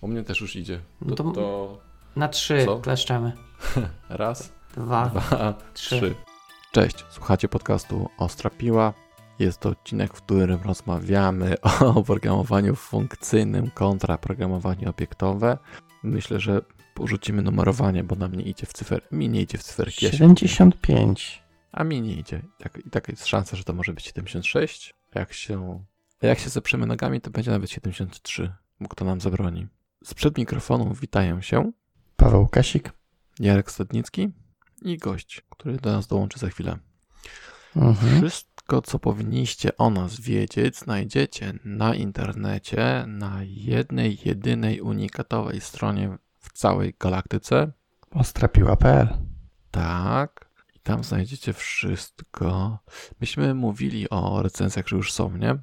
U mnie też już idzie. No To, to- Na trzy Co? kleszczemy. raz, Dwa, dwa, trzy. trzy. Cześć, słuchacie podcastu Ostra Piła. Jest to odcinek, w którym rozmawiamy o programowaniu funkcyjnym kontra programowanie obiektowe. Myślę, że porzucimy numerowanie, bo nam nie idzie w cyfer, mi nie idzie w cyferki. Ja się- 75. A mi nie idzie. Tak, I taka jest szansa, że to może być 76. A jak się, jak się zeprzemy nogami, to będzie nawet 73. Mógł to nam zabroni. Sprzed mikrofonu witają się Paweł Kasik. Jarek Stadnicki i gość, który do nas dołączy za chwilę. Mhm. Wszystko, co powinniście o nas wiedzieć, znajdziecie na internecie, na jednej, jedynej, unikatowej stronie w całej galaktyce. Ostrapiła.pl Tak. I tam znajdziecie wszystko. Myśmy mówili o recenzjach, że już są, nie?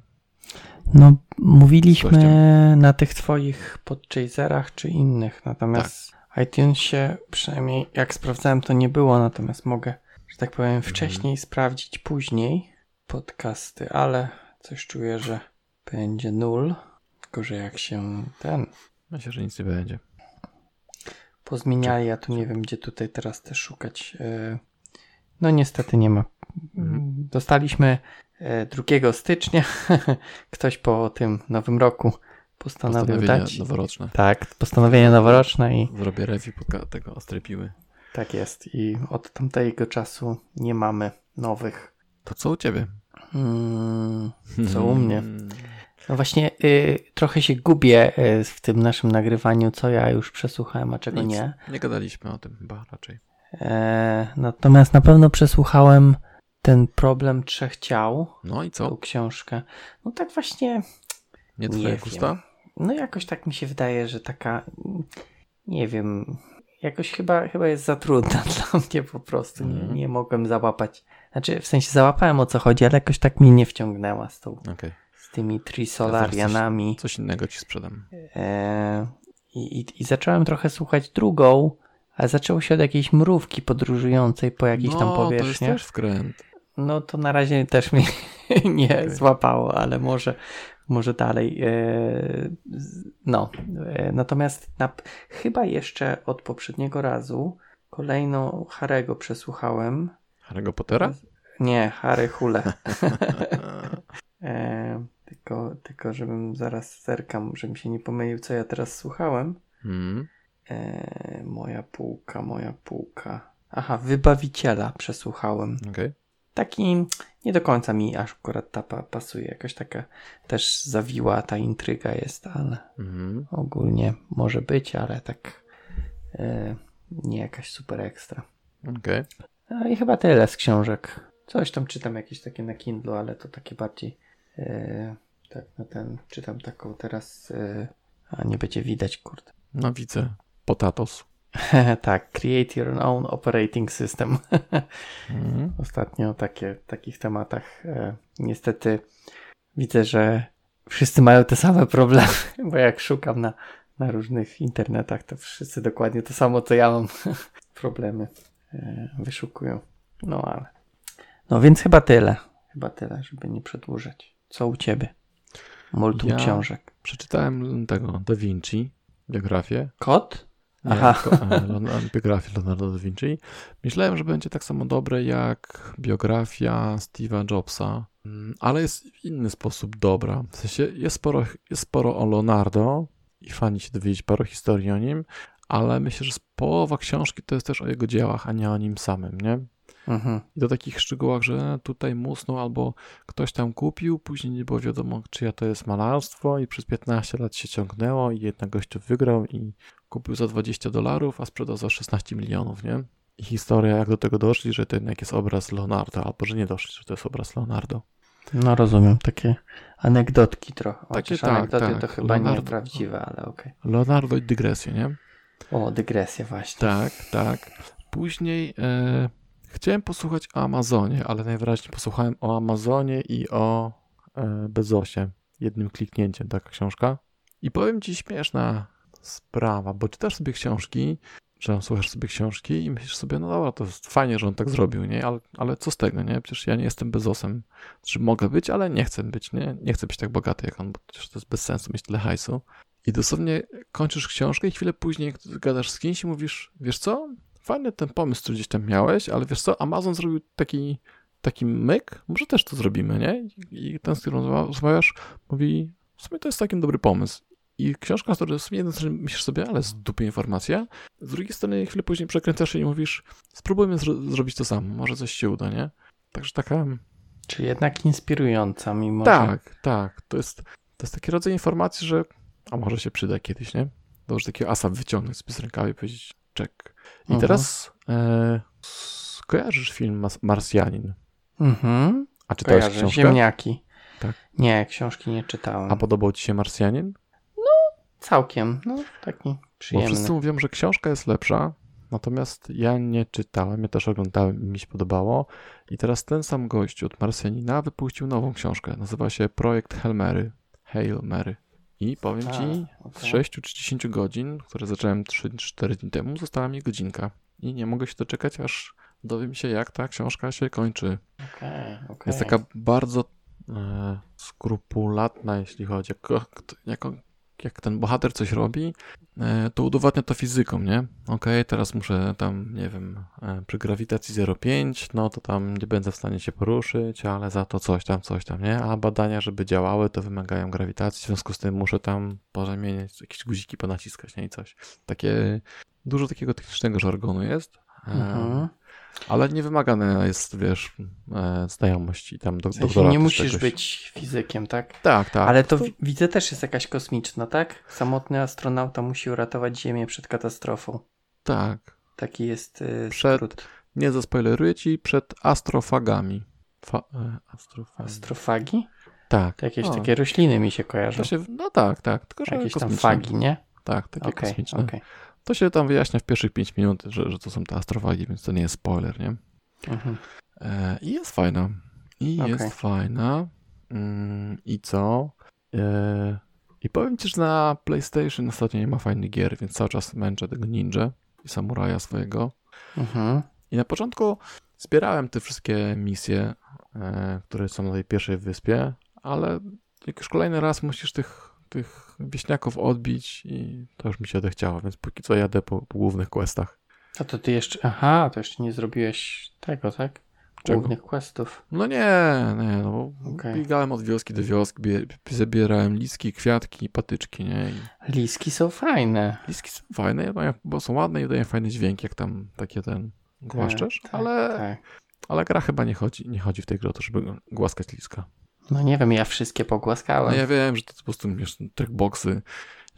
No, mówiliśmy na tych twoich podchaserach czy innych, natomiast w iTunesie przynajmniej jak sprawdzałem to nie było, natomiast mogę, że tak powiem, wcześniej sprawdzić później podcasty, ale coś czuję, że będzie nul, tylko że jak się ten Myślę, że nic nie będzie. pozmieniali, ja tu nie wiem gdzie tutaj teraz też szukać. e, No niestety nie ma. Mhm. Dostaliśmy 2 stycznia. Ktoś po tym nowym roku postanowił Postanowienia dać. noworoczne. Tak, postanowienie noworoczne i Zrobię review tego ostrej piły. tak jest. I od tamtego czasu nie mamy nowych. To co u ciebie? Mm, Co u mnie? No właśnie, y, trochę się gubię y, w tym naszym nagrywaniu, co ja już przesłuchałem, a czego Nic. nie. Nie gadaliśmy o tym chyba raczej. E, natomiast na pewno przesłuchałem ten problem trzech ciał, No i tą co? książkę. No tak właśnie, Nie Nie twoja wiem. gusta? no jakoś tak mi się wydaje, że taka, mm, nie wiem, jakoś chyba, chyba jest za trudna dla mnie po prostu. Nie, Mhm. nie mogłem załapać. Znaczy, w sensie załapałem o co chodzi, ale jakoś tak mnie nie wciągnęła z, tą, Okej. z tymi trisolarianami. Coś innego ci sprzedam. E, i, i, I zacząłem trochę słuchać drugą, ale zaczęło się od jakiejś mrówki podróżującej po jakiejś no, tam to jest też wkręt. No to na razie też mnie nie Okej. złapało, ale może, może dalej. E, no, e, natomiast na, chyba jeszcze od poprzedniego razu kolejną Harego przesłuchałem. Harry'ego Pottera? Nie, Harry Hule. e, tylko, tylko, żebym zaraz zerkam, żebym się nie pomylił, co ja teraz słuchałem. E, moja półka, moja półka. Aha, Wybawiciela przesłuchałem. Okej. Taki nie do końca mi aż akurat ta pa, pasuje. Jakaś taka też zawiła ta intryga jest, ale Mhm. ogólnie może być, ale tak e, nie jakaś super ekstra. Okej. No i chyba tyle z książek. Coś tam czytam jakieś takie na Kindle, ale to takie bardziej e, tak na ten, czytam taką teraz, e, a nie będzie widać, kurde. No widzę. Potatos. tak, Create Your Own Operating System. Mhm. Ostatnio takie, takich tematach e, niestety widzę, że wszyscy mają te same problemy, bo jak szukam na, na różnych internetach, to wszyscy dokładnie to samo, co ja mam problemy e, wyszukują. No ale. No więc chyba tyle. Chyba tyle, żeby nie przedłużać. Co u ciebie? Multum Ja- książek. Przeczytałem tego Da Vinci, biografię. Kot? Aha. biografię Leonardo da Vinci. Myślałem, że będzie tak samo dobre jak biografia Steve'a Jobsa, Mm, ale jest w inny sposób dobra. W sensie jest sporo, jest sporo o Leonardo i fani się dowiedzieć paru historii o nim, ale myślę, że połowa książki to jest też o jego dziełach, a nie o nim samym, nie? Mhm. I do takich szczegółach, że tutaj musnął albo ktoś tam kupił, później nie było wiadomo, czyja to jest malarstwo i przez 15 lat się ciągnęło i jednak gościu wygrał i kupił za 20 dolarów, a sprzedał za 16 milionów, nie? I historia, jak do tego doszli, że to jednak jest obraz Leonardo, albo że nie doszli, że to jest obraz Leonardo. No rozumiem, takie anegdotki trochę. Takie tak, anegdoty tak. to chyba Leonardo- nie prawdziwe, ale okej. Leonardo i dygresje, nie? O, dygresja właśnie. Tak, tak. Później e, chciałem posłuchać o Amazonie, ale najwyraźniej posłuchałem o Amazonie i o e, Bezosie. Jednym kliknięciem taka książka. I powiem ci śmieszna sprawa, bo czytasz sobie książki, że słuchasz sobie książki i myślisz sobie, no dobra, to jest fajnie, że on tak zrobił, nie? Ale, ale co z tego, nie? Przecież ja nie jestem Bezosem. Znaczy mogę być, ale nie chcę być, nie? Nie chcę być tak bogaty jak on, bo przecież to jest bez sensu mieć tyle hajsu. I dosłownie kończysz książkę i chwilę później gadasz z kimś i mówisz, wiesz co, fajny ten pomysł, który gdzieś tam miałeś, ale wiesz co, Amazon zrobił taki, taki myk, może też to zrobimy, nie? I ten, z którym rozmawiasz, mówi, w sumie to jest taki dobry pomysł. I książka, z której jednej strony myślisz sobie, ale z dupy informacja, z drugiej strony chwilę później przekręcasz się i mówisz, spróbujmy zro zrobić to samo, może coś się uda, nie? Także taka... Czyli jednak inspirująca, mimo Tak, że... tak. To jest, to jest taki rodzaj informacji, że a może się przyda kiedyś, nie? Dobrze takiego asa wyciągnąć z rękawy i powiedzieć czek. I mhm. teraz e, kojarzysz film Marsjanin? Mhm. A czytałeś Kojarzę. książkę? Ziemniaki. Tak. Nie, książki nie czytałem. A podobał ci się Marsjanin? No, całkiem. No, taki przyjemny. Bo wszyscy mówią, że książka jest lepsza, natomiast ja nie czytałem, ja też oglądałem i mi się podobało. I teraz ten sam gościu od Marsjanina wypuścił nową książkę. Nazywa się Projekt Hail Mary. Hail Mary. I powiem ci, okay. z 6 czy 10 godzin, które zacząłem 3-4 dni temu, została mi godzinka. I nie mogę się doczekać, aż dowiem się, jak ta książka się kończy. Okay, okay. Jest taka bardzo e, skrupulatna, jeśli chodzi, jak, jak, jak ten bohater coś robi, e, to udowadnia to fizyką, nie? Okej, okay, teraz muszę tam, nie wiem, e, przy grawitacji 0,5, no to tam nie będę w stanie się poruszyć, ale za to coś tam, coś tam, nie? A badania, żeby działały, to wymagają grawitacji, w związku z tym muszę tam pozamieniać, jakieś guziki ponaciskać, nie? I coś. Takie, dużo takiego technicznego żargonu jest. E, mhm. Ale nie wymagane jest, wiesz, e, znajomości tam do, w sensie Nie musisz być fizykiem, tak? Tak, tak. Ale to, to widzę też jest jakaś kosmiczna, tak? Samotny astronauta musi uratować Ziemię przed katastrofą. Tak. Taki jest y, przed, skrót. Nie zaspoileruję ci, przed astrofagami. Fa, e, astrofagi? Astrofagi? Tak. To jakieś o. takie rośliny mi się kojarzą. Się, no tak, tak. Tylko, że jakieś tam fagi, nie? Tak, takie okay, kosmiczne. Okay. To się tam wyjaśnia w pierwszych 5 minut, że, że to są te astrowagi, więc to nie jest spoiler, nie? Mhm. E, I jest fajna. I okay. jest fajna. Mm, I co? E, I powiem ci, że na PlayStation ostatnio nie ma fajnych gier, więc cały czas męczę tego ninja i samuraja swojego. Mhm. I na początku zbierałem te wszystkie misje, e, które są na tej pierwszej wyspie, ale jak już kolejny raz musisz tych tych wieśniaków odbić i to już mi się odechciało, więc póki co jadę po, po głównych questach. A to ty jeszcze, aha, to jeszcze nie zrobiłeś tego, tak? Głównych Czego? questów. No nie, nie, no bo okay. biegałem od wioski do wioski, zabierałem liski, kwiatki, patyczki, nie? I... Liski są fajne. Liski są fajne, bo są ładne i dają fajny dźwięk, jak tam takie ten głaszczesz, tak, ale, tak. ale gra chyba nie chodzi, nie chodzi w tej grze o to, żeby głaskać liska. No nie wiem, ja wszystkie pogłaskałem. No ja wiem, że to po prostu wiesz, trackboxy.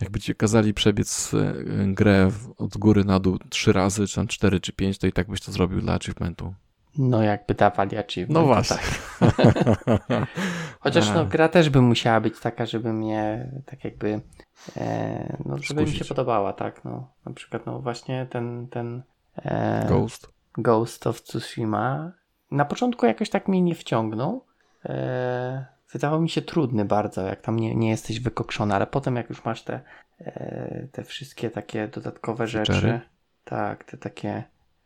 Jakby ci kazali przebiec e, grę od góry na dół trzy razy, czy tam cztery, czy pięć, to i tak byś to zrobił dla achievementu. No jakby dawali achievement. No właśnie. Tak. Chociaż no, gra też by musiała być taka, żeby mnie tak jakby e, no, żeby Skusić. mi się podobała, tak. No. Na przykład no właśnie ten, ten e, Ghost. Ghost of Tsushima na początku jakoś tak mnie nie wciągnął, e, wydawał mi się trudny bardzo, jak tam nie, nie jesteś wykokszony, ale potem jak już masz te, e, te wszystkie takie dodatkowe rzeczy, tak, te takie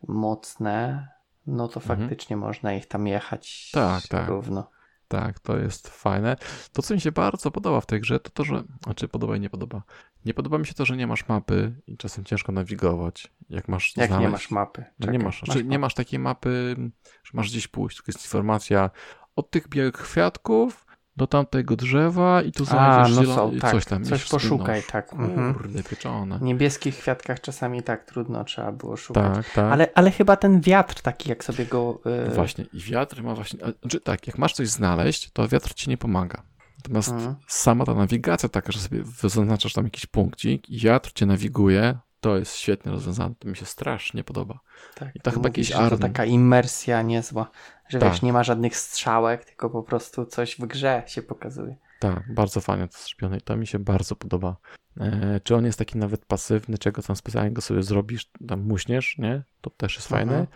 mocne, no to mhm. faktycznie można ich tam jechać tak, tak. równo. Tak, to jest fajne. To, co mi się bardzo podoba w tej grze, to to, że. Znaczy, podoba i nie podoba. Nie podoba mi się to, że nie masz mapy i czasem ciężko nawigować. Jak masz. Jak znaleźć, nie masz mapy? Czekaj, nie masz. Znaczy, masz nie masz takiej mapy, że masz gdzieś pójść, tylko jest informacja, od tych białych kwiatków do tamtego drzewa i tu znajdziesz A, no są, tak, coś tam. Coś poszukaj, tak. Mhm. Kurde, pieczone. W niebieskich kwiatkach czasami tak trudno trzeba było szukać. Tak, tak. Ale, ale chyba ten wiatr taki, jak sobie go... Yy... Właśnie, i wiatr ma właśnie... Znaczy tak, jak masz coś znaleźć, to wiatr ci nie pomaga. Natomiast mhm. sama ta nawigacja taka, że sobie zaznaczasz tam jakiś punkcik i wiatr cię nawiguje, to jest świetnie rozwiązane. To mi się strasznie podoba. Tak, I to chyba jakiś To taka imersja niezła, że tak. wiesz, nie ma żadnych strzałek, tylko po prostu coś w grze się pokazuje. Tak, bardzo fajnie to zrobione i to mi się bardzo podoba. E, czy on jest taki nawet pasywny, czego tam specjalnie go sobie zrobisz, tam muśniesz, nie? To też jest fajne. Mhm.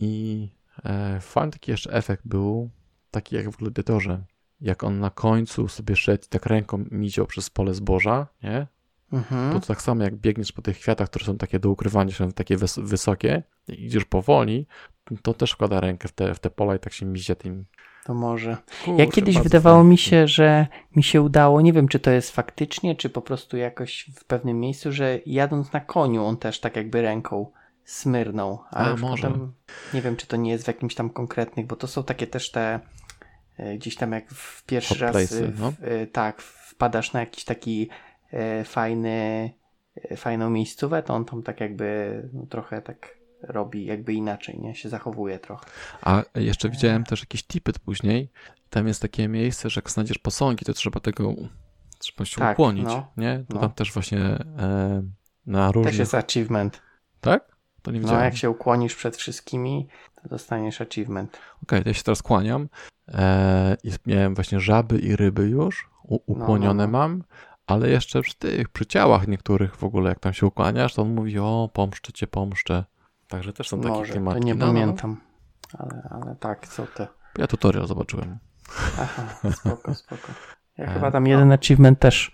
I e, fajny taki jeszcze efekt był, taki jak w Gladiatorze, jak on na końcu sobie szedł i tak ręką miział przez pole zboża, nie? Mhm. To, to tak samo jak biegniesz po tych kwiatach, które są takie do ukrywania się, takie wys wysokie, i idziesz powoli, to też wkłada rękę w te, w te pola i tak się mizia tym, To może. Kurczę, Ja kiedyś wydawało fajnie. mi się, że mi się udało, nie wiem czy to jest faktycznie, czy po prostu jakoś w pewnym miejscu, że jadąc na koniu on też tak jakby ręką smyrnął. Ale A, może. Potem, nie wiem czy to nie jest w jakimś tam konkretnych, bo to są takie też te e, gdzieś tam jak w pierwszy Hot raz e, w, no. e, tak, wpadasz na jakiś taki fajny e, fajną miejscówę, to on tam tak jakby no, trochę tak robi jakby inaczej, nie? Się zachowuje trochę. A jeszcze widziałem też jakiś tipet później. Tam jest takie miejsce, że jak znajdziesz posągi, to trzeba tego trzeba się Tak, ukłonić, no, nie? To no. tam też właśnie e, na różnych... Też jest achievement. Tak? To nie No, widziałem. jak się ukłonisz przed wszystkimi, to dostaniesz achievement. Okej, to ja się teraz kłaniam. E, i miałem właśnie żaby i ryby już, u, ukłonione no, no. mam, ale jeszcze przy tych, przy ciałach niektórych w ogóle, jak tam się ukłaniasz, to on mówi, o, pomszczę cię, pomszczę. Także też są takie Może, to klimatki. nie No, no, no. pamiętam. Ale, ale tak, są te. Ja tutorial zobaczyłem. Aha, spoko, spoko. Ja E, chyba tam jeden achievement też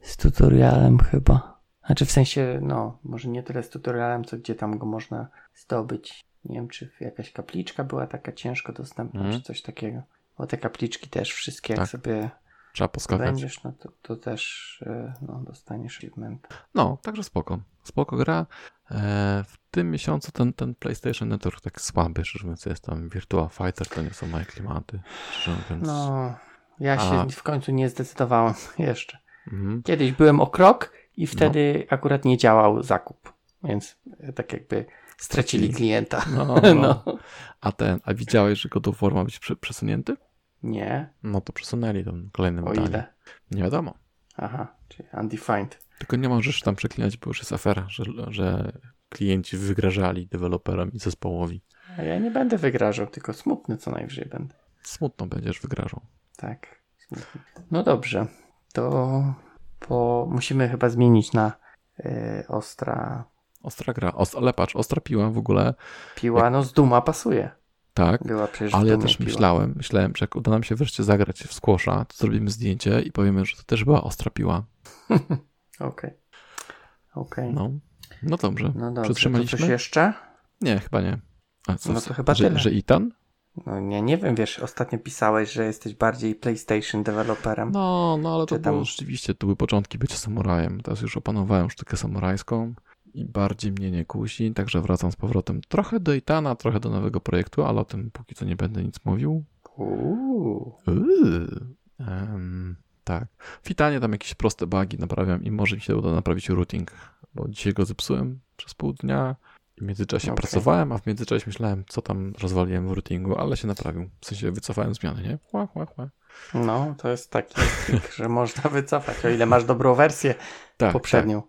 z tutorialem chyba. Znaczy w sensie, no, może nie tyle z tutorialem, co gdzie tam go można zdobyć. Nie wiem, czy jakaś kapliczka była taka ciężko dostępna, Mhm. czy coś takiego. Bo te kapliczki też wszystkie, jak Tak. sobie Trzeba poskakać. będziesz, no to, to też e, no, dostaniesz achievement. No, także spoko. Spoko gra. E, w tym miesiącu ten, ten PlayStation Network tak słaby, szczerze mówiąc, jest tam Virtua Fighter, to nie są moje klimaty. Mówiąc. No, ja się A- w końcu nie zdecydowałem jeszcze. Mhm. Kiedyś byłem o krok i wtedy akurat nie działał zakup, więc e, tak jakby stracili klienta. No, no. No. A ten, a widziałeś, że God of War ma być prze- przesunięty? Nie, No to przesunęli tam kolejne o ile? Nie wiadomo. Aha, czyli undefined. Tylko nie możesz tam przeklinać, bo już jest afera, że, że klienci wygrażali deweloperom i zespołowi. A ja nie będę wygrażał, tylko smutny co najwyżej będę. Smutno będziesz wygrażał. Tak, smutny. No dobrze, to po... musimy chyba zmienić na e, ostra Ostra gra. Ost- ale patrz, ostra piła w ogóle, piła. No z Duma pasuje. Tak. Ale ja też piła. myślałem, myślałem, że jak uda nam się wreszcie zagrać w squasha, to zrobimy zdjęcie i powiemy, że to też była ostra piła. Okej. Okej. No, no dobrze. No dobrze, to Przytrzymaliśmy? coś jeszcze? Nie, chyba nie. A co, No to chyba że, tyle. że Itan? No nie, nie wiem, wiesz, ostatnio pisałeś, że jesteś bardziej PlayStation deweloperem. No, no ale to tam- było rzeczywiście, to były początki bycia samurajem. Teraz już opanowałem sztukę samurajską i bardziej mnie nie kusi, także wracam z powrotem trochę do Itana, trochę do nowego projektu, ale o tym póki co nie będę nic mówił. Uuu. Em, tak. W Itanie tam jakieś proste bugi naprawiam i może mi się uda naprawić routing, bo dzisiaj go zepsułem przez pół dnia i w międzyczasie Okej. pracowałem, a w międzyczasie myślałem, co tam rozwaliłem w routingu, ale się naprawił. W sensie wycofałem zmiany, nie? Ła, ła, ła. No, to jest taki trik, że można wycofać, o ile masz dobrą wersję Tak, poprzednią. E,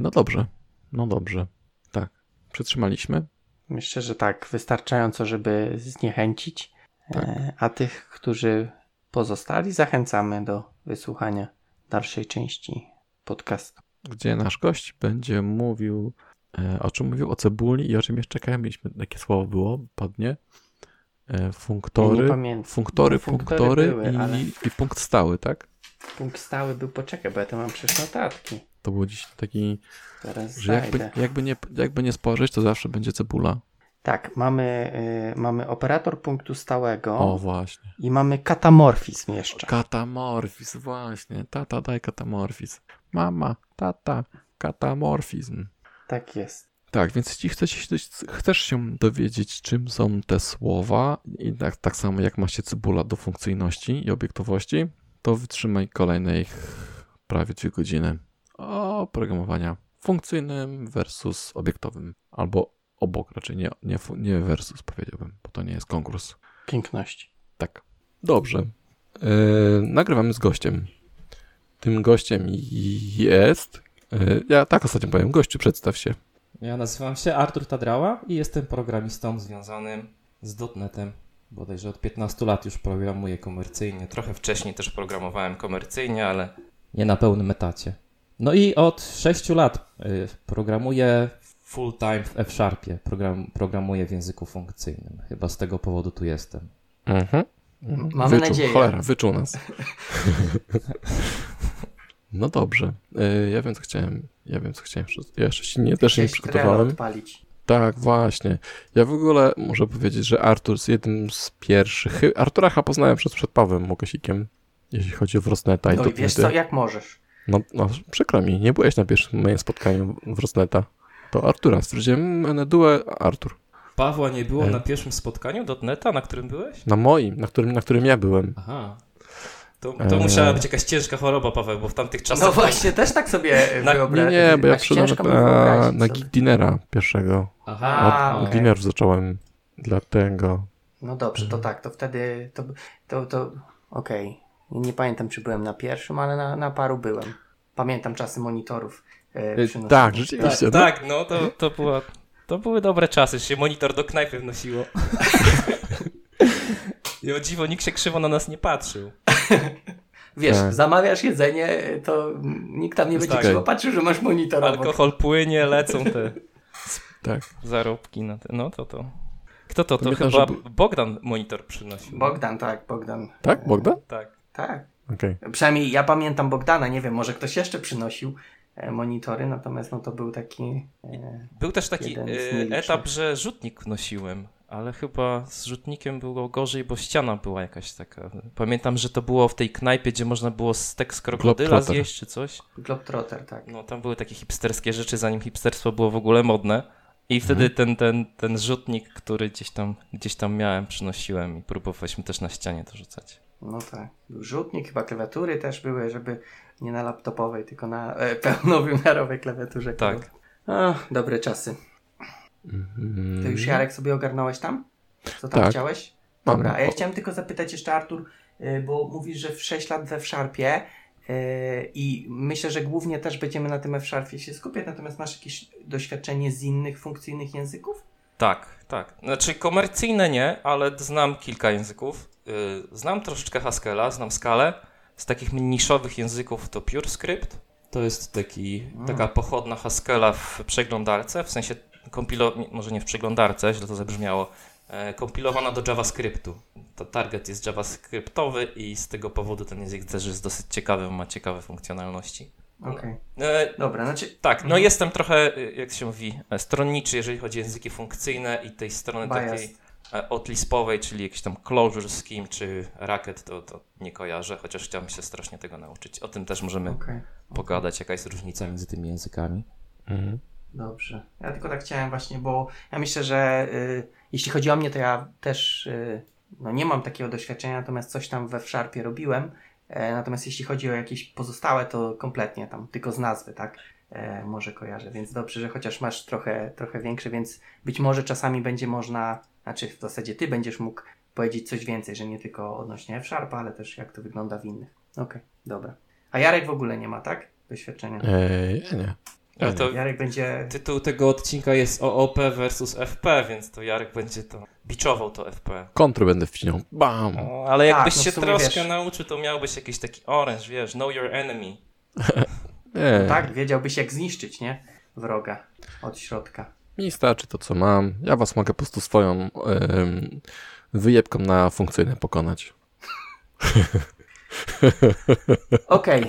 No dobrze, no dobrze. Tak, przytrzymaliśmy. Myślę, że tak, wystarczająco, żeby zniechęcić. Tak. E, a tych, którzy pozostali, zachęcamy do wysłuchania dalszej części podcastu. Gdzie nasz gość będzie mówił, e, o czym mówił, o cebuli i o czym jeszcze. Mieliśmy, takie słowo było, padnie. E, funktory, No, funktory punktory były, i, ale- i punkt stały, tak? Punkt stały był, poczekaj, bo ja to mam przecież notatki. To był dziś taki, Teraz że jakby, jakby, nie, jakby nie spojrzeć, to zawsze będzie cebula. Tak, mamy, y, mamy operator punktu stałego O, właśnie. i mamy katamorfizm jeszcze. Katamorfizm, właśnie. Tata, daj katamorfizm. Mama, tata, katamorfizm. Tak jest. Tak, więc jeśli chcesz, chcesz się dowiedzieć, czym są te słowa, i tak, tak samo jak ma się cebula do funkcyjności i obiektowości, to wytrzymaj kolejnej prawie dwie godziny o programowania funkcyjnym versus obiektowym. Albo obok, raczej nie, nie, nie versus powiedziałbym, bo to nie jest konkurs. Piękności. Tak. Dobrze. Yy, nagrywamy z gościem. Tym gościem jest. Yy, ja tak ostatnio powiem, gościu, przedstaw się. Ja nazywam się Artur Tadrała i jestem programistą związanym z .NETem. Bodajże od 15 lat już programuję komercyjnie. Trochę wcześniej też programowałem komercyjnie, ale nie na pełnym etacie. No i od 6 lat y, programuję full time w F-Sharpie. Program, programuję w języku funkcyjnym. Chyba z tego powodu tu jestem. Mhm. Mamy wyczuł, nadzieję. Cholera, wyczuł nas. no dobrze. E, Ja wiem, co chciałem. Ja wiem, co chciałem. Ja jeszcze się nie, też nie przygotowałem. odpalić. Tak, właśnie. Ja w ogóle muszę powiedzieć, że Artur jest jednym z pierwszych. Artura chyba poznałem przed, przed Pawłem Mokosikiem, jeśli chodzi o Wrosneta i No i wiesz co, jak możesz? No, no, przykro mi, nie byłeś na pierwszym moim spotkaniu Wrosneta. To Artura. Stwierdziłem, Enedue, Artur. Pawła nie było E. na pierwszym spotkaniu dotneta, na którym byłeś? Na moim, na którym, na którym ja byłem. Aha. To, to Eee. musiała być jakaś ciężka choroba, Paweł, bo w tamtych czasach... No właśnie, też tak sobie Na- Nie, wyobrażam. nie, bo ja Aż przyszedłem na, na. Geek Dinera pierwszego. Aha. Od. Dinerów zacząłem. Dlatego. No dobrze, to tak, to wtedy to, to, to okej. Nie pamiętam, czy byłem na pierwszym, ale na, na paru byłem. Pamiętam czasy monitorów. E, przynosiłem. tak, Tak, rzeczywiście. no. tak, no to, to, była, to były dobre czasy, się monitor do knajpy wnosiło. I o dziwo, nikt się krzywo na nas nie patrzył. Wiesz, Tak. zamawiasz jedzenie, to nikt tam nie będzie Tak. krzywo patrzył, że masz monitor obok. Alkohol płynie, lecą te Tak. zarobki na te. No to to. Kto to? To Pamiętam, chyba że Bogdan monitor przynosił. Bogdan, tak, Bogdan. Tak, Bogdan? Tak. Tak. Okej. Przynajmniej ja pamiętam Bogdana, nie wiem, może ktoś jeszcze przynosił e, monitory, natomiast no to był taki... E, Był też taki e, etap, że rzutnik wnosiłem, ale chyba z rzutnikiem było gorzej, bo ściana była jakaś taka. Pamiętam, że to było w tej knajpie, gdzie można było stek z krokodyla zjeść czy coś. Globetrotter, tak. No tam były takie hipsterskie rzeczy, zanim hipsterstwo było w ogóle modne. I wtedy ten, ten, ten rzutnik, który gdzieś tam, gdzieś tam miałem, przynosiłem i próbowaliśmy też na ścianie to rzucać. No tak. Był rzutnik, chyba klawiatury też były, żeby nie na laptopowej, tylko na e, pełnowymiarowej klawiaturze. Tak. O, dobre czasy. Mhm. To już Jarek sobie ogarnąłeś tam? Co tam Tak. chciałeś? Dobra, a ja chciałem tylko zapytać jeszcze Artur, y, bo mówisz, że w 6 lat we F-Sharpie y, i myślę, że głównie też będziemy na tym F-Sharpie się skupiać, natomiast masz jakieś doświadczenie z innych funkcyjnych języków? Tak, tak. Znaczy komercyjne nie, ale znam kilka języków. Yy, Znam troszeczkę Haskella, znam Scalę. Z takich niszowych języków to PureScript. To jest taki, taka pochodna Haskella w przeglądarce, w sensie kompilo... może nie w przeglądarce, źle to zabrzmiało, e, kompilowana do JavaScriptu. To target jest JavaScriptowy i z tego powodu ten język też jest dosyć ciekawy, ma ciekawe funkcjonalności. Okej. E, Dobra, znaczy tak, no Mhm. jestem trochę, y, jak się mówi, e, stronniczy, jeżeli chodzi o języki funkcyjne i tej strony Biased. takiej e, odlispowej, czyli jakiś tam closure scheme czy racket, to, to nie kojarzę, chociaż chciałbym się strasznie tego nauczyć. O tym też możemy okej. pogadać, jaka jest różnica między tymi językami. Mhm. Dobrze. Ja tylko tak chciałem właśnie, bo ja myślę, że y, jeśli chodzi o mnie, to ja też y, no nie mam takiego doświadczenia, natomiast coś tam we F-Sharpie robiłem. E, natomiast jeśli chodzi o jakieś pozostałe, to kompletnie tam tylko z nazwy, tak? E, może kojarzę, więc dobrze, że chociaż masz trochę, trochę większe, więc być może czasami będzie można, znaczy w zasadzie ty będziesz mógł powiedzieć coś więcej, że nie tylko odnośnie F-Sharpa, ale też jak to wygląda w innych. Okej, dobra. A Jarek w ogóle nie ma, tak? Doświadczenia. Ja nie. Ale to Jarek będzie tytuł tego odcinka jest OOP versus FP, więc to Jarek będzie to biczował to FP. Kontry będę wcinał. Bam! O, ale jakbyś no w się troszkę wiesz. nauczył, to miałbyś jakiś taki orange, wiesz, know your enemy. Nie. Tak, wiedziałbyś jak zniszczyć, nie? Wroga od środka. Mi starczy to, co mam. Ja was mogę po prostu swoją em, wyjebką na funkcyjne pokonać. Okej.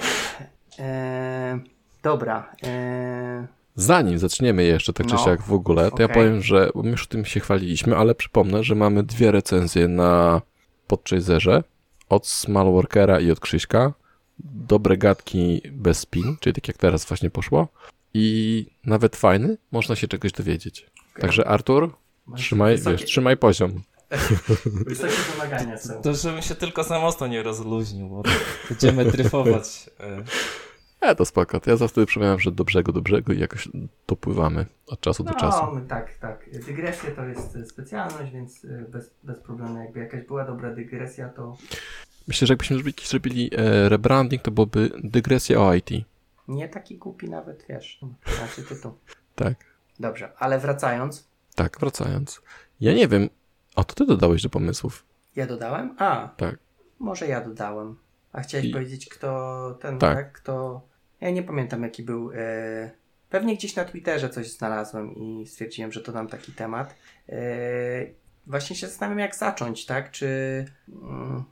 Eee, Dobra. Eee, Zanim zaczniemy jeszcze, tak czy No, siak w ogóle, to ja okej. powiem, że my już o tym się chwaliliśmy, ale przypomnę, że mamy dwie recenzje na Podchaserze od Smallworkera i od Krzyśka. Dobre gadki bez spin, czyli tak jak teraz właśnie poszło. I nawet fajny, można się czegoś dowiedzieć. Także Artur, masz trzymaj, wysokie, wiesz, trzymaj poziom. Wysokie wymagania są. To żebym się tylko za mocno nie rozluźnił, bo będziemy dryfować. E, to spoko. Ja zawsze wtedy przypominam, że do brzegu, do brzegu i jakoś dopływamy od czasu do czasu. No, tak, tak. Dygresje to jest e, specjalność, więc e, bez, bez problemu. Jakby jakaś była dobra dygresja, to Myślę, że jakbyśmy zrobili, zrobili e, rebranding, to byłoby dygresja o IT. nie taki głupi nawet, wiesz. Znaczy tytuł. Tak. Dobrze, ale wracając. Tak, wracając. Ja nie wiem, a to ty dodałeś do pomysłów. Ja dodałem? A, Tak. może ja dodałem. A chciałeś I- powiedzieć, kto ten, Tak. tak? Kto... Ja nie pamiętam, jaki był. E... Pewnie gdzieś na Twitterze coś znalazłem i stwierdziłem, że to dam taki temat. E... Właśnie się zastanawiam, jak zacząć, tak? Czy. Mm...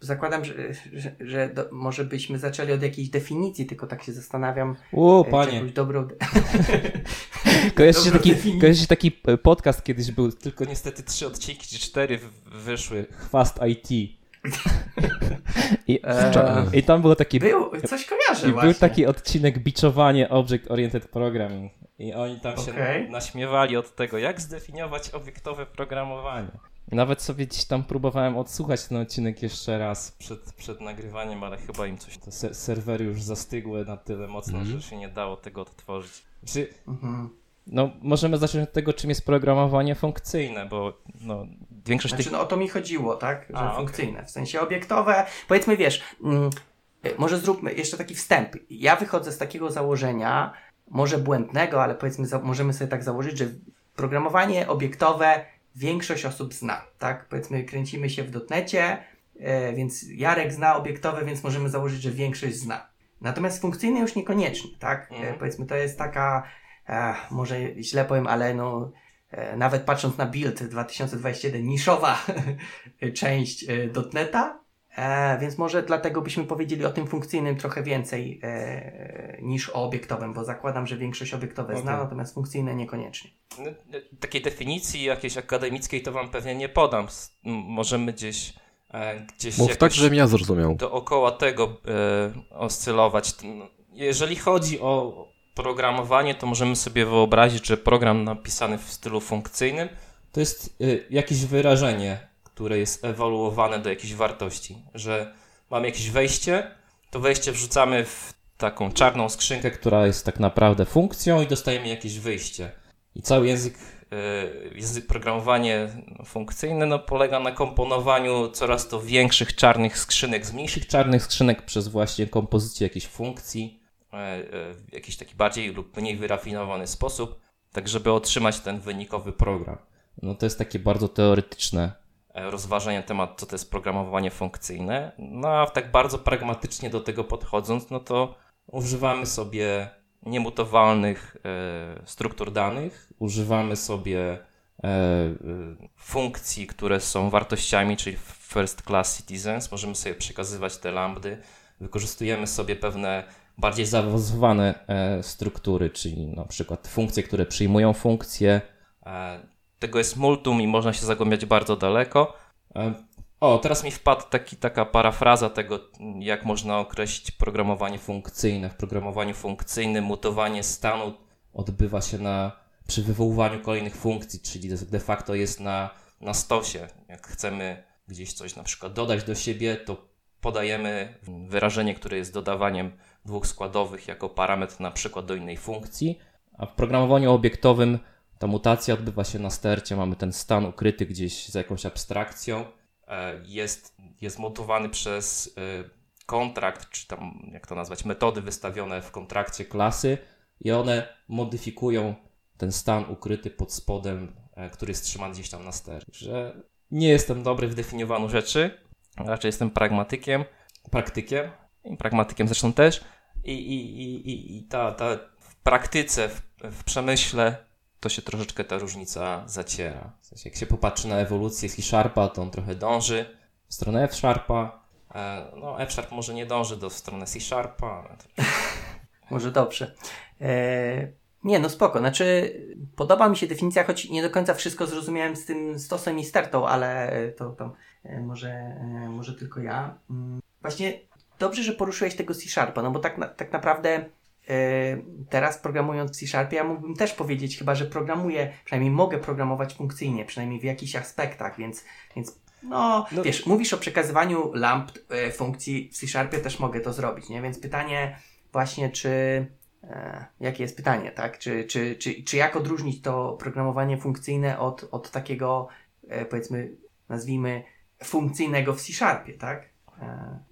zakładam, że, że, że do, może byśmy zaczęli od jakiejś definicji, tylko tak się zastanawiam. O, e, panie. dobrą. Kojarzycie Dobra, taki, definicja. kojarzycie taki podcast kiedyś był, tylko niestety trzy odcinki czy cztery wyszły. Chwast IT. I, Eee, I tam było taki Był, coś kojarzę I właśnie. był taki odcinek biczowanie Object Oriented Programming. I oni tam się Okej. naśmiewali od tego, jak zdefiniować obiektowe programowanie. I nawet sobie gdzieś tam próbowałem odsłuchać ten odcinek jeszcze raz przed, przed nagrywaniem, ale chyba im coś, te se- serwery już zastygły na tyle mocno, Mhm. że się nie dało tego odtworzyć. Czy, Mhm. no, możemy zacząć od tego, czym jest programowanie funkcyjne, bo no, większość Znaczy, tych... no o to mi chodziło, tak? Że A, funkcyjne. W sensie obiektowe. Powiedzmy, wiesz, mm, y, może zróbmy jeszcze taki wstęp. Ja wychodzę z takiego założenia, może błędnego, ale powiedzmy, za, możemy sobie tak założyć, że programowanie obiektowe większość osób zna, tak? Powiedzmy, kręcimy się w dotnecie, e, więc Jarek zna obiektowe, więc możemy założyć, że większość zna. Natomiast funkcyjne już niekoniecznie, tak? E, Mhm. powiedzmy, to jest taka, e, może źle powiem, ale no, e, nawet patrząc na build 2021, niszowa część e, dotneta, e, więc może dlatego byśmy powiedzieli o tym funkcyjnym trochę więcej e, niż o obiektowym, bo zakładam, że większość obiektowe zna, Okej. natomiast funkcyjne niekoniecznie. No, Takiej definicji jakiejś akademickiej to wam pewnie nie podam. Możemy gdzieś, e, gdzieś Mów tak, żebym ja zrozumiał. dookoła tego e, oscylować. No, Jeżeli chodzi o programowanie, to możemy sobie wyobrazić, że program napisany w stylu funkcyjnym to jest e, jakieś wyrażenie, które jest ewoluowane do jakiejś wartości, że mamy jakieś wejście, to wejście wrzucamy w taką czarną skrzynkę, która jest tak naprawdę funkcją i dostajemy jakieś wyjście. I cały język, e, język programowanie funkcyjne no, polega na komponowaniu coraz to większych czarnych skrzynek z mniejszych czarnych skrzynek przez właśnie kompozycję jakichś funkcji w jakiś taki bardziej lub mniej wyrafinowany sposób, tak żeby otrzymać ten wynikowy program. No to jest takie bardzo teoretyczne e, rozważenie na temat, co to jest programowanie funkcyjne. No a tak bardzo pragmatycznie do tego podchodząc, no to używamy sobie niemutowalnych e, struktur danych, używamy sobie e, e, funkcji, które są wartościami, czyli first class citizens, możemy sobie przekazywać te lambdy, wykorzystujemy sobie pewne bardziej zaawansowane e, struktury, czyli na przykład funkcje, które przyjmują funkcje. E, tego jest multum i można się zagłębiać bardzo daleko. E, o, teraz mi wpadł taki, taka parafraza tego, jak można określić programowanie funkcyjne. W programowaniu funkcyjnym mutowanie stanu odbywa się na, przy wywoływaniu kolejnych funkcji, czyli de- facto jest na, na stosie. Jak chcemy gdzieś coś na przykład dodać do siebie, to podajemy wyrażenie, które jest dodawaniem dwóch składowych jako parametr na przykład do innej funkcji, a w programowaniu obiektowym ta mutacja odbywa się na stercie, mamy ten stan ukryty gdzieś za jakąś abstrakcją, e, jest, jest mutowany przez e, kontrakt, czy tam jak to nazwać, metody wystawione w kontrakcie klasy i one modyfikują ten stan ukryty pod spodem, e, który jest trzymany gdzieś tam na sterze. Że nie jestem dobry w definiowaniu rzeczy, raczej jestem pragmatykiem, praktykiem pragmatykiem zresztą też i, i, i, i, ta, ta w praktyce, w, w przemyśle to się troszeczkę ta różnica zaciera. W sensie, jak się popatrzy na ewolucję C-Sharpa, to on trochę dąży w stronę F-Sharpa. E, No, F-Sharp może nie dąży do strony C-Sharpa. to- Może dobrze. E, nie, no spoko. Znaczy, podoba mi się definicja, choć nie do końca wszystko zrozumiałem z tym stosem i stertą, ale to tam e, może, może tylko ja. Mm, Właśnie dobrze, że poruszyłeś tego C-Sharpa, no bo tak, na, tak naprawdę e, teraz programując w C-Sharpie, ja mógłbym też powiedzieć chyba, że programuję, przynajmniej mogę programować funkcyjnie, przynajmniej w jakichś aspektach, więc, więc no, No- wiesz, mówisz o przekazywaniu lamp e, funkcji w C-Sharpie, też mogę to zrobić, nie? Więc pytanie właśnie, czy e, jakie jest pytanie, tak? Czy, czy, czy, czy jak odróżnić to programowanie funkcyjne od, od takiego, e, powiedzmy, nazwijmy, funkcyjnego w C-Sharpie, tak? E,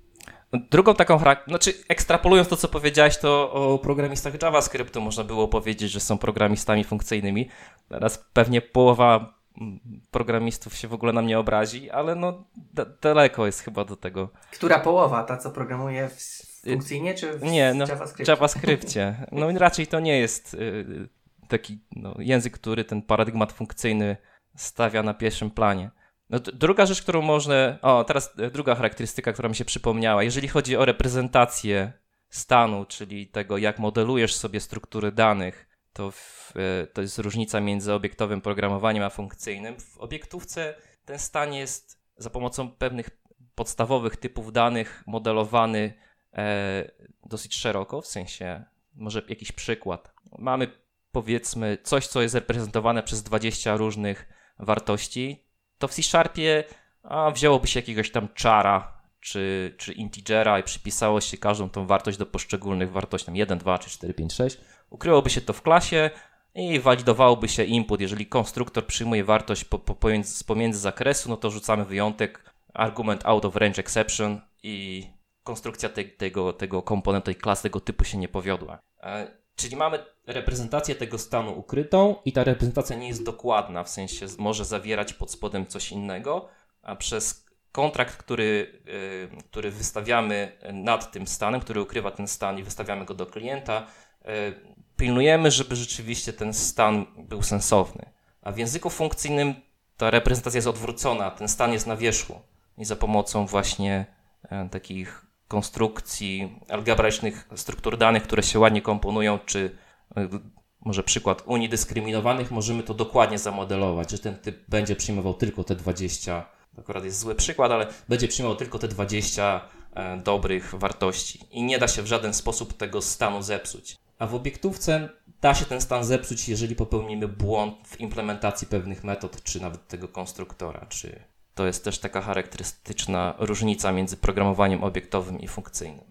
Drugą taką charak- znaczy ekstrapolując to, co powiedziałeś, to o programistach JavaScriptu można było powiedzieć, że są programistami funkcyjnymi. Teraz pewnie połowa mm, programistów się w ogóle na mnie obrazi, ale no da- daleko jest chyba do tego. która połowa, ta co programuje w, funkcyjnie, czy w Nie, no, JavaScriptie? W JavaScriptie. No raczej to nie jest y, taki no, język, który ten paradygmat funkcyjny stawia na pierwszym planie. No, druga rzecz, którą można. O, teraz e, druga charakterystyka, która mi się przypomniała. Jeżeli chodzi o reprezentację stanu, czyli tego, jak modelujesz sobie struktury danych, to, w, e, to jest różnica między obiektowym programowaniem a funkcyjnym. W obiektówce ten stan jest za pomocą pewnych podstawowych typów danych modelowany e, dosyć szeroko, w sensie może jakiś przykład. Mamy powiedzmy coś, co jest reprezentowane przez 20 różnych wartości, to w C-Sharpie a, wzięłoby się jakiegoś tam czara czy, czy integera i przypisało się każdą tą wartość do poszczególnych wartości, tam 1, 2, 3, 4, 5, 6. Ukryłoby się to w klasie i walidowałoby się input. Jeżeli konstruktor przyjmuje wartość po, po, pomiędzy, pomiędzy zakresu, no to rzucamy wyjątek, argument out of range exception i konstrukcja te, tego, tego komponentu, tej klasy, tego typu się nie powiodła. Czyli mamy reprezentację tego stanu ukrytą i ta reprezentacja nie jest dokładna, w sensie może zawierać pod spodem coś innego, a przez kontrakt, który, y, który wystawiamy nad tym stanem, który ukrywa ten stan i wystawiamy go do klienta, y, pilnujemy, żeby rzeczywiście ten stan był sensowny. A w języku funkcyjnym ta reprezentacja jest odwrócona, ten stan jest na wierzchu i za pomocą właśnie e, takich konstrukcji algebraicznych struktur danych, które się ładnie komponują, czy e, może przykład unii dyskryminowanych, możemy to dokładnie zamodelować, że ten typ będzie przyjmował tylko te 20, akurat jest zły przykład, ale będzie przyjmował tylko te 20 e, dobrych wartości i nie da się w żaden sposób tego stanu zepsuć. A w obiektówce da się ten stan zepsuć, jeżeli popełnimy błąd w implementacji pewnych metod, czy nawet tego konstruktora, czy to jest też taka charakterystyczna różnica między programowaniem obiektowym i funkcyjnym.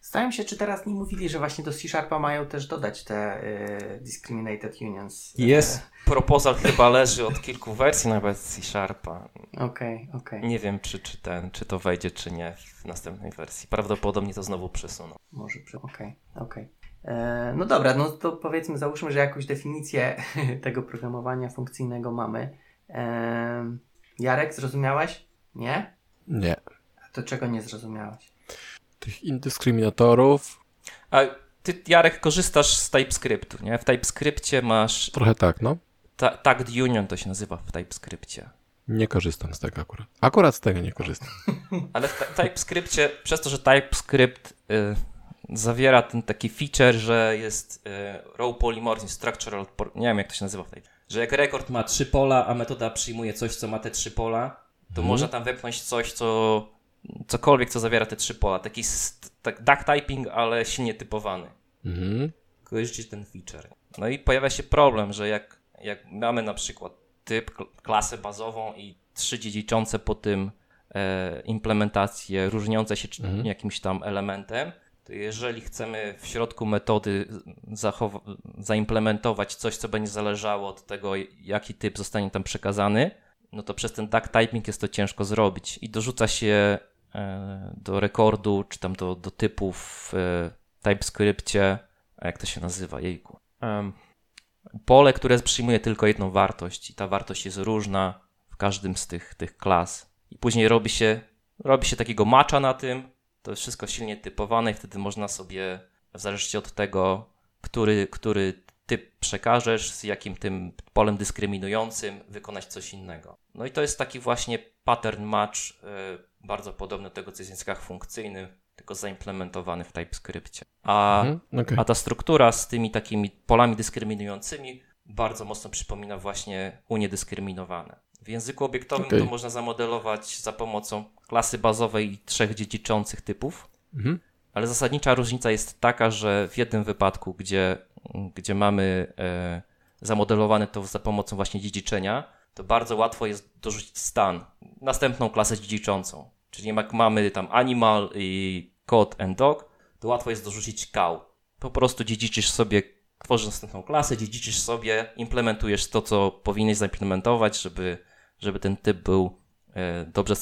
Zastanawiam się, czy teraz nie mówili, że właśnie do C-Sharpa mają też dodać te y, discriminated unions. Jest. Proposal chyba leży od kilku wersji nawet C-Sharpa. Okej, okay, okej. Okay. Nie wiem, czy, czy, ten, czy to wejdzie, czy nie w następnej wersji. Prawdopodobnie to znowu przesuną. Może, okej, okej. Okay, e, no dobra, no to powiedzmy, załóżmy, że jakąś definicję tego programowania funkcyjnego mamy. E, Jarek, zrozumiałeś? Nie? Nie. A to czego nie zrozumiałeś? Tych indyskryminatorów. A ty, Jarek, korzystasz z TypeScriptu, nie? W TypeScriptie masz... Trochę tak, no. Ta, tagged union to się nazywa w TypeScriptie. Nie korzystam z tego akurat. Akurat z tego nie korzystam. Ale w TypeScriptie, przez to, że TypeScript y, zawiera ten taki feature, że jest y, row polymorphism, structural, nie wiem jak to się nazywa w tej, że jak rekord ma trzy pola, a metoda przyjmuje coś, co ma te trzy pola, to hmm. można tam wepchnąć coś, co cokolwiek, co zawiera te trzy pola. Taki tak, duck typing, ale silnie typowany. Mhm. Kojarzycie ten feature. No i pojawia się problem, że jak, jak mamy na przykład typ, klasę bazową i trzy dziedziczące po tym e, implementacje różniące się mhm. jakimś tam elementem, jeżeli chcemy w środku metody zaimplementować coś, co będzie zależało od tego, jaki typ zostanie tam przekazany, no to przez ten duck typing jest to ciężko zrobić i dorzuca się e, do rekordu, czy tam do, do typów w TypeScriptie, a jak to się nazywa, jejku, pole, które przyjmuje tylko jedną wartość i ta wartość jest różna w każdym z tych, tych klas. I później robi się, robi się takiego macza na tym, to jest wszystko silnie typowane i wtedy można sobie, w zależności od tego, który, który typ przekażesz, z jakim tym polem dyskryminującym, wykonać coś innego. No i to jest taki właśnie pattern match, yy, bardzo podobny do tego, co jest w językach funkcyjnych, tylko zaimplementowany w TypeScriptie. A, mhm, okay. a ta struktura z tymi takimi polami dyskryminującymi bardzo mocno przypomina właśnie unie dyskryminowane. W języku obiektowym okay. to można zamodelować za pomocą klasy bazowej i trzech dziedziczących typów, mhm. ale zasadnicza różnica jest taka, że w jednym wypadku, gdzie, gdzie mamy e, zamodelowane to za pomocą właśnie dziedziczenia, to bardzo łatwo jest dorzucić stan, następną klasę dziedziczącą. Czyli jak mamy tam animal i cat and dog, to łatwo jest dorzucić cow. Po prostu dziedziczysz sobie, tworzysz następną klasę, dziedziczysz sobie, implementujesz to, co powinieneś zaimplementować, żeby żeby ten typ był e, dobrze,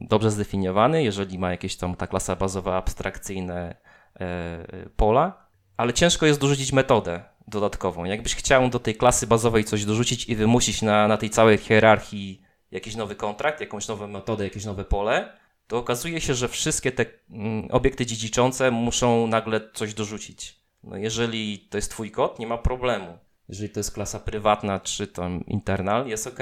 dobrze zdefiniowany, jeżeli ma jakieś tam ta klasa bazowa abstrakcyjne e, pola, ale ciężko jest dorzucić metodę dodatkową. Jakbyś chciał do tej klasy bazowej coś dorzucić i wymusić na, na tej całej hierarchii jakiś nowy kontrakt, jakąś nową metodę, jakieś nowe pole, to okazuje się, że wszystkie te mm, obiekty dziedziczące muszą nagle coś dorzucić. No jeżeli to jest twój kod, nie ma problemu. Jeżeli to jest klasa prywatna czy tam internal, jest ok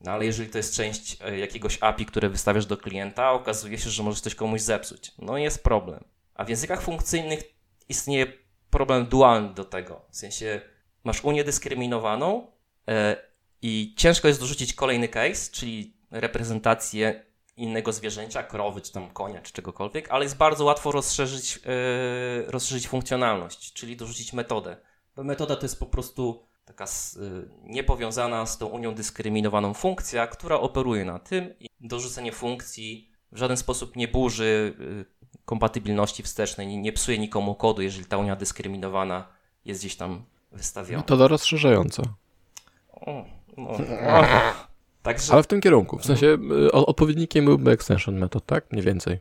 No ale jeżeli to jest część e, jakiegoś API, które wystawiasz do klienta, okazuje się, że możesz coś komuś zepsuć. No jest problem. A w językach funkcyjnych istnieje problem dualny do tego. W sensie masz unię dyskryminowaną e, i ciężko jest dorzucić kolejny case, czyli reprezentację innego zwierzęcia, krowy, czy tam konia, czy czegokolwiek, ale jest bardzo łatwo rozszerzyć, e, rozszerzyć funkcjonalność, czyli dorzucić metodę. Bo metoda to jest po prostu taka e, niepowiązana z tą unią dyskryminowaną funkcja, która operuje na tym i dorzucenie funkcji w żaden sposób nie burzy e, kompatybilności wstecznej, nie, nie psuje nikomu kodu, jeżeli ta unia dyskryminowana jest gdzieś tam wystawiona. Metoda rozszerzająca. O, no, no. Także... Ale w tym kierunku, w sensie y, odpowiednikiem byłby extension method, tak? Mniej więcej.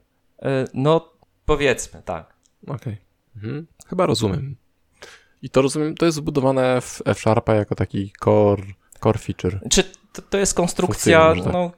No, powiedzmy, tak. Okej. Okay. Mhm. Chyba rozumiem. I to rozumiem, to jest zbudowane w F-Sharpa jako taki core, core feature. Czy to, to jest konstrukcja tak. no,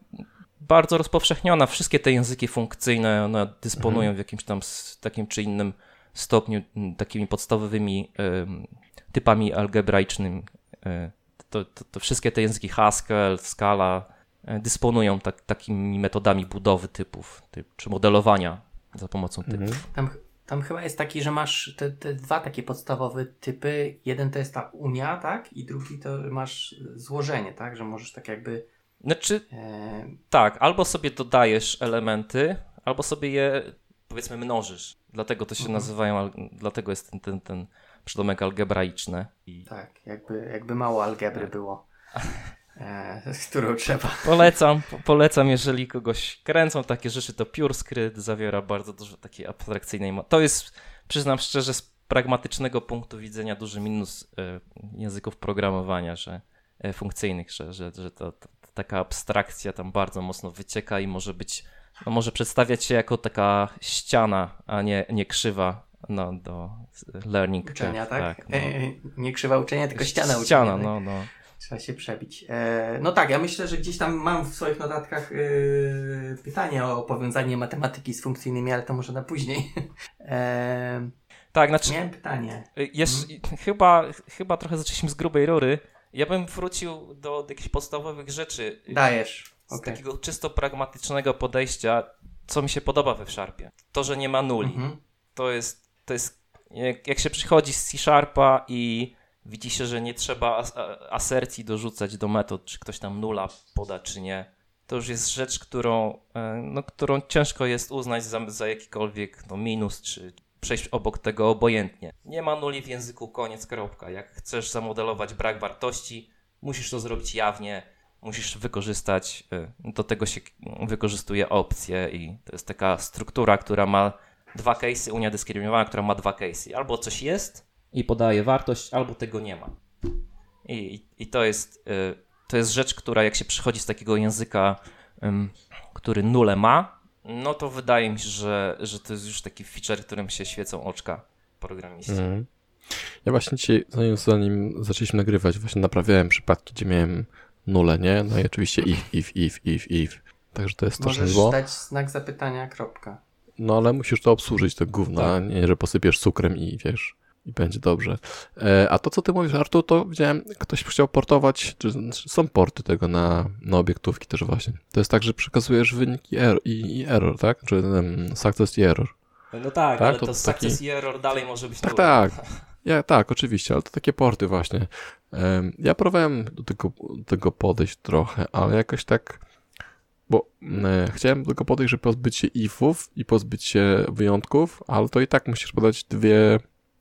bardzo rozpowszechniona. Wszystkie te języki funkcyjne one dysponują mhm. w jakimś tam takim czy innym stopniu takimi podstawowymi y, typami algebraicznymi. Y, to, to, to, wszystkie te języki Haskell, Scala e, dysponują tak, takimi metodami budowy typów, typ, czy modelowania za pomocą typów. Mhm. Tam, chyba jest taki, że masz te, te, dwa takie podstawowe typy. Jeden to jest ta unia, tak? I drugi to masz złożenie, tak? Że możesz tak jakby... Znaczy, e... tak, albo sobie dodajesz elementy, albo sobie je powiedzmy mnożysz. Dlatego to się mhm. nazywają, dlatego jest ten, ten, ten przydomek algebraiczny. I... Tak, jakby, jakby mało algebry tak. było. E, którą trzeba. Polecam, polecam, jeżeli kogoś kręcą takie rzeczy, to PureScript zawiera bardzo dużo takiej abstrakcyjnej. To jest, przyznam szczerze, z pragmatycznego punktu widzenia duży minus e, języków programowania, że e, funkcyjnych, że, że, że to, to, taka abstrakcja tam bardzo mocno wycieka i może być, no może przedstawiać się jako taka ściana, a nie, nie krzywa no, do learning uczenia, tak? tak no. nie krzywa uczenia, tylko ściana uczenia. Ściana, tak? no, no. Trzeba się przebić. E, no tak, ja myślę, że gdzieś tam mam w swoich notatkach e, pytanie o powiązanie matematyki z funkcyjnymi, ale to może na później. E, tak, znaczy... Miałem pytanie. Hmm? chyba, chyba trochę zaczęliśmy z grubej rury. Ja bym wrócił do, do jakichś podstawowych rzeczy. Dajesz. Z okay. takiego czysto pragmatycznego podejścia, co mi się podoba we Sharpie. To, że nie ma nuli. Mm -hmm. To jest to jest, jak, jak się przychodzi z C-Sharpa i widzi się, że nie trzeba as asercji dorzucać do metod, czy ktoś tam nula poda, czy nie, to już jest rzecz, którą, e, no, którą ciężko jest uznać za, za jakikolwiek no, minus, czy przejść obok tego obojętnie. Nie ma nuli w języku, koniec, kropka. Jak chcesz zamodelować brak wartości, musisz to zrobić jawnie, musisz wykorzystać, e, do tego się wykorzystuje opcje i to jest taka struktura, która ma dwa case'y, Unia Dyskryminowana, która ma dwa case'y. Albo coś jest i podaje wartość, albo tego nie ma. I, i to, jest, y, to jest rzecz, która jak się przychodzi z takiego języka, który nule ma, no to wydaje mi się, że, że to jest już taki feature, którym się świecą oczka programisty. Mm. Ja właśnie dzisiaj, zanim, zanim zaczęliśmy nagrywać, właśnie naprawiałem przypadki, gdzie miałem nulę, nie? No i oczywiście if, if, if, if, if. Także to jest Możesz zło. dać znak zapytania, kropka. No ale musisz to obsłużyć, te gówna, tak. nie, że posypiesz cukrem i wiesz, i będzie dobrze. E, a to, co ty mówisz, Artur, to widziałem, ktoś chciał portować, czy, są porty tego na, na obiektówki też właśnie. To jest tak, że przekazujesz wynik i, error, i, i error tak? Czy um, success i error. No tak, tak? ale to, to success taki... i error dalej może być Tak, tak. Ja, tak, oczywiście, ale to takie porty właśnie. Um, ja próbowałem do tego, do tego podejść trochę, ale jakoś tak bo e, chciałem tylko podejść, żeby pozbyć się ifów i pozbyć się wyjątków, ale to i tak musisz podać dwie,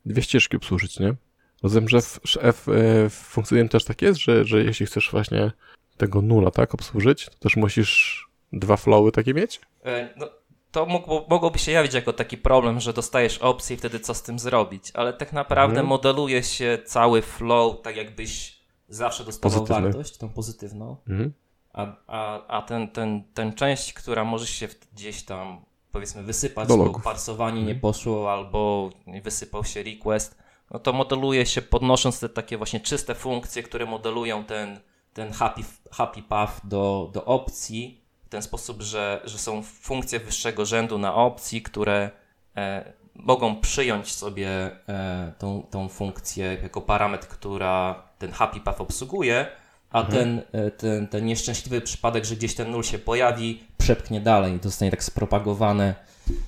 dwie ścieżki obsłużyć, nie? Rozumiem, że w, F, w funkcjonuje też tak jest, że, że jeśli chcesz właśnie tego nula, tak, obsłużyć, to też musisz dwa flowy takie mieć? E, no, to mogłoby się jawić jako taki problem, że dostajesz opcję i wtedy co z tym zrobić, ale tak naprawdę mhm. modeluje się cały flow tak jakbyś zawsze dostawał Pozytywny. wartość, tą pozytywną. Mhm. A, a, a ten, ten, ten część, która może się gdzieś tam powiedzmy wysypać, bo parsowanie nie mhm. poszło albo wysypał się request, no to modeluje się podnosząc te takie właśnie czyste funkcje, które modelują ten, ten happy, happy path do, do opcji w ten sposób, że, że są funkcje wyższego rzędu na opcji, które e, mogą przyjąć sobie e, tą, tą funkcję jako parametr, która ten happy path obsługuje, a mhm. ten, e, ten, ten nieszczęśliwy przypadek, że gdzieś ten nul się pojawi, przepchnie dalej i zostanie tak spropagowane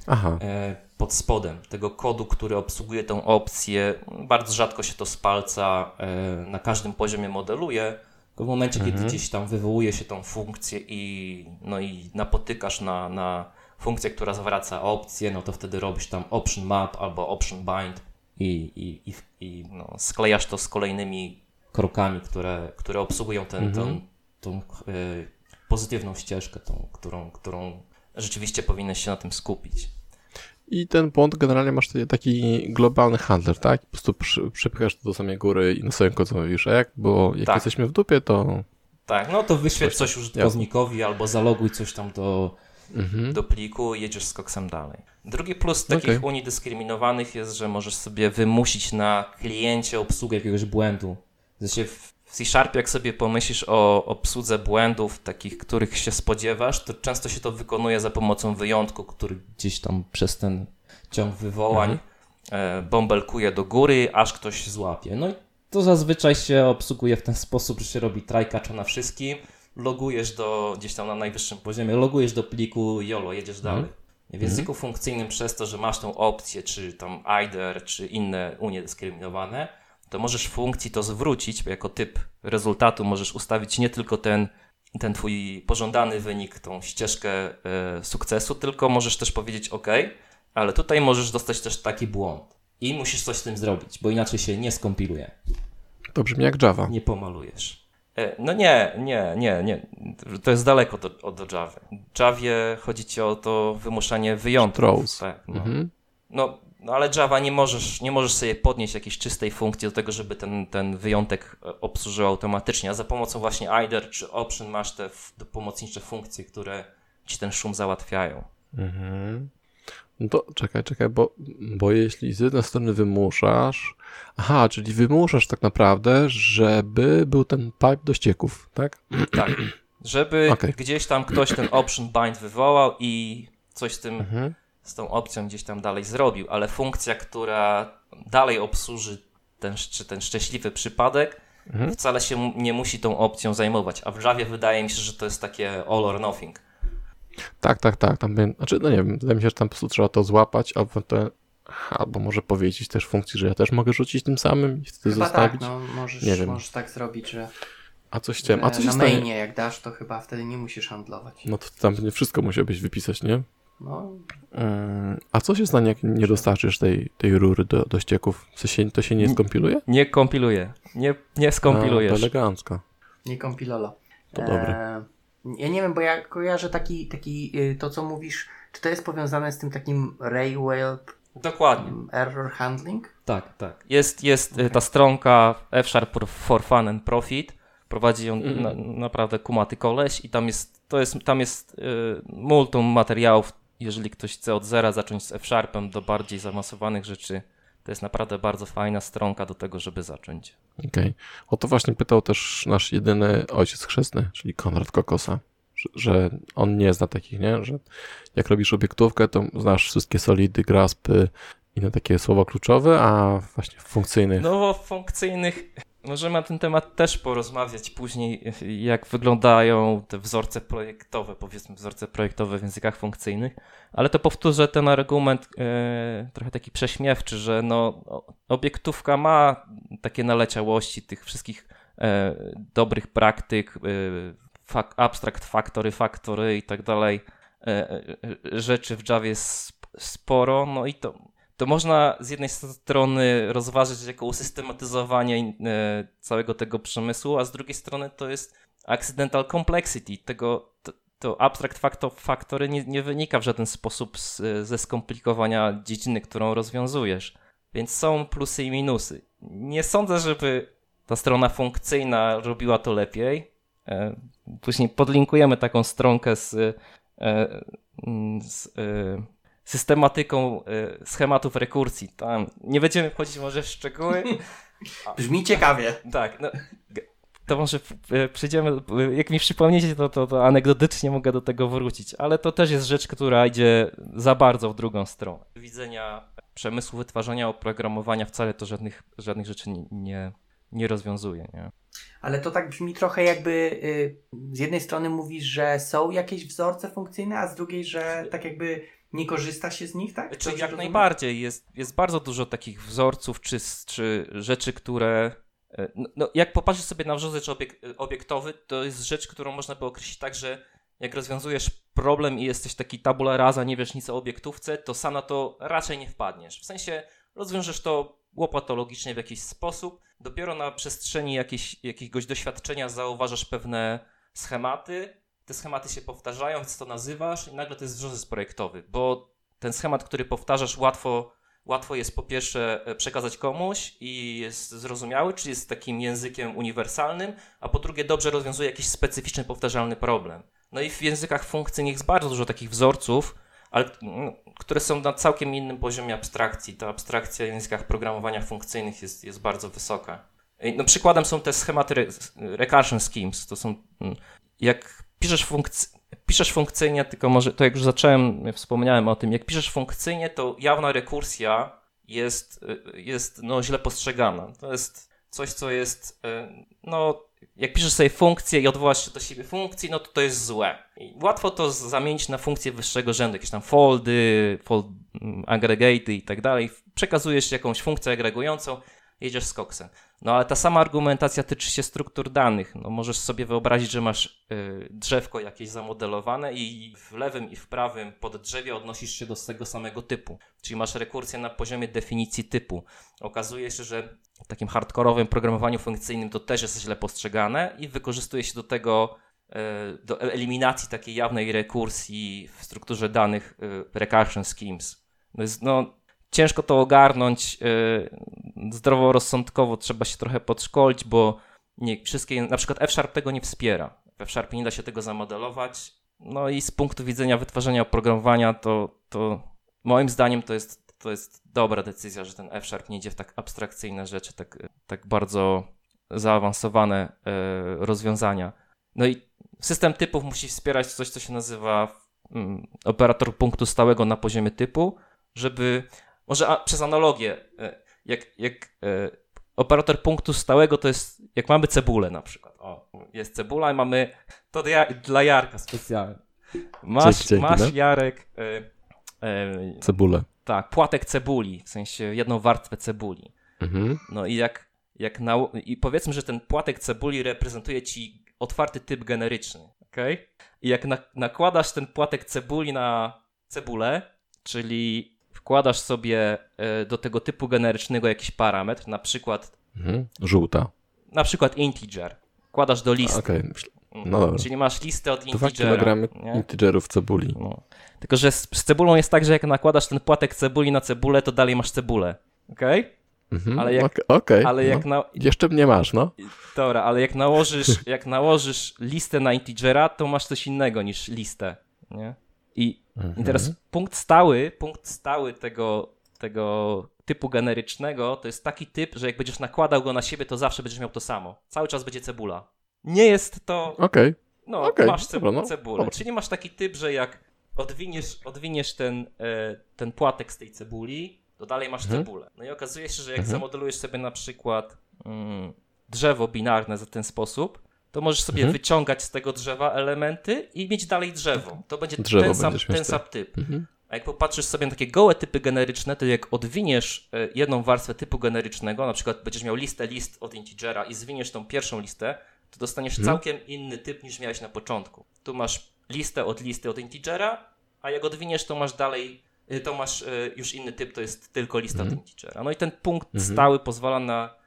Aha. E, pod spodem tego kodu, który obsługuje tą opcję. Bardzo rzadko się to z palca na każdym poziomie modeluje. W momencie, mhm. kiedy gdzieś tam wywołuje się tą funkcję i, no i napotykasz na, na funkcję, która zwraca opcję, no to wtedy robisz tam option map albo option bind i, i, i, i no, sklejasz to z kolejnymi krokami, które, które obsługują ten, mhm. tą, tą y, pozytywną ścieżkę, tą, którą, którą rzeczywiście powinieneś się na tym skupić. I ten błąd generalnie masz taki globalny handler, tak? Po prostu przy, przypychasz to do samej góry i na swoim końcu mówisz, a jak, bo jak tak. jesteśmy w dupie, to... Tak, no to wyświetl coś, użytkownikowi ja. albo zaloguj coś tam do, mhm. do pliku i jedziesz z koksem dalej. Drugi plus takich okay. unii dyskryminowanych jest, że możesz sobie wymusić na kliencie obsługę jakiegoś błędu. W C-Sharp, jak sobie pomyślisz o obsłudze błędów, takich, których się spodziewasz, to często się to wykonuje za pomocą wyjątku, który gdzieś tam przez ten ciąg wywołań mhm. E, bąbelkuje do góry, aż ktoś złapie. No i to zazwyczaj się obsługuje w ten sposób, że się robi try na wszystkim, logujesz do, gdzieś tam na najwyższym poziomie, logujesz do pliku, jolo, jedziesz mhm. dalej. W mhm. języku funkcyjnym przez to, że masz tą opcję, czy tam IDER, czy inne unie dyskryminowane, to możesz funkcji to zwrócić, bo jako typ rezultatu możesz ustawić nie tylko ten, ten twój pożądany wynik, tą ścieżkę e, sukcesu, tylko możesz też powiedzieć OK, ale tutaj możesz dostać też taki błąd. I musisz coś z tym zrobić, bo inaczej się nie skompiluje. To brzmi jak Java. Nie pomalujesz. E, no nie, nie, nie, nie. To jest daleko do, od Java. W Javie chodzi ci o to wymuszanie wyjątków. Tak, no. Mhm. no. No, ale Java nie możesz, nie możesz sobie podnieść jakiejś czystej funkcji do tego, żeby ten, ten wyjątek e, obsłużył automatycznie, a za pomocą właśnie IDER czy option masz te pomocnicze funkcje, które ci ten szum załatwiają. Mhm. No to czekaj, czekaj, bo, bo jeśli z jednej strony wymuszasz, aha, czyli wymuszasz tak naprawdę, żeby był ten pipe do ścieków, tak? Tak, żeby okay. gdzieś tam ktoś ten option bind wywołał i coś z tym, mhm. Z tą opcją gdzieś tam dalej zrobił, ale funkcja, która dalej obsłuży ten, czy ten szczęśliwy przypadek, mhm. wcale się nie musi tą opcją zajmować, a w Javie wydaje mi się, że to jest takie all or nothing tak, tak, tak. Tam, znaczy, no nie wiem, wydaje mi się, że tam po prostu trzeba to złapać, albo, to, albo może powiedzieć też funkcji, że ja też mogę rzucić tym samym i wtedy chyba zostawić. Tak, no, możesz, nie wiem. możesz tak zrobić, że. A coś chciałem. A coś na mainie, jak dasz, to chyba wtedy nie musisz handlować. No to tam nie wszystko musiałbyś wypisać, nie? No. A co się stanie, jak nie dostarczysz tej, tej rury do, do ścieków? Co się, to się nie skompiluje? Nie kompiluje. Nie, nie skompilujesz. A, to elegancko. Nie kompilolo. To dobre. E, ja nie wiem, bo ja kojarzę taki, taki y, to co mówisz, czy to jest powiązane z tym takim Railway Dokładnie. Error handling? Tak, tak. Jest, jest okay. ta stronka F-Sharp for Fun and Profit. Prowadzi ją mm. na, naprawdę kumaty koleś i tam jest, to jest, tam jest y, multum materiałów, jeżeli ktoś chce od zera zacząć z F-Sharpem do bardziej zaawansowanych rzeczy. To jest naprawdę bardzo fajna stronka do tego, żeby zacząć. Okej. Okay. O to właśnie pytał też nasz jedyny ojciec chrzestny, czyli Konrad Kokosa, że, że on nie zna takich, nie? Że jak robisz obiektówkę, to znasz wszystkie solidy, graspy, inne takie słowa kluczowe, a właśnie funkcyjnych. No, funkcyjnych Możemy na ten temat też porozmawiać później, jak wyglądają te wzorce projektowe, powiedzmy wzorce projektowe w językach funkcyjnych, ale to powtórzę ten argument e, trochę taki prześmiewczy, że no, obiektówka ma takie naleciałości tych wszystkich e, dobrych praktyk, e, fak, abstract factory, factory i tak dalej, rzeczy w Javie sporo, no i to to można z jednej strony rozważyć jako usystematyzowanie e, całego tego przemysłu, a z drugiej strony to jest accidental complexity. Tego, to, to abstract factor, factory nie, nie, wynika w żaden sposób z, ze skomplikowania dziedziny, którą rozwiązujesz. Więc są plusy i minusy. Nie sądzę, żeby ta strona funkcyjna robiła to lepiej. E, później podlinkujemy taką stronkę z, e, z systematyką y, schematów rekursji. Tam nie będziemy wchodzić może w szczegóły. Brzmi ciekawie. Tak, no, to może y, przejdziemy, y, jak mi przypomniecie, to, to, to anegdotycznie mogę do tego wrócić, ale to też jest rzecz, która idzie za bardzo w drugą stronę. Widzenia przemysłu wytwarzania oprogramowania wcale to żadnych, żadnych rzeczy nie, nie, nie rozwiązuje, nie? Ale to tak brzmi trochę jakby y, z jednej strony mówisz, że są jakieś wzorce funkcyjne, a z drugiej, że tak jakby nie korzysta się z nich, tak? Czy jak najbardziej. Jest, jest bardzo dużo takich wzorców czy, czy rzeczy, które. E, no, no, jak popatrzysz sobie na wzorzec obiek obiektowy, to jest rzecz, którą można by określić tak, że jak rozwiązujesz problem i jesteś taki tabula rasa, nie wiesz nic o obiektówce, to sam na to raczej nie wpadniesz. W sensie rozwiążesz to łopatologicznie w jakiś sposób. Dopiero na przestrzeni jakiejś, jakiegoś doświadczenia zauważasz pewne schematy, te schematy się powtarzają, więc to nazywasz i nagle to jest wzorzec projektowy, bo ten schemat, który powtarzasz, łatwo, łatwo jest po pierwsze e, przekazać komuś i jest zrozumiały, czyli jest takim językiem uniwersalnym, a po drugie dobrze rozwiązuje jakiś specyficzny, powtarzalny problem. No i w językach funkcyjnych jest bardzo dużo takich wzorców, ale, no, które są na całkiem innym poziomie abstrakcji. Ta abstrakcja w językach programowania funkcyjnych jest, jest bardzo wysoka. No, przykładem są te schematy re recursion schemes. To są, mm, jak piszesz, funkc piszesz funkcyjnie, tylko może, to jak już zacząłem, wspomniałem o tym, jak piszesz funkcyjnie, to jawna rekursja jest, y, jest no, źle postrzegana. To jest coś, co jest, y, no, jak piszesz sobie funkcję i odwołasz się do siebie funkcji, no to to jest złe. I łatwo to zamienić na funkcję wyższego rzędu, jakieś tam foldy, fold, mm, aggregate i tak dalej. Przekazujesz jakąś funkcję agregującą, jedziesz z koksem. No ale ta sama argumentacja tyczy się struktur danych. No, możesz sobie wyobrazić, że masz y, drzewko jakieś zamodelowane i w lewym i w prawym poddrzewie odnosisz się do tego samego typu. Czyli masz rekursję na poziomie definicji typu. Okazuje się, że w takim hardkorowym programowaniu funkcyjnym to też jest źle postrzegane i wykorzystuje się do tego y, do eliminacji takiej jawnej rekursji w strukturze danych y, recursion schemes. No, jest, no ciężko to ogarnąć yy, zdroworozsądkowo, trzeba się trochę podszkolić, bo nie wszystkie, na przykład F-Sharp tego nie wspiera. W F-Sharpie nie da się tego zamodelować. No i z punktu widzenia wytwarzania oprogramowania, to, to moim zdaniem to jest, to jest dobra decyzja, że ten F-Sharp nie idzie w tak abstrakcyjne rzeczy, tak, tak bardzo zaawansowane yy, rozwiązania. No i system typów musi wspierać coś, co się nazywa mm, operator punktu stałego na poziomie typu, żeby może a, przez analogię, e, jak, jak e, operator punktu stałego to jest, jak mamy cebulę na przykład. O, jest cebula i mamy, to dla, dla Jarka specjalnie. Masz, Cześć, masz no? Jarek... E, e, Cebulę. Tak, płatek cebuli, w sensie jedną warstwę cebuli. Mhm. No i jak, jak na, i powiedzmy, że ten płatek cebuli reprezentuje ci otwarty typ generyczny, ok? I jak na, nakładasz ten płatek cebuli na cebulę, czyli wkładasz sobie e, do tego typu generycznego jakiś parametr, na przykład. Mhm. Żółta. Na przykład integer. Wkładasz do listy. Okay. No mhm. dobra. Czyli masz listę od integera. 2 kg integerów cebuli. No. Tylko, że z, z, cebulą jest tak, że jak nakładasz ten płatek cebuli na cebulę, to dalej masz cebulę. Okej? Okay? Mhm. Ale jak, okay, okay. ale jak no. na... Jeszcze mnie masz, no. Dobra, ale jak nałożysz, jak nałożysz listę na integera, to masz coś innego niż listę, nie? I, mhm. I teraz punkt stały, punkt stały tego, tego typu generycznego to jest taki typ, że jak będziesz nakładał go na siebie, to zawsze będziesz miał to samo. Cały czas będzie cebula. Nie jest to. Okej. Okay. No, okay. masz cebu no. cebulę. Dobra. Czyli masz taki typ, że jak odwiniesz, odwiniesz ten, e, ten płatek z tej cebuli, to dalej masz mhm. cebulę. No i okazuje się, że jak mhm. zamodelujesz sobie na przykład mm, drzewo binarne w ten sposób, to możesz sobie mhm. wyciągać z tego drzewa elementy i mieć dalej drzewo. To będzie drzewo ten, sam, ten sam typ. Mhm. A jak popatrzysz sobie na takie gołe typy generyczne, to jak odwiniesz e, jedną warstwę typu generycznego, na przykład będziesz miał listę list od integera i zwiniesz tą pierwszą listę, to dostaniesz mhm. całkiem inny typ niż miałeś na początku. Tu masz listę od listy od integera, a jak odwiniesz, to masz dalej, e, to masz e, już inny typ, to jest tylko lista mhm. od integera. No i ten punkt mhm. stały pozwala na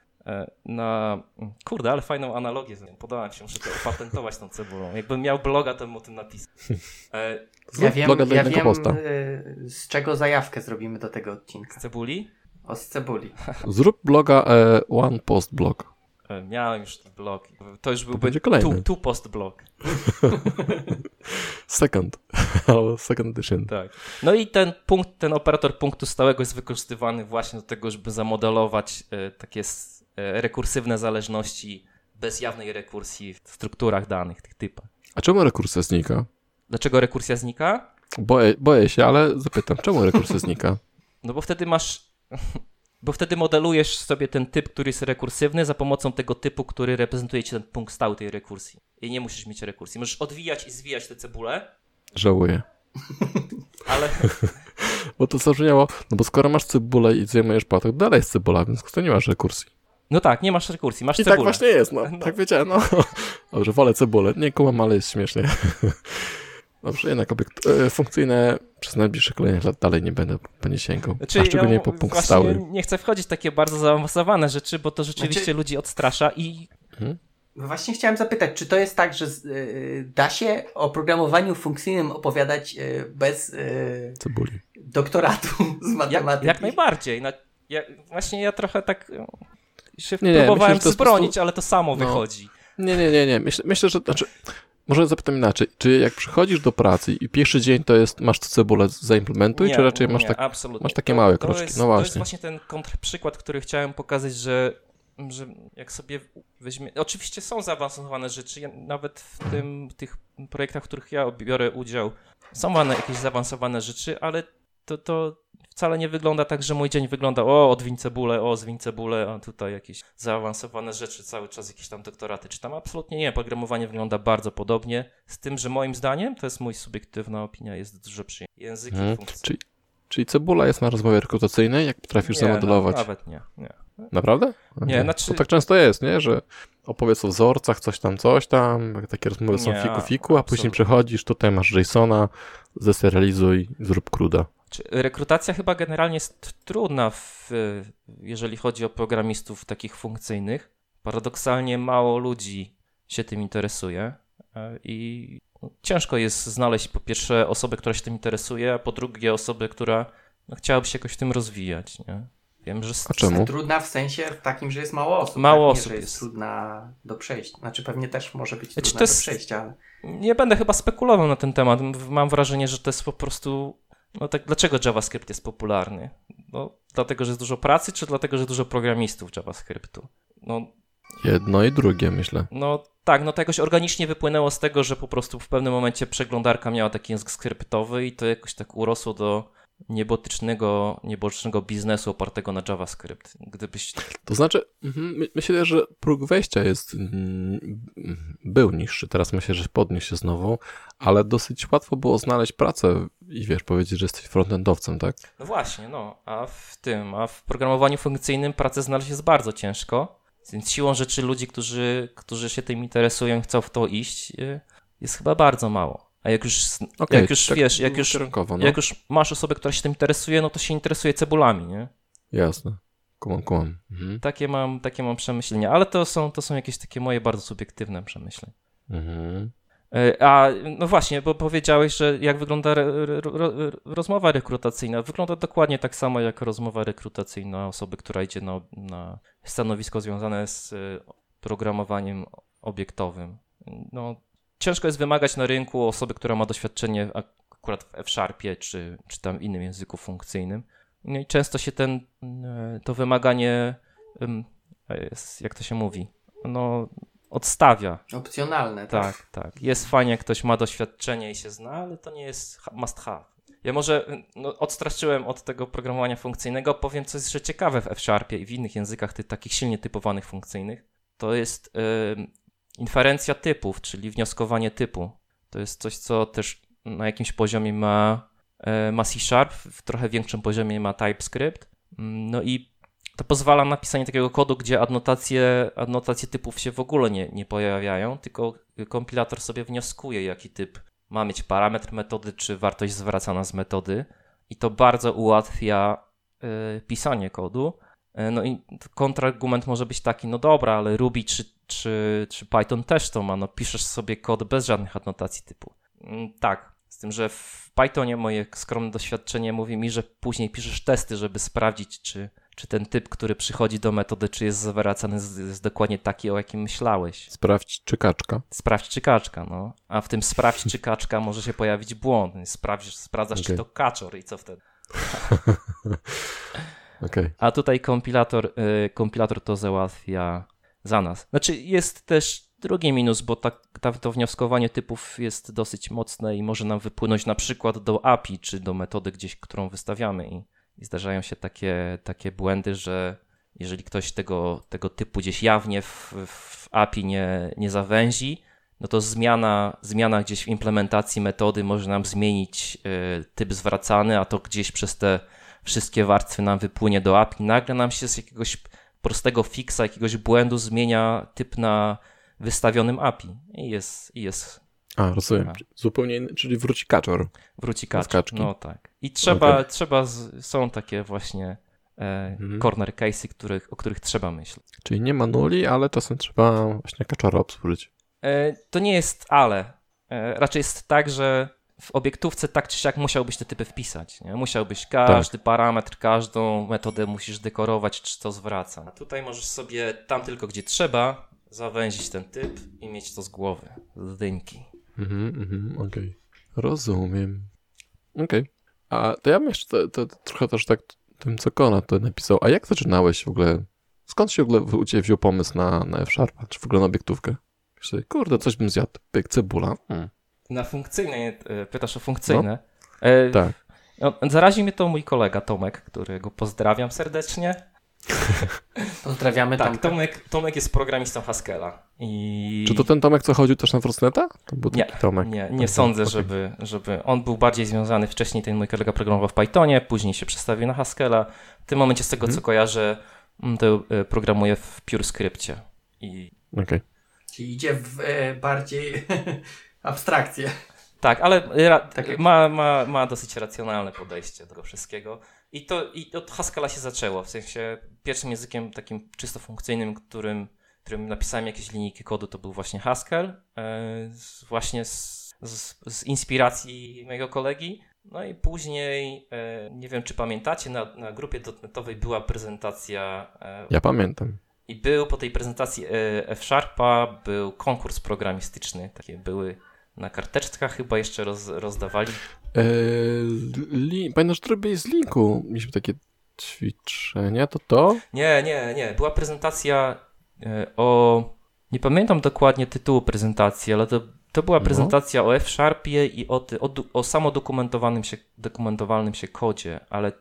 na... Kurde, ale fajną analogię z nią. Podoba mi się, muszę to opatentować tą cebulą. Jakbym miał bloga, to bym o tym napisał. E... Ja wiem, ja wiem e, z czego zajawkę zrobimy do tego odcinka. Z cebuli? O, z cebuli. Zrób bloga e, One Post Blog. E, miałem już ten blog. To już byłby to two, two Post Blog. second. Albo second edition. Tak. No i ten punkt, ten operator punktu stałego jest wykorzystywany właśnie do tego, żeby zamodelować e, takie E, rekursywne zależności bez jawnej rekursji w strukturach danych, tych typach. A czemu rekursja znika? Dlaczego rekursja znika? Boję, boję się, ale zapytam, czemu rekursja znika? No bo wtedy masz Bo wtedy modelujesz sobie ten typ, który jest rekursywny za pomocą tego typu, który reprezentuje ci ten punkt stały tej rekursji. I nie musisz mieć rekursji. Możesz odwijać i zwijać te cebule, Żałuję. ale Bo to zabrzmiało, no bo skoro masz cebulę i zajmujesz patok, dalej jest cebula, więc to nie masz rekursji. No tak, nie masz rekursji, masz I cebulę. tak właśnie jest, no. No. Tak wiedziałem, no. Dobrze, wolę cebulę. Nie kumam, ale jest śmiesznie. Dobrze, jednak obiekt e, funkcyjne przez najbliższe kolejne lat dalej nie będę po nie sięgał. Znaczy, A szczególnie ja po punkt stały. nie chcę wchodzić w takie bardzo zaawansowane rzeczy, bo to rzeczywiście Znaczy- ludzi odstrasza i No Właśnie chciałem zapytać, czy to jest tak, że z- y, da się o programowaniu funkcyjnym opowiadać y, bez y, Cebuli. doktoratu z jak, matematyki? jak najbardziej. No, ja, właśnie ja trochę tak się Nie, nie, próbowałem po zbronić, prostu- ale to samo no. wychodzi. Nie, nie, nie, nie. Myślę, myślę, że znaczy, może zapytam inaczej. Czy jak przychodzisz do pracy i pierwszy dzień to jest, masz tu cebulę, zaimplementuj, czy raczej masz nie, tak, masz takie To- małe kroczki? Jest, No To jest właśnie. właśnie ten kontrprzykład, który chciałem pokazać, że, że jak sobie weźmie... Oczywiście są zaawansowane rzeczy, ja, nawet w tym, tych projektach, w których ja biorę udział, są one jakieś zaawansowane rzeczy, ale to, to wcale nie wygląda tak, że mój dzień wygląda o, odwiń cebulę, o, zwiń cebulę, a tutaj jakieś zaawansowane rzeczy, cały czas jakieś tam doktoraty czytam. Absolutnie nie, programowanie wygląda bardzo podobnie, z tym, że moim zdaniem, to jest mój subiektywna opinia, jest dużo przyjemniej. Języki, funkcje. Czyli, czyli cebula jest na rozmowie rekrutacyjnej, jak potrafisz Nie, zamodelować. No, nawet nie, nie. Naprawdę? Nie, znaczy- To tak często jest, nie? Że opowiedz o wzorcach, coś tam, coś tam, takie rozmowy są Nie, fiku fiku, a później absolutnie. przechodzisz, tutaj masz JSONa, zeserializuj, zrób cruda. Czy rekrutacja chyba generalnie jest trudna, w, jeżeli chodzi o programistów takich funkcyjnych. Paradoksalnie mało ludzi się tym interesuje e, i ciężko jest znaleźć po pierwsze osobę, która się tym interesuje, a po drugie osobę, która no, chciałaby się jakoś w tym rozwijać. Nie? Wiem, że czemu? Trudna w sensie takim, że jest mało osób. Mało tak? Nie, osób że jest, jest. trudna do przejścia. Znaczy pewnie też może być Znaczy, trudna to jest- do przejścia, ale... Nie będę chyba spekulował na ten temat. Mam wrażenie, że to jest po prostu. No tak, dlaczego JavaScript jest popularny? No, dlatego, że jest dużo pracy, czy dlatego, że dużo programistów JavaScriptu? No, Jedno i drugie, myślę. no tak, no to jakoś organicznie wypłynęło z tego, że po prostu w pewnym momencie przeglądarka miała taki język skryptowy i to jakoś tak urosło do niebotycznego, niebotycznego biznesu opartego na JavaScript. Gdybyś To znaczy, mhm, my- myślę, że próg wejścia jest, mm, był niższy, teraz myślę, że podniósł się znowu, ale dosyć łatwo było znaleźć pracę i wiesz, powiedzieć, że jesteś frontendowcem, tak? No właśnie, no, a w tym, a w programowaniu funkcyjnym pracę znaleźć jest bardzo ciężko, więc siłą rzeczy ludzi, którzy, którzy się tym interesują i chcą w to iść, y, jest chyba bardzo mało. A jak już, Okej, jak już tak wiesz, jak już, no. jak już masz osobę, która się tym interesuje, no to się interesuje cebulami, nie? Jasne. Kumam, kumam. Mhm. Takie mam, takie mam przemyślenia, ale to są, to są jakieś takie moje bardzo subiektywne przemyślenia. Mhm. E, A no właśnie, bo powiedziałeś, że jak wygląda re, re, ro, rozmowa rekrutacyjna. Wygląda dokładnie tak samo jak rozmowa rekrutacyjna osoby, która idzie na, na stanowisko związane z e, programowaniem obiektowym. No, ciężko jest wymagać na rynku osoby, która ma doświadczenie akurat w F-Sharpie czy, czy tam innym języku funkcyjnym. No i często się ten, e, to wymaganie, jest- jak to się mówi, no, odstawia. Opcjonalne, tak? Tak, tak. Jest fajnie, jak ktoś ma doświadczenie i się zna, ale to nie jest must have. Ja może no, odstraszyłem od tego programowania funkcyjnego, powiem coś jeszcze ciekawe w F-Sharpie i w innych językach tych takich silnie typowanych funkcyjnych. To jest ym, inferencja typów, czyli wnioskowanie typu. To jest coś, co też na jakimś poziomie ma, e, ma C-Sharp, w trochę większym poziomie ma TypeScript. Mm, No i to pozwala na pisanie takiego kodu, gdzie adnotacje, adnotacje typów się w ogóle nie, nie pojawiają, tylko kompilator sobie wnioskuje, jaki typ ma mieć parametr metody, czy wartość zwracana z metody. I to bardzo ułatwia y, pisanie kodu. Y, no i kontrargument może być taki, no dobra, ale Ruby czy, czy, czy Python też to ma, no piszesz sobie kod bez żadnych adnotacji typu. Mm, tak, z tym, że w Pythonie moje skromne doświadczenie mówi mi, że później piszesz testy, żeby sprawdzić, czy, czy ten typ, który przychodzi do metody, czy jest zwracany, z- jest dokładnie taki, o jakim myślałeś. Sprawdź, czy kaczka. Sprawdź, czy kaczka, no. A w tym sprawdź, czy kaczka może się pojawić błąd. Sprawdzasz, czy Okej. to kaczor i co wtedy. Okej. A tutaj kompilator, y, kompilator to załatwia za nas. Znaczy jest też drugi minus, bo ta, ta, to wnioskowanie typów jest dosyć mocne i może nam wypłynąć na przykład do API, czy do metody gdzieś, którą wystawiamy i, i zdarzają się takie, takie błędy, że jeżeli ktoś tego, tego typu gdzieś jawnie w, w API nie, nie zawęzi, no to zmiana, zmiana gdzieś w implementacji metody może nam zmienić y, typ zwracany, a to gdzieś przez te wszystkie warstwy nam wypłynie do API. Nagle nam się z jakiegoś prostego fixa, jakiegoś błędu zmienia typ na wystawionym API i jest, i jest A, rozumiem. Zupełnie inny, czyli wróci kaczor. wróci kaczor. No tak. I trzeba, Okej. trzeba z, są takie właśnie e, Mhm. corner case'y, których, o których trzeba myśleć. Czyli nie ma nuli, ale czasem trzeba właśnie kaczora obsłużyć. E, to nie jest ale. E, raczej jest tak, że w obiektówce tak czy siak musiałbyś te typy wpisać. Nie? Musiałbyś każdy parametr, każdą metodę musisz dekorować, czy to zwraca. A tutaj możesz sobie tam tylko gdzie trzeba zawęzić ten typ i mieć to z głowy, z dynki. Mhm, mhm, okej. Rozumiem. Okej. A to ja bym jeszcze to, to, trochę też tak tym, co Konrad to napisał. A jak zaczynałeś w ogóle? Skąd się w ogóle u Ciebie wziął pomysł na, na F-Sharpa, czy w ogóle na obiektówkę? Myślę, kurde, coś bym zjadł. Pyk, cebula. Hmm. Na funkcyjne, e, pytasz o funkcyjne. E, Tak. no, zaraził mnie to mój kolega Tomek, którego pozdrawiam serdecznie. Pozdrawiamy Tak, Tomka. Tomek, Tomek jest programistą Haskella. I... Czy to ten Tomek, co chodził też na Frostneta? To był Nie, Tomek. Nie, nie Tak, sądzę, okej. żeby, żeby. On był bardziej związany wcześniej, ten mój kolega programował w Pythonie, później się przestawił na Haskella. W tym momencie, z tego Mhm. co kojarzę, mm, to e, programuje w PureScriptie. I Okej. Czyli idzie w e, bardziej abstrakcję. tak, ale ra, Tak ma, ma, ma dosyć racjonalne podejście do tego wszystkiego. I to i od Haskella się zaczęło. W sensie pierwszym językiem takim czysto funkcyjnym, którym, którym napisałem jakieś linijki kodu, to był właśnie Haskell. E, z, właśnie z, z, z inspiracji mojego kolegi. No i później, e, nie wiem czy pamiętacie, na, na grupie dotnetowej była prezentacja e, Ja pamiętam. i był po tej prezentacji e, F-Sharpa był konkurs programistyczny. Takie były na karteczkach chyba jeszcze roz, rozdawali. Eee, li... Pamiętasz, że robiłeś z linku? Mieliśmy takie ćwiczenia, to to? Nie, nie, nie. Była prezentacja e, o. Nie pamiętam dokładnie tytułu prezentacji, ale to, to była No. prezentacja o F-Sharpie i o, ty, o, o samodokumentowanym się, dokumentowalnym się kodzie, ale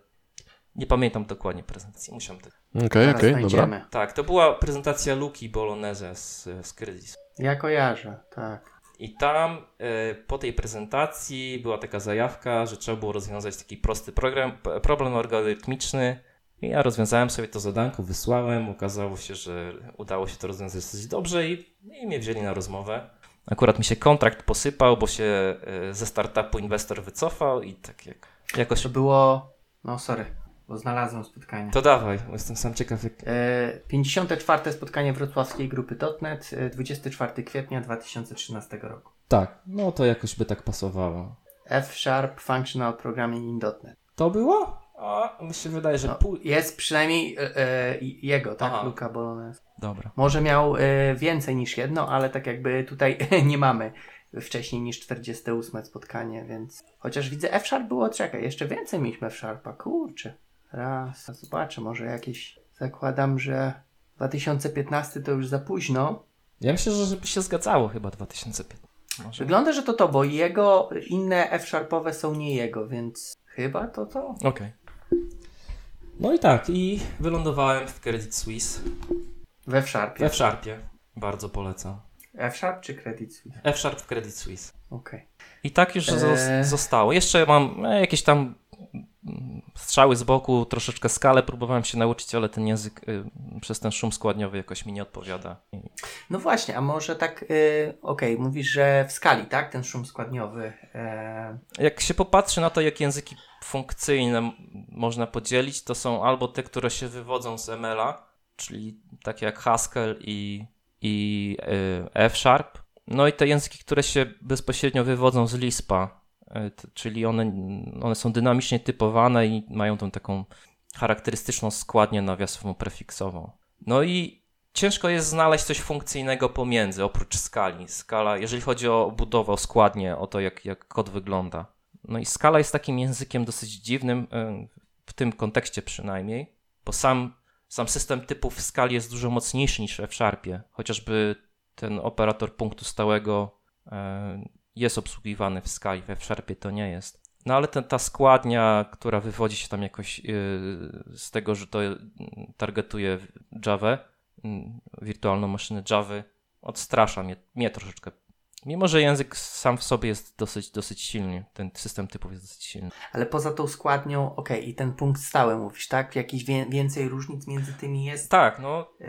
nie pamiętam dokładnie prezentacji. Musiałem to... Okej, Teraz okej, dobra. znajdziemy. Tak, to była prezentacja Luki Bolognese z, z Credis. Ja kojarzę, tak. I tam e, po tej prezentacji była taka zajawka, że trzeba było rozwiązać taki prosty program, problem algorytmiczny. I ja rozwiązałem sobie to zadanko, wysłałem. Okazało się, że udało się to rozwiązać dosyć dobrze i, i mnie wzięli na rozmowę. Akurat mi się kontrakt posypał, bo się e, ze startupu inwestor wycofał i tak jak, jakoś. To było... No sorry, bo znalazłem spotkanie. To dawaj, bo jestem sam ciekaw. Jak... E, 54. spotkanie wrocławskiej grupy .NET, e, 24 kwietnia 2013 roku. Tak, no to jakoś by tak pasowało. F-Sharp Functional Programming in .NET. To było? A, mi się wydaje, że No, pół. jest przynajmniej e, e, jego, tak? Aha. Luca Bolognese. Dobra. Może miał e, więcej niż jedno, ale tak jakby tutaj nie mamy wcześniej niż 48 spotkanie, więc... Chociaż widzę F-Sharp było, czekaj, jeszcze więcej mieliśmy F-Sharpa, kurczę. Raz, zobaczę, może jakieś... Zakładam, że 2015 to już za późno. Ja myślę, że by się zgadzało chyba 2005. Może. Wygląda, że to to, bo jego inne F-Sharpowe są nie jego, więc chyba to to. Okej. No i tak, i wylądowałem w Credit Suisse. We F-Sharpie. W F-Sharpie. Bardzo polecam. F-Sharp czy Credit Suisse? F-Sharp w Credit Suisse. Okej. I tak już zos- zostało. Jeszcze mam e, jakieś tam strzały z boku, troszeczkę skalę próbowałem się nauczyć, ale ten język y, przez ten szum składniowy jakoś mi nie odpowiada. No właśnie, a może tak, y, okej, mówisz, że w skali, tak? Ten szum składniowy. E, Jak się popatrzy na to, jak języki funkcyjne można podzielić, to są albo te, które się wywodzą z ML-a, czyli takie jak Haskell i, i y, F-Sharp, no i te języki, które się bezpośrednio wywodzą z Lispa, y, czyli one, one są dynamicznie typowane i mają tą taką charakterystyczną składnię nawiasową prefiksową. No i ciężko jest znaleźć coś funkcyjnego pomiędzy, oprócz skali. Skala, jeżeli chodzi o budowę, o składnię, o to, jak, jak kod wygląda. No i skala jest takim językiem dosyć dziwnym, y, w tym kontekście przynajmniej, bo sam, sam system typów w skali jest dużo mocniejszy niż w F-Sharpie. Chociażby ten operator punktu stałego y, jest obsługiwany w skali, w F-Sharpie to nie jest. No ale ten, ta składnia, która wywodzi się tam jakoś yy, z tego, że to targetuje Java, yy, wirtualną maszynę Java, odstrasza mnie, mnie troszeczkę. Mimo, że język sam w sobie jest dosyć, dosyć silny, ten system typów jest dosyć silny. Ale poza tą składnią, ok, i ten punkt stały mówisz, tak? Jakiś wie, więcej różnic między tymi jest? Tak, no. Yy,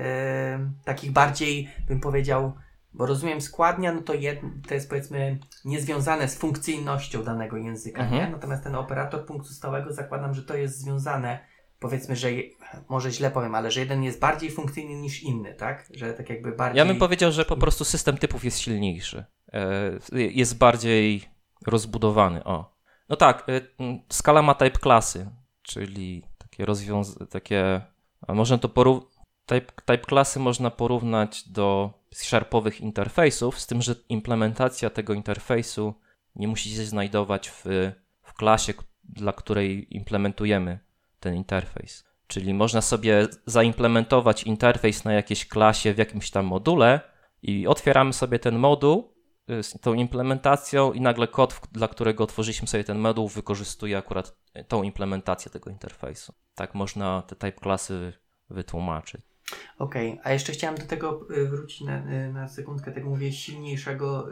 takich bardziej, bym powiedział, bo rozumiem składnia, no to, jed, to jest powiedzmy niezwiązane z funkcyjnością danego języka, mhm. nie? Natomiast ten operator punktu stałego zakładam, że to jest związane, powiedzmy, że je, może źle powiem, ale że jeden jest bardziej funkcyjny niż inny, tak? Że tak jakby bardziej... Ja bym powiedział, że po prostu system typów jest silniejszy. E, jest bardziej rozbudowany, o. No tak, e, skala ma type klasy, czyli takie rozwiązania, takie... A można to porównać... Type, type klasy można porównać do sharpowych interfejsów, z tym, że implementacja tego interfejsu nie musi się znajdować w, w klasie, dla której implementujemy ten interfejs. Czyli można sobie zaimplementować interfejs na jakiejś klasie w jakimś tam module i otwieramy sobie ten moduł y, z tą implementacją i nagle kod, dla którego otworzyliśmy sobie ten moduł, wykorzystuje akurat tą implementację tego interfejsu. Tak można te type klasy wytłumaczyć. Okej, okay. a jeszcze chciałem do tego y, wrócić na, y, na sekundkę, tak mówię, silniejszego,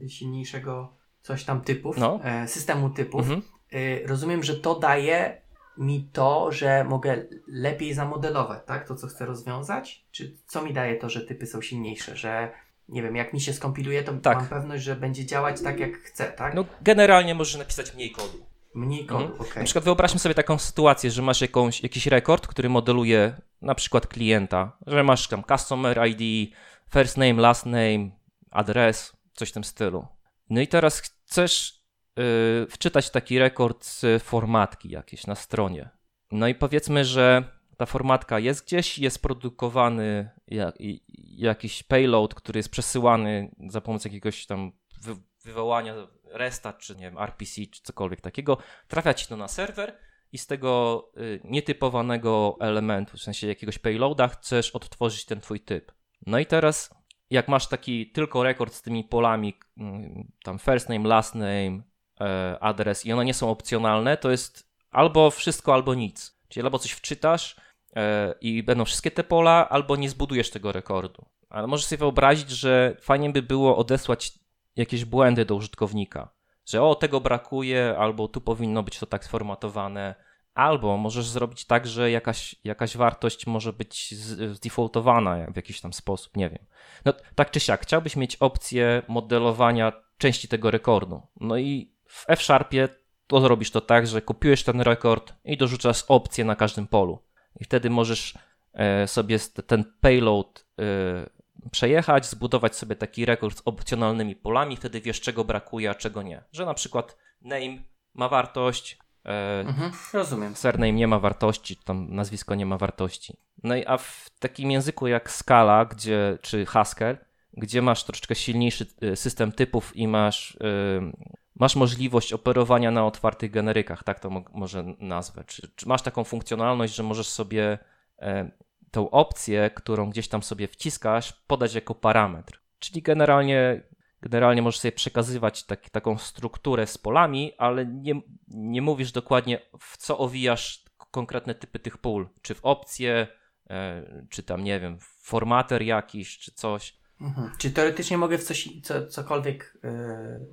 y, silniejszego coś tam typów, no. E, systemu typów. Mhm. Rozumiem, że to daje mi to, że mogę lepiej zamodelować, tak? To, co chcę rozwiązać? Czy co mi daje to, że typy są silniejsze? Że nie wiem, jak mi się skompiluje, to tak. mam pewność, że będzie działać tak, jak chcę, tak? No, generalnie możesz napisać mniej kodu. Mniej kodu, mhm. Okay. Na przykład wyobraźmy sobie taką sytuację, że masz jakąś, jakiś rekord, który modeluje na przykład klienta, że masz tam customer ID, first name, last name, adres, coś w tym stylu. No i teraz chcesz yy, wczytać taki rekord z formatki jakieś na stronie. No i powiedzmy, że ta formatka jest gdzieś, jest produkowany jak, jakiś payload, który jest przesyłany za pomocą jakiegoś tam wy, wywołania resta, czy nie wiem, RPC, czy cokolwiek takiego, trafia ci to na serwer i z tego y, nietypowanego elementu, w sensie jakiegoś payloada, chcesz odtworzyć ten twój typ. No i teraz, jak masz taki tylko rekord z tymi polami, mm, tam first name, last name, e, adres i one nie są opcjonalne, to jest albo wszystko, albo nic. Czyli albo coś wczytasz e, i będą wszystkie te pola, albo nie zbudujesz tego rekordu. Ale możesz sobie wyobrazić, że fajnie by było odesłać jakieś błędy do użytkownika, że o, tego brakuje, albo tu powinno być to tak sformatowane, albo możesz zrobić tak, że jakaś, jakaś wartość może być zdefaultowana w jakiś tam sposób, nie wiem. No, tak czy siak, chciałbyś mieć opcję modelowania części tego rekordu. No i w F-Sharpie to zrobisz to tak, że kopiujesz ten rekord i dorzucasz opcję na każdym polu. I wtedy możesz e, sobie ten payload e, przejechać, zbudować sobie taki rekord z opcjonalnymi polami, wtedy wiesz czego brakuje, a czego nie. Że na przykład name ma wartość, e, mhm, rozumiem. Surname nie ma wartości, tam nazwisko nie ma wartości. No i a w takim języku jak Scala, gdzie, czy Haskell, gdzie masz troszeczkę silniejszy e, system typów i masz, yy, masz możliwość operowania na otwartych generykach, tak to mo może nazwę. Czy, czy, masz taką funkcjonalność, że możesz sobie yy, tą opcję, którą gdzieś tam sobie wciskasz, podać jako parametr. Czyli generalnie, generalnie możesz sobie przekazywać tak, taką strukturę z polami, ale nie, nie mówisz dokładnie, w co owijasz konkretne typy tych pól. Czy w opcje, e, czy tam, nie wiem, formater jakiś, czy coś. Mhm. Czy teoretycznie mogę w coś, co, cokolwiek yy,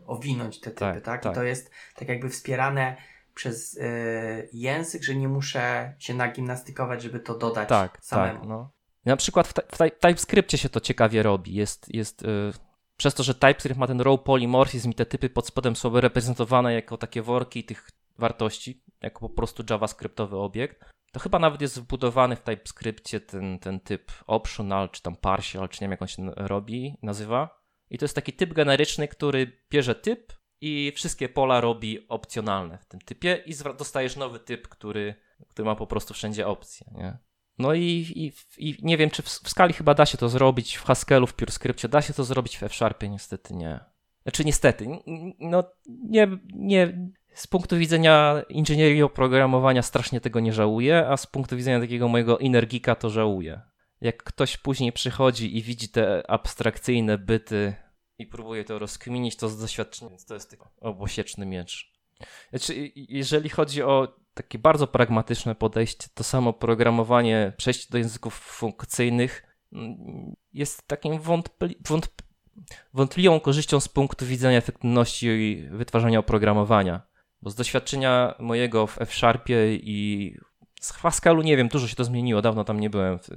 owinąć te typy, tak? tak? tak. I to jest tak jakby wspierane przez y, język, że nie muszę się nagimnastykować, żeby to dodać tak, tak samemu. Tak, no. Na przykład w, w, TypeScriptie się to ciekawie robi. Jest, jest y, przez to, że TypeScript ma ten row polymorphizm i te typy pod spodem są reprezentowane jako takie worki tych wartości, jako po prostu javascriptowy obiekt, to chyba nawet jest wbudowany w TypeScriptie ten, ten typ optional, czy tam partial, czy nie wiem jak on się robi, nazywa. I to jest taki typ generyczny, który bierze typ, i wszystkie pola robi opcjonalne w tym typie i dostajesz nowy typ, który, który ma po prostu wszędzie opcje, nie? No i, i, i nie wiem, czy w, w, skali chyba da się to zrobić, w Haskellu, w PureScriptie, da się to zrobić w F-Sharpie, niestety nie. Znaczy niestety, no nie, nie, z punktu widzenia inżynierii oprogramowania strasznie tego nie żałuję, a z punktu widzenia takiego mojego energika to żałuję. Jak ktoś później przychodzi i widzi te abstrakcyjne byty i próbuję to rozkminić, to z doświadczenia, więc to jest tylko obosieczny miecz. Znaczy, jeżeli chodzi o takie bardzo pragmatyczne podejście, to samo programowanie, przejście do języków funkcyjnych mm, jest takim wątpli, wątp, wątpliwą korzyścią z punktu widzenia efektywności wytwarzania oprogramowania. Bo z doświadczenia mojego w F-Sharpie i z Haskellu nie wiem, dużo się to zmieniło, dawno tam nie byłem w,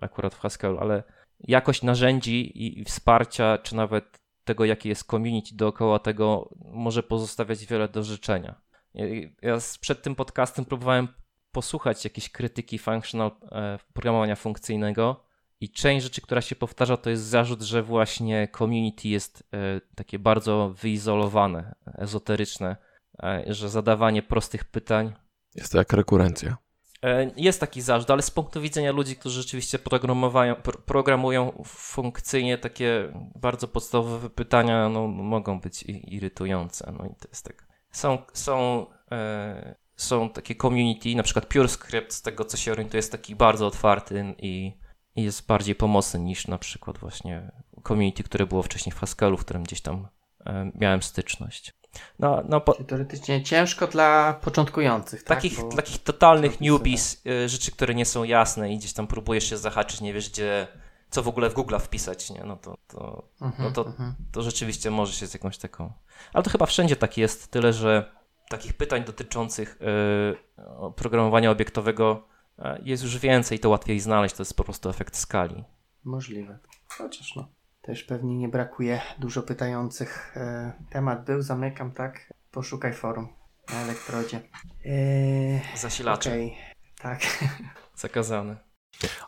akurat w Haskellu, ale jakość narzędzi i wsparcia, czy nawet tego, jakie jest community dookoła tego, może pozostawiać wiele do życzenia. Ja przed tym podcastem próbowałem posłuchać jakiejś krytyki functional e, programowania funkcyjnego i część rzeczy, która się powtarza, to jest zarzut, że właśnie community jest e, takie bardzo wyizolowane, ezoteryczne, e, że zadawanie prostych pytań. Jest to jak rekurencja. Jest taki zarzut, ale z punktu widzenia ludzi, którzy rzeczywiście programują, programują funkcyjnie, takie bardzo podstawowe pytania no, mogą być irytujące. No i to jest tak są, są, e, są takie community, na przykład PureScript, z tego co się orientuje, jest taki bardzo otwarty i, i jest bardziej pomocny niż na przykład właśnie community, które było wcześniej w Haskellu, w którym gdzieś tam e, miałem styczność. No, no po... Teoretycznie ciężko dla początkujących, tak? Takich, Bo... takich totalnych newbies, e, rzeczy, które nie są jasne i gdzieś tam próbujesz się zahaczyć, nie wiesz gdzie, co w ogóle w Google wpisać, nie? No to, to, mhm, no to, mhm. to rzeczywiście może się z jakąś taką ale to chyba wszędzie tak jest, tyle że takich pytań dotyczących yy, programowania obiektowego yy, jest już więcej, to łatwiej znaleźć, to jest po prostu efekt skali. Możliwe. Chociaż no, też pewnie nie brakuje dużo pytających. Yy, temat był, zamykam, tak? Poszukaj forum na elektrodzie. Yy, Zasilacze. Okay. Tak. Zakazane.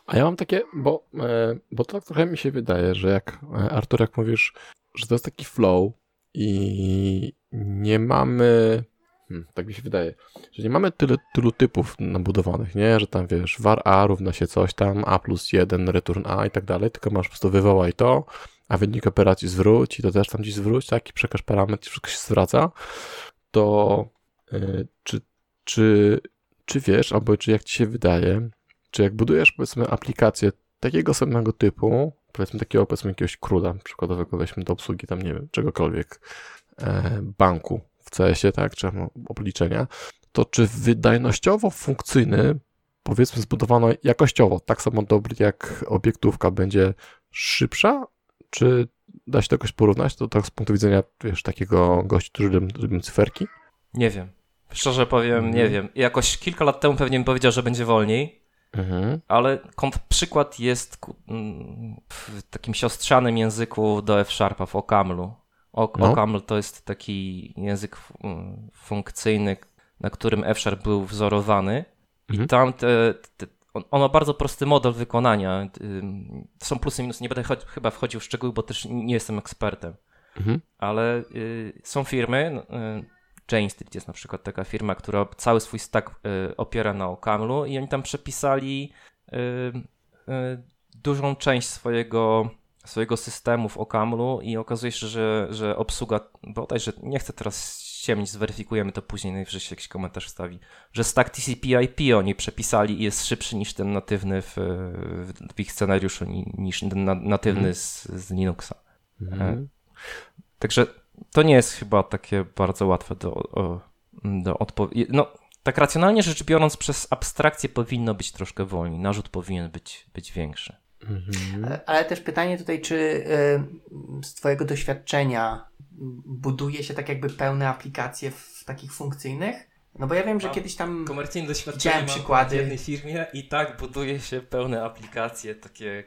A ja mam takie, bo, e, bo to tak trochę mi się wydaje, że jak e, Artur, jak mówisz, że to jest taki flow, i nie mamy, hmm, tak mi się wydaje, że nie mamy tyle, tylu typów nabudowanych, nie? Że tam wiesz, var a równa się coś tam, a plus 1, return a i tak dalej, tylko masz po prostu wywołaj to, a wynik operacji zwróć i to też tam gdzieś zwróć, tak? I przekaż parametr, wszystko się zwraca, to yy, czy, czy, czy wiesz, albo czy jak ci się wydaje, czy jak budujesz powiedzmy aplikację takiego samego typu, powiedzmy takiego, powiedzmy jakiegoś kruda przykładowego, weźmy do obsługi tam, nie wiem, czegokolwiek, e, banku w CS-ie, tak, czy obliczenia, to czy wydajnościowo funkcyjny, powiedzmy zbudowano jakościowo, tak samo dobry jak obiektówka, będzie szybsza, czy da się to jakoś porównać, to tak z punktu widzenia, wiesz, takiego gości, którzy lubią cyferki? Nie wiem. Szczerze powiem, nie mhm. wiem. Jakoś kilka lat temu pewnie bym powiedział, że będzie wolniej, Mhm. Ale przykład jest w takim siostrzanym języku do F-Sharpa, w Okamlu. Ok no. Okaml to jest taki język funkcyjny, na którym F-Sharp był wzorowany mhm. i tam te, te, on ma bardzo prosty model wykonania. Są plusy i minusy. Nie będę chyba wchodził w szczegóły, bo też nie jestem ekspertem. Mhm. Ale y, są firmy, no, y, Chain Street jest na przykład taka firma, która cały swój stack y, opiera na Okamlu i oni tam przepisali y, y, dużą część swojego, swojego systemu w Okamlu i okazuje się, że, że obsługa, bodajże nie chcę teraz ciemnić, zweryfikujemy to później, najwyżej się jakiś komentarz wstawi, że stack TCP/IP oni przepisali i jest szybszy niż ten natywny w, w ich scenariuszu, niż ten natywny mm. z, z Linuxa. Mm. Także to nie jest chyba takie bardzo łatwe do, do odpowiedzi. No, tak racjonalnie rzecz biorąc, przez abstrakcję powinno być troszkę wolniej. Narzut powinien być, być większy. Mhm. Ale, ale, też pytanie tutaj, czy y, z Twojego doświadczenia buduje się tak jakby pełne aplikacje w takich funkcyjnych? No bo ja wiem, że mam kiedyś tam komercyjne doświadczenie przykłady. w jednej firmie i tak buduje się pełne aplikacje takie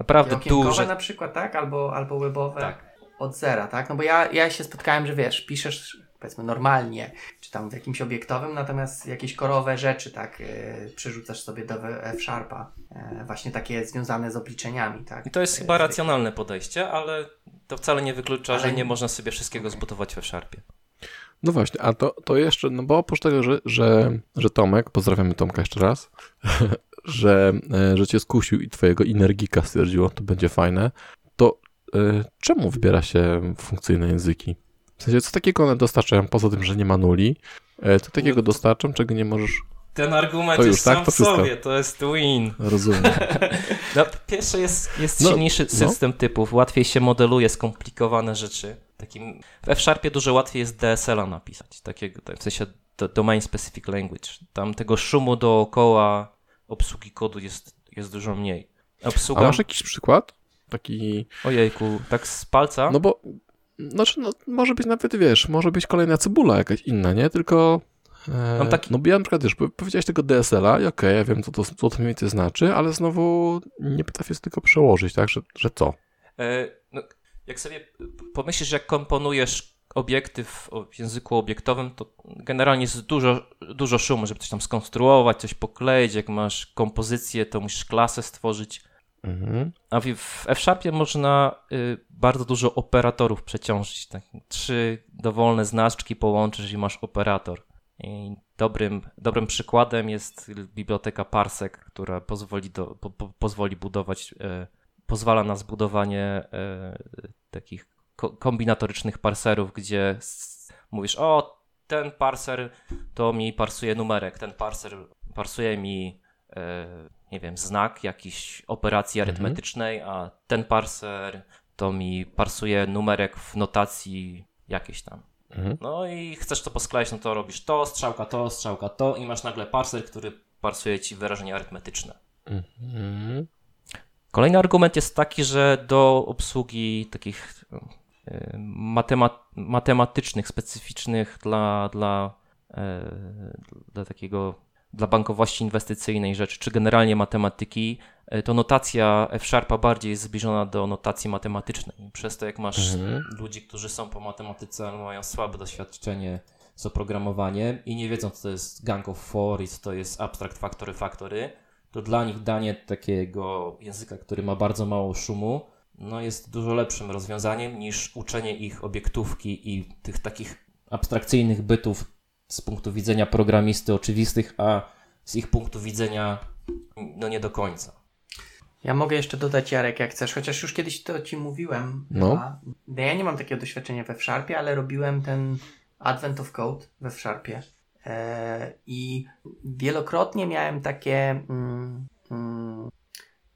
naprawdę duże. na przykład, tak? Albo, albo webowe. Tak od zera, tak? No bo ja, ja się spotkałem, że wiesz, piszesz powiedzmy normalnie, czy tam w jakimś obiektowym, natomiast jakieś korowe rzeczy, tak, yy, przerzucasz sobie do F-Sharpa, yy, właśnie takie związane z obliczeniami, tak? I to jest yy, chyba racjonalne podejście, ale to wcale nie wyklucza, ale... że nie można sobie wszystkiego okay. zbudować w F-Sharpie. No właśnie, a to, to jeszcze, no bo oprócz tego, że, że, że Tomek, pozdrawiamy Tomka jeszcze raz, że, że cię skusił i twojego energika stwierdziło, to będzie fajne, to Y, czemu wybiera się funkcyjne języki? W sensie, co takiego one dostarczają, poza tym, że nie ma nuli, y, co takiego no dostarczą, czego nie możesz... Ten argument to już, jest tak? sam to w sobie, to jest win. Rozumiem. no, pierwsze jest, jest no, silniejszy no. system no. typów, łatwiej się modeluje skomplikowane rzeczy. takim... W F-Sharpie dużo łatwiej jest DSL-a napisać, takiego, w sensie Domain Specific Language. Tam tego szumu dookoła obsługi kodu jest, jest dużo mniej. Obsługa... A masz jakiś przykład? Taki... Ojejku, tak z palca? No bo, znaczy, no, może być nawet, wiesz, może być kolejna cebula jakaś inna, nie? Tylko... E, Mam taki... No bo ja na przykład, wiesz, powiedziałeś tego DSL-a i okej, okay, ja wiem, co to, co to mniej więcej znaczy, ale znowu nie potrafię tylko przełożyć, tak, że, że co? E, no, jak sobie pomyślisz, jak komponujesz obiekty w języku obiektowym, to generalnie jest dużo, dużo szumu, żeby coś tam skonstruować, coś pokleić. Jak masz kompozycję, to musisz klasę stworzyć. Mhm. A w, F-Sharpie można y, bardzo dużo operatorów przeciążyć. Tak, trzy dowolne znaczki połączysz i masz operator. I dobrym, dobrym przykładem jest biblioteka Parsec, która pozwoli, do, po, po, pozwoli budować, y, pozwala na zbudowanie y, takich kombinatorycznych parserów, gdzie mówisz, o, ten parser to mi parsuje numerek, ten parser parsuje mi, nie wiem, znak jakiejś operacji mhm. arytmetycznej, a ten parser to mi parsuje numerek w notacji jakiejś tam. Mhm. No i chcesz to poskleić, no to robisz to, strzałka to, strzałka to i masz nagle parser, który parsuje ci wyrażenie arytmetyczne. Mhm. Kolejny argument jest taki, że do obsługi takich matemat matematycznych, specyficznych dla, dla, e, dla takiego dla bankowości inwestycyjnej rzeczy, czy generalnie matematyki, e, to notacja F-Sharpa bardziej jest zbliżona do notacji matematycznej. Przez to, jak masz mhm. ludzi, którzy są po matematyce, ale mają słabe doświadczenie z oprogramowaniem i nie wiedzą, co to jest Gang of Four i co to jest Abstract Factory Factory, to dla nich danie takiego języka, który ma bardzo mało szumu, no jest dużo lepszym rozwiązaniem niż uczenie ich obiektówki i tych takich abstrakcyjnych bytów z punktu widzenia programisty oczywistych, a z ich punktu widzenia no nie do końca. Ja mogę jeszcze dodać, Jarek, jak chcesz, chociaż już kiedyś to Ci mówiłem. No. A, no ja nie mam takiego doświadczenia we Sharpie, ale robiłem ten Advent of Code we Sharpie. E, I wielokrotnie miałem takie mm, mm,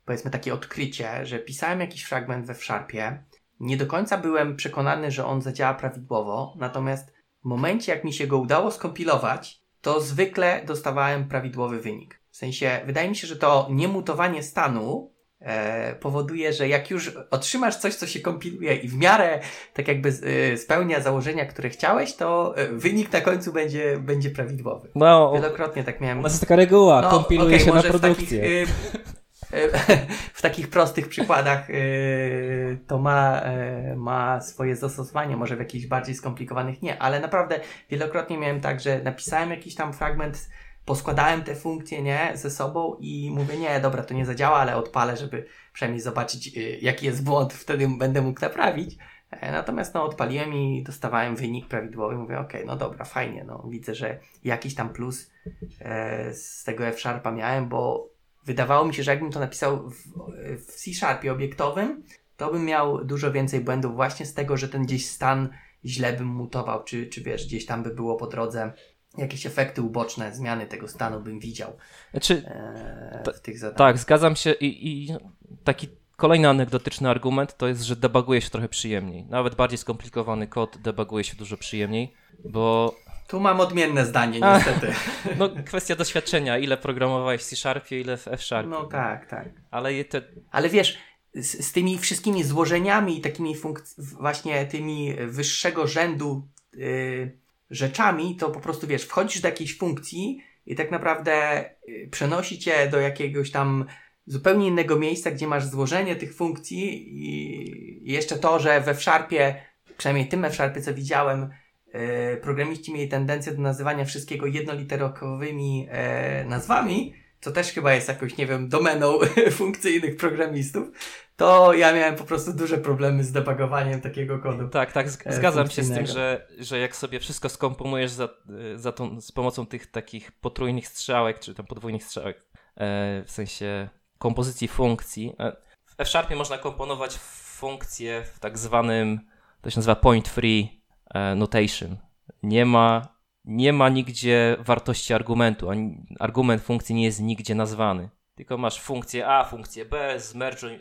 powiedzmy takie odkrycie, że pisałem jakiś fragment we Sharpie. Nie do końca byłem przekonany, że on zadziała prawidłowo, natomiast w momencie, jak mi się go udało skompilować, to zwykle dostawałem prawidłowy wynik. W sensie, wydaje mi się, że to niemutowanie stanu e, powoduje, że jak już otrzymasz coś, co się kompiluje i w miarę tak jakby e, spełnia założenia, które chciałeś, to e, wynik na końcu będzie, będzie prawidłowy. No, Wielokrotnie tak miałem. To jest taka reguła, no, kompiluje okay, się na produkcję. Takich, w takich prostych przykładach y, to ma, y, ma swoje zastosowanie, może w jakichś bardziej skomplikowanych nie, ale naprawdę wielokrotnie miałem tak, że napisałem jakiś tam fragment, poskładałem te funkcje nie, ze sobą i mówię, nie, dobra, to nie zadziała, ale odpalę, żeby przynajmniej zobaczyć, y, jaki jest błąd, wtedy będę mógł naprawić. E, natomiast no, odpaliłem i dostawałem wynik prawidłowy. Mówię, ok, no dobra, fajnie. No, widzę, że jakiś tam plus e, z tego F-Sharpa miałem, bo wydawało mi się, że jakbym to napisał w, w C-Sharpie obiektowym, to bym miał dużo więcej błędów właśnie z tego, że ten gdzieś stan źle bym mutował, czy, czy wiesz, gdzieś tam by było po drodze jakieś efekty uboczne, zmiany tego stanu bym widział znaczy, e, w tych zadaniach. Tak, zgadzam się i, i taki kolejny anegdotyczny argument to jest, że debuguje się trochę przyjemniej. Nawet bardziej skomplikowany kod debuguje się dużo przyjemniej, bo tu mam odmienne zdanie, niestety. no, kwestia doświadczenia. Ile programowałeś w C-Sharpie, ile w F-Sharpie. No tak, tak. Ale, te... Ale wiesz, z, z, tymi wszystkimi złożeniami i takimi właśnie tymi wyższego rzędu yy, rzeczami, to po prostu wiesz, wchodzisz do jakiejś funkcji i tak naprawdę yy, przenosi cię do jakiegoś tam zupełnie innego miejsca, gdzie masz złożenie tych funkcji i, jeszcze to, że we F-Sharpie, przynajmniej tym F-Sharpie, co widziałem, programiści mieli tendencję do nazywania wszystkiego jednoliterokowymi e, nazwami, co też chyba jest jakąś, nie wiem, domeną funkcyjnych programistów, to ja miałem po prostu duże problemy z debugowaniem takiego kodu. Tak, tak, e, zgadzam się z tym, że, że jak sobie wszystko skomponujesz za, za tą, z pomocą tych takich potrójnych strzałek, czy tam podwójnych strzałek, e, w sensie kompozycji funkcji. E, w F-Sharpie można komponować funkcje w tak zwanym, to się nazywa point free E, notation. Nie ma, nie ma nigdzie wartości argumentu. Argument funkcji nie jest nigdzie nazwany. Tylko masz funkcję A, funkcję B, zmerge,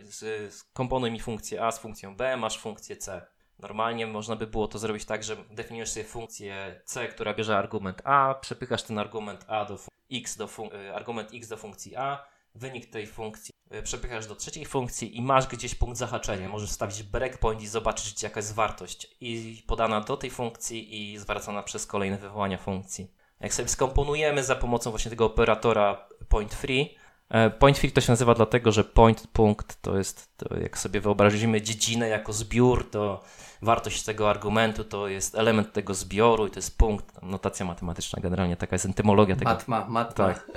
komponuj mi funkcję A z funkcją B, masz funkcję C. Normalnie można by było to zrobić tak, że definiujesz sobie funkcję c, która bierze argument a, przepychasz ten argument a do x do y, argument x do funkcji a, wynik tej funkcji y, przepychasz do trzeciej funkcji i masz gdzieś punkt zahaczenia. Możesz wstawić breakpoint i zobaczyć jaka jest wartość i podana do tej funkcji i zwracana przez kolejne wywołania funkcji. Jak sobie skomponujemy za pomocą właśnie tego operatora point free, e, Point free to się nazywa dlatego, że point, punkt to jest, to jak sobie wyobrazimy dziedzinę jako zbiór, to wartość tego argumentu to jest element tego zbioru i to jest punkt, notacja matematyczna generalnie, taka jest entymologia tego. Matma, matma. Tak.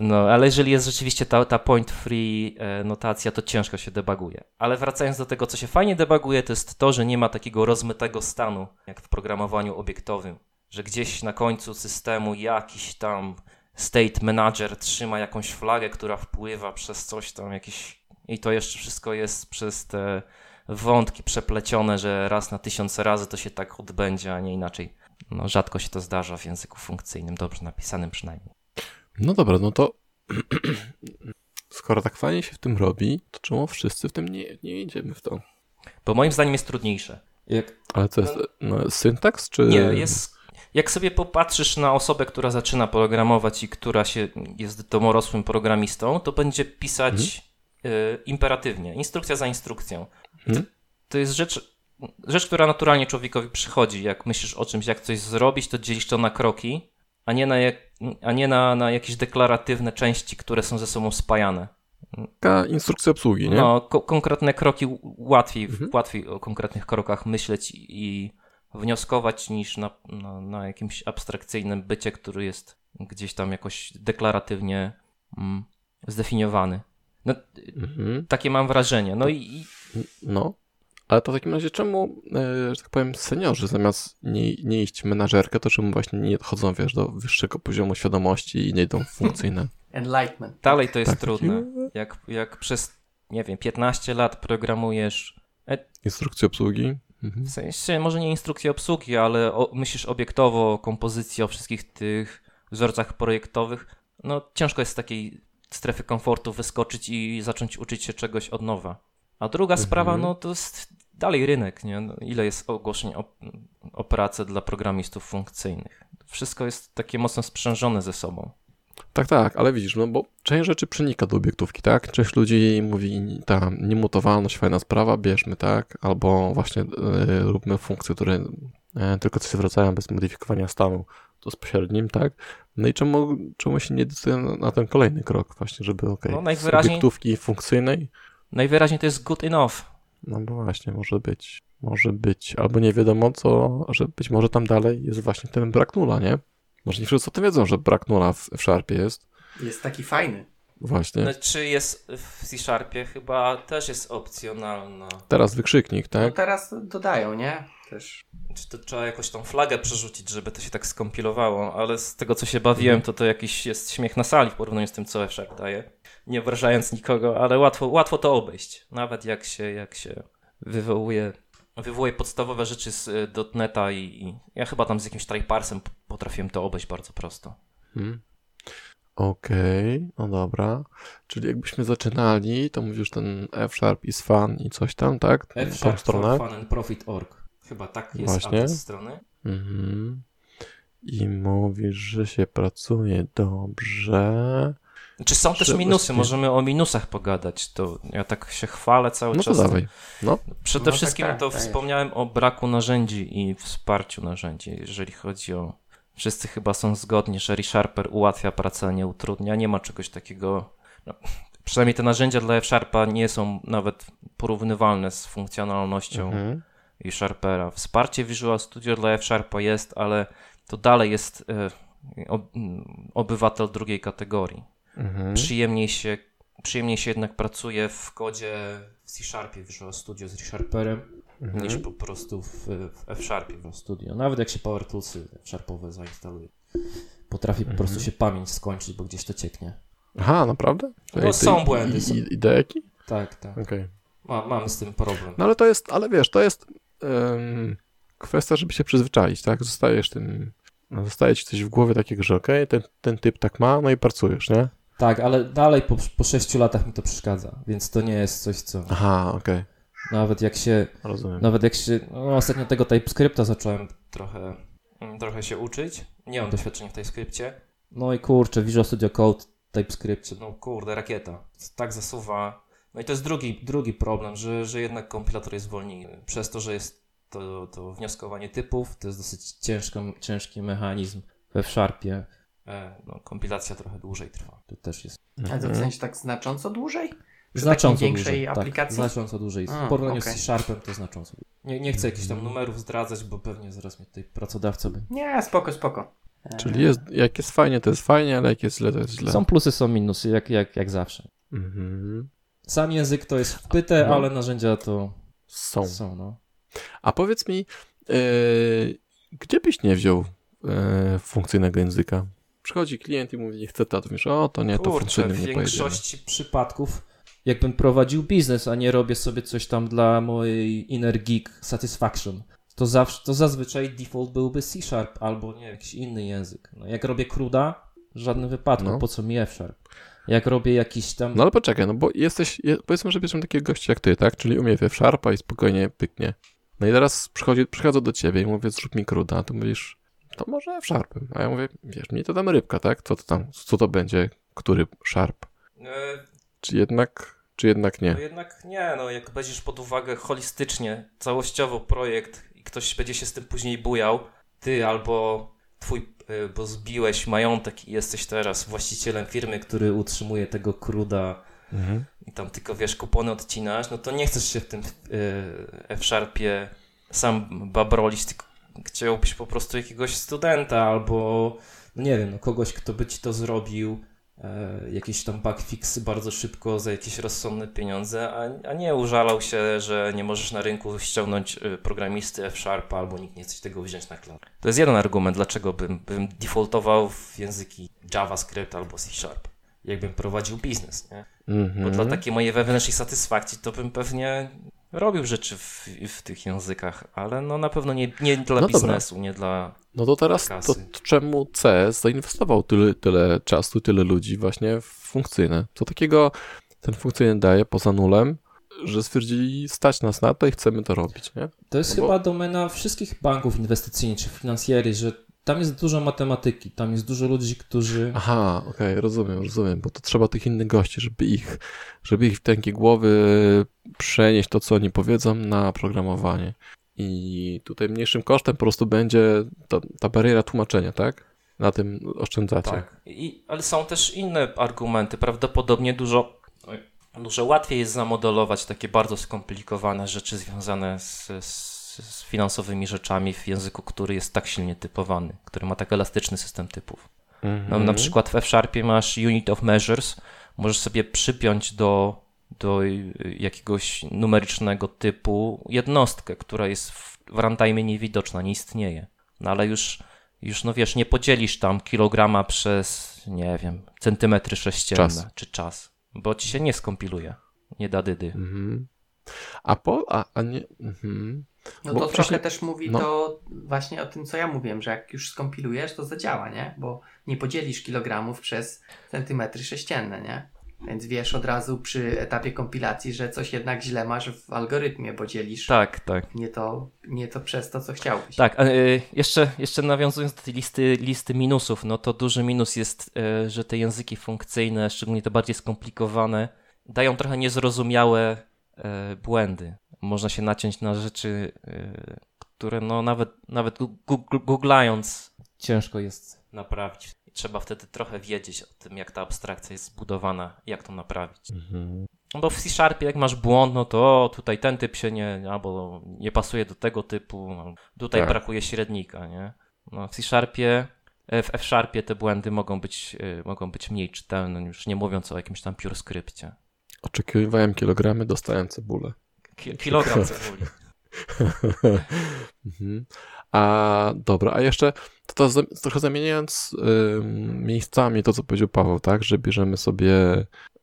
No, ale jeżeli jest rzeczywiście ta, ta point free e, notacja, to ciężko się debuguje. Ale wracając do tego, co się fajnie debuguje, to jest to, że nie ma takiego rozmytego stanu, jak w programowaniu obiektowym, że gdzieś na końcu systemu jakiś tam state manager trzyma jakąś flagę, która wpływa przez coś tam, jakiś i to jeszcze wszystko jest przez te wątki przeplecione, że raz na tysiące razy to się tak odbędzie, a nie inaczej. No, rzadko się to zdarza w języku funkcyjnym, dobrze napisanym przynajmniej. No dobra, no to skoro tak fajnie się w tym robi, to czemu wszyscy w tym nie, nie idziemy w to? Bo moim zdaniem jest trudniejsze. Jak... Ale to jest no, syntaks, czy... Nie, jest... Jak sobie popatrzysz na osobę, która zaczyna programować i która się jest domorosłym programistą, to będzie pisać mhm. y, imperatywnie, instrukcja za instrukcją. Hmm? To jest rzecz, rzecz, która naturalnie człowiekowi przychodzi. Jak myślisz o czymś, jak coś zrobić, to dzielisz to na kroki, a nie na, jak, a nie na, na jakieś deklaratywne części, które są ze sobą spajane. Taka instrukcja obsługi, nie? No, ko konkretne kroki łatwiej, mhm. łatwiej o konkretnych krokach myśleć i wnioskować niż na, na, na jakimś abstrakcyjnym bycie, który jest gdzieś tam jakoś deklaratywnie mm, zdefiniowany. No, mhm. Takie mam wrażenie. No i, no, ale to w takim razie czemu, e, że tak powiem, seniorzy zamiast nie, nie iść menażerkę, to czemu właśnie nie chodzą, wiesz, do wyższego poziomu świadomości i nie idą funkcyjne? Enlightenment. Dalej to jest tak, trudne. Jak, jak przez, nie wiem, 15 lat programujesz... E... Instrukcję obsługi? Mhm. W sensie, może nie instrukcję obsługi, ale o, myślisz obiektowo o kompozycji, o wszystkich tych wzorcach projektowych, no ciężko jest z takiej strefy komfortu wyskoczyć i zacząć uczyć się czegoś od nowa. A druga mhm. sprawa, no to jest dalej rynek, nie? No, ile jest ogłoszeń o, o pracę dla programistów funkcyjnych. Wszystko jest takie mocno sprzężone ze sobą. Tak, tak, ale widzisz, no bo część rzeczy przenika do obiektówki, tak? Część ludzi mówi, ta niemutowalność, fajna sprawa, bierzmy, tak? Albo właśnie y, róbmy funkcje, które y, tylko coś zwracają bez modyfikowania stanu bezpośrednim, tak? No i czemu, czemu się nie decyduje na, ten kolejny krok właśnie, żeby, okej, okay, no, najwyraźniej... z obiektówki funkcyjnej Najwyraźniej to jest good enough. No bo właśnie, może być. Może być. Albo nie wiadomo co, że być może tam dalej jest właśnie ten brak nula, nie? Może nie wszyscy o tym wiedzą, że brak nula w, w Sharpie jest. Jest taki fajny. Właśnie. No, czy jest w C-Sharpie? Chyba też jest opcjonalna. Teraz wykrzyknik, tak? No teraz dodają, nie? Też. Czy to trzeba jakoś tą flagę przerzucić, żeby to się tak skompilowało, ale z tego co się bawiłem, to to jakiś jest śmiech na sali w porównaniu z tym, co F-Sharp daje nie obrażając nikogo, ale łatwo, łatwo to obejść. Nawet jak się, jak się wywołuje, wywołuje podstawowe rzeczy z y, dotneta i, i ja chyba tam z jakimś tryparsem potrafiłem to obejść bardzo prosto. Hmm. Okej, okay, no dobra. Czyli jakbyśmy zaczynali, to mówisz ten F-Sharp is fun i coś tam, tak? F-Sharp stronę. fun and profit.org. Chyba tak jest Właśnie. adres strony. Mhm. I mówisz, że się pracuje dobrze. Czy są też minusy? Możemy o minusach pogadać. To ja tak się chwalę cały no czas. No to dawaj. No. Przede no tak, wszystkim tak, tak, to tak, wspomniałem o braku narzędzi i wsparciu narzędzi, jeżeli chodzi o... Wszyscy chyba są zgodni, że ReSharper ułatwia pracę, a nie utrudnia. Nie ma czegoś takiego... No, przynajmniej te narzędzia dla F-Sharpa nie są nawet porównywalne z funkcjonalnością mhm. ReSharpera. Wsparcie Visual Studio dla F-Sharpa jest, ale to dalej jest e, obywatel drugiej kategorii. Mhm. Przyjemniej, się, przyjemniej się jednak pracuje w kodzie w C-Sharpie Visual Studio z ReSharperem mhm. niż po prostu w, w F-Sharpie Visual Studio. Nawet jak się Power Toolsy F-Sharpowe zainstaluje. Potrafi mhm. po prostu się pamięć skończyć, bo gdzieś to cieknie. Aha, naprawdę? No, są błędy. I, i, ideki? Tak, tak. Okay. Ma, mamy z tym problem. No ale to jest, ale wiesz, to jest um, kwestia, żeby się przyzwyczaić, tak? Zostajesz tym, no, zostaje ci coś w głowie takiego, że okej, okay, ten, ten typ tak ma, no i pracujesz, nie? Tak, ale dalej po, po 6 latach mi to przeszkadza, więc to nie jest coś, co. Aha, okej. Okay. Nawet jak się, Rozumiem. nawet jak się, no ostatnio tego TypeScripta zacząłem trochę, mm, trochę się uczyć. Nie mam doświadczenia w TypeScripcie. No i kurczę, Visual Studio Code, TypeScriptie, no kurde, rakieta. Tak zasuwa. No i to jest drugi, drugi problem, że, że jednak kompilator jest wolniej. Przez to, że jest to, to wnioskowanie typów, to jest dosyć ciężko, ciężki mechanizm we Sharpie. E, no, kompilacja trochę dłużej trwa. To też jest A to w Mhm. sensie tak znacząco dłużej? Przy znacząco takiej większej dłużej. aplikacji? Tak, znacząco dłużej. W porównaniu okej. z C-Sharpem to znacząco. Nie, nie chcę jakichś tam Mhm. numerów zdradzać, bo pewnie zaraz mnie tutaj pracodawca by... Nie, spoko, spoko. E, Czyli jest, jak jest fajnie, to jest fajnie, ale jak jest źle, to jest źle. Są plusy, są minusy, jak, jak, jak zawsze. Mhm. Sam język to jest wpyte, No. ale narzędzia to Są. są, no. A powiedz mi, e, gdzie byś nie wziął e, funkcyjnego języka? Przychodzi klient i mówi, nie chcę to, to mówisz, o, to nie, to Kurczę, funkcyjnym w nie pojedziemy. większości przypadków, jakbym prowadził biznes, a nie robię sobie coś tam dla mojej inner geek satisfaction, to, zawsze, to zazwyczaj default byłby C-Sharp albo nie jakiś inny język. No, jak robię cruda, w żadnym wypadku, No. po co mi F-Sharp? Jak robię jakiś tam... No ale poczekaj, no bo jesteś, je, powiedzmy, że bierzemy takiego gościa jak ty, tak? Czyli umie w Sharpa i spokojnie pyknie. No i teraz przychodzi, przychodzę do ciebie i mówię, zrób mi kruda, a ty mówisz, to może F Sharpem. A ja mówię, wiesz, mnie to tam rybka, tak? Co to tam, co to będzie, który Sharp? E, Czy jednak, czy jednak nie? No jednak nie, no jak weźmiesz pod uwagę holistycznie, całościowo projekt i ktoś będzie się z tym później bujał, ty albo twój, y, bo zbiłeś majątek i jesteś teraz właścicielem firmy, który utrzymuje tego kruda Mhm. i tam tylko wiesz, kupony odcinasz, no to nie chcesz się w tym y, F-Sharpie sam babrolić, tylko chciałbyś po prostu jakiegoś studenta albo, no nie wiem, no kogoś, kto by ci to zrobił, jakieś tam bugfixy bardzo szybko za jakieś rozsądne pieniądze, a, a nie użalał się, że nie możesz na rynku ściągnąć y, programisty F-Sharpa albo nikt nie chce tego wziąć na klatę. To jest jeden argument, dlaczego bym, bym defaultował w języki JavaScript albo C-Sharp, jakbym prowadził biznes, nie? Mhm. Bo dla takiej mojej wewnętrznej satysfakcji to bym pewnie robił rzeczy w, w tych językach, ale no na pewno nie, nie dla No dobra. biznesu, nie dla... No to teraz, kasy. to czemu CS zainwestował tyle, tyle czasu, tyle ludzi właśnie w funkcyjne? Co takiego ten funkcyjny daje poza nulem, że stwierdzili, stać nas na to i chcemy to robić, nie? To jest No bo- chyba domena wszystkich banków inwestycyjnych czy finansjery, że tam jest dużo matematyki, tam jest dużo ludzi, którzy... Aha, okej, rozumiem, rozumiem, bo to trzeba tych innych gości, żeby ich, żeby ich w tęgie głowy przenieść to, co oni powiedzą na programowanie. I tutaj mniejszym kosztem po prostu będzie ta, ta bariera tłumaczenia, tak? Na tym oszczędzacie. Tak. I, ale są też inne argumenty. Prawdopodobnie dużo, dużo łatwiej jest zamodelować takie bardzo skomplikowane rzeczy związane z, z, z finansowymi rzeczami w języku, który jest tak silnie typowany, który ma tak elastyczny system typów. Mhm. No, na przykład w F-Sharpie masz unit of measures, możesz sobie przypiąć do, do jakiegoś numerycznego typu jednostkę, która jest w, w runtime niewidoczna, nie istnieje. No ale już, już, no wiesz, nie podzielisz tam kilograma przez, nie wiem, centymetry sześcienne Czas. czy czas, bo ci się nie skompiluje, nie da dydy. Mhm. A po, a, a nie, mhm. No Bo to wcześniej- trochę też mówi no. to właśnie o tym, co ja mówiłem, że jak już skompilujesz, to zadziała, nie? Bo nie podzielisz kilogramów przez centymetry sześcienne, nie? Więc wiesz od razu przy etapie kompilacji, że coś jednak źle masz w algorytmie, bo dzielisz Tak, tak. nie, to, nie to przez to, co chciałbyś. Tak, a, y, jeszcze, jeszcze nawiązując do tej listy, listy minusów, no to duży minus jest, y, że te języki funkcyjne, szczególnie te bardziej skomplikowane, dają trochę niezrozumiałe y, błędy. Można się naciąć na rzeczy, y, które no nawet, nawet googlając ciężko jest naprawić. Trzeba wtedy trochę wiedzieć o tym, jak ta abstrakcja jest zbudowana, jak to naprawić. Mhm. No Bo w C-Sharpie jak masz błąd, no to o, tutaj ten typ się nie, albo nie pasuje do tego typu, albo tutaj Tak. brakuje średnika, nie? No w C-Sharpie, e, w F-Sharpie te błędy mogą być, e, mogą być mniej czytelne, już nie mówiąc o jakimś tam pure skrypcie. Oczekiwałem kilogramy, dostałem cebulę. Ki- kilogram cebuli. Mhm. A dobra, a jeszcze to, to trochę zamieniając ym, miejscami to, co powiedział Paweł, tak, że bierzemy sobie